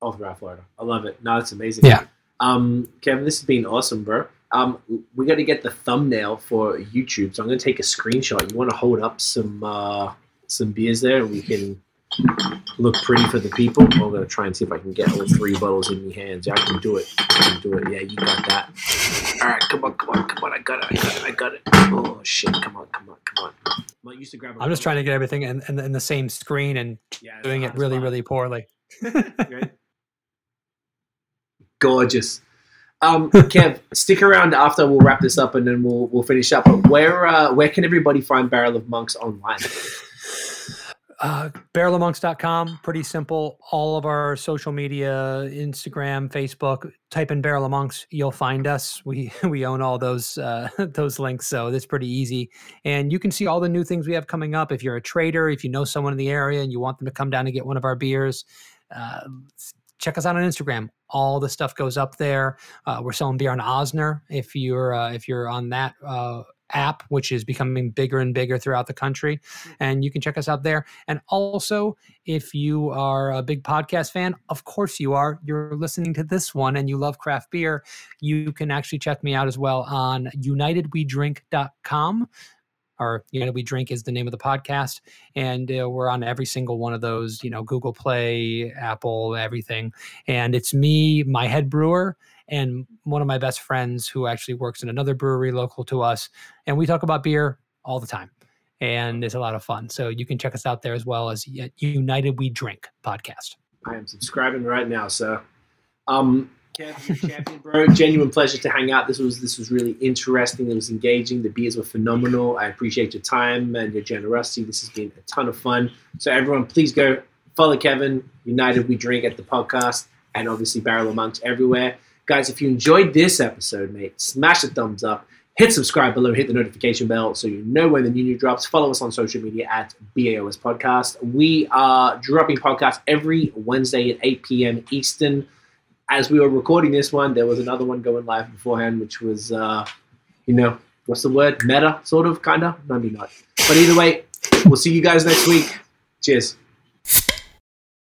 All throughout Florida, I love it. No, it's amazing. Yeah, um, Kevin, this has been awesome, bro. Um, we got to get the thumbnail for YouTube, so I'm going to take a screenshot. You want to hold up some uh, some beers there, and we can look pretty for the people. I'm gonna try and see if I can get all three bottles in your hands. Yeah, I can do it. I can do it. Yeah, you got that. All right, come on, come on, come on. I got it. I got it. I got it. Oh shit! Come on, come on, come on. I used to grab. I'm just trying to get everything in, in, in the same screen and yeah, doing it really, really poorly. Gorgeous. Um, Kev, stick around after we'll wrap this up and then we'll we'll finish up. But where uh, where can everybody find Barrel of Monks online? Uh, barrelofmonks.com, pretty simple. All of our social media, Instagram, Facebook, type in Barrel you'll find us. We we own all those uh, those links, so it's pretty easy. And you can see all the new things we have coming up. If you're a trader, if you know someone in the area and you want them to come down and get one of our beers, uh, check us out on Instagram. All the stuff goes up there. Uh, we're selling beer on Oznr. If you're uh, if you're on that uh, app, which is becoming bigger and bigger throughout the country. Hmm. And you can check us out there. And also, if you are a big podcast fan, of course you are, you're listening to this one and you love craft beer, you can actually check me out as well on unitedwedrink.com or United We Drink is the name of the podcast, and uh, we're on every single one of those. You know, Google Play, Apple, everything. And it's me, my head brewer, and one of my best friends who actually works in another brewery local to us. And we talk about beer all the time. And it's a lot of fun. So you can check us out there as well as United We Drink podcast. I am subscribing right now. So, um, Kevin champion, bro. Genuine pleasure to hang out. This was this was really interesting. It was engaging. The beers were phenomenal. I appreciate your time and your generosity. This has been a ton of fun. So everyone, please go follow Kevin. United We Drink at the podcast, and obviously Barrel of Monks everywhere. Guys, if you enjoyed this episode, mate, smash the thumbs up. Hit subscribe below, hit the notification bell so you know when the new new drops. Follow us on social media at BAOS Podcast. We are dropping podcasts every Wednesday at 8 p.m. Eastern. As we were recording this one, there was another one going live beforehand, which was, uh, you know, what's the word? Meta, sort of, kind of? Maybe not. But either way, we'll see you guys next week. Cheers.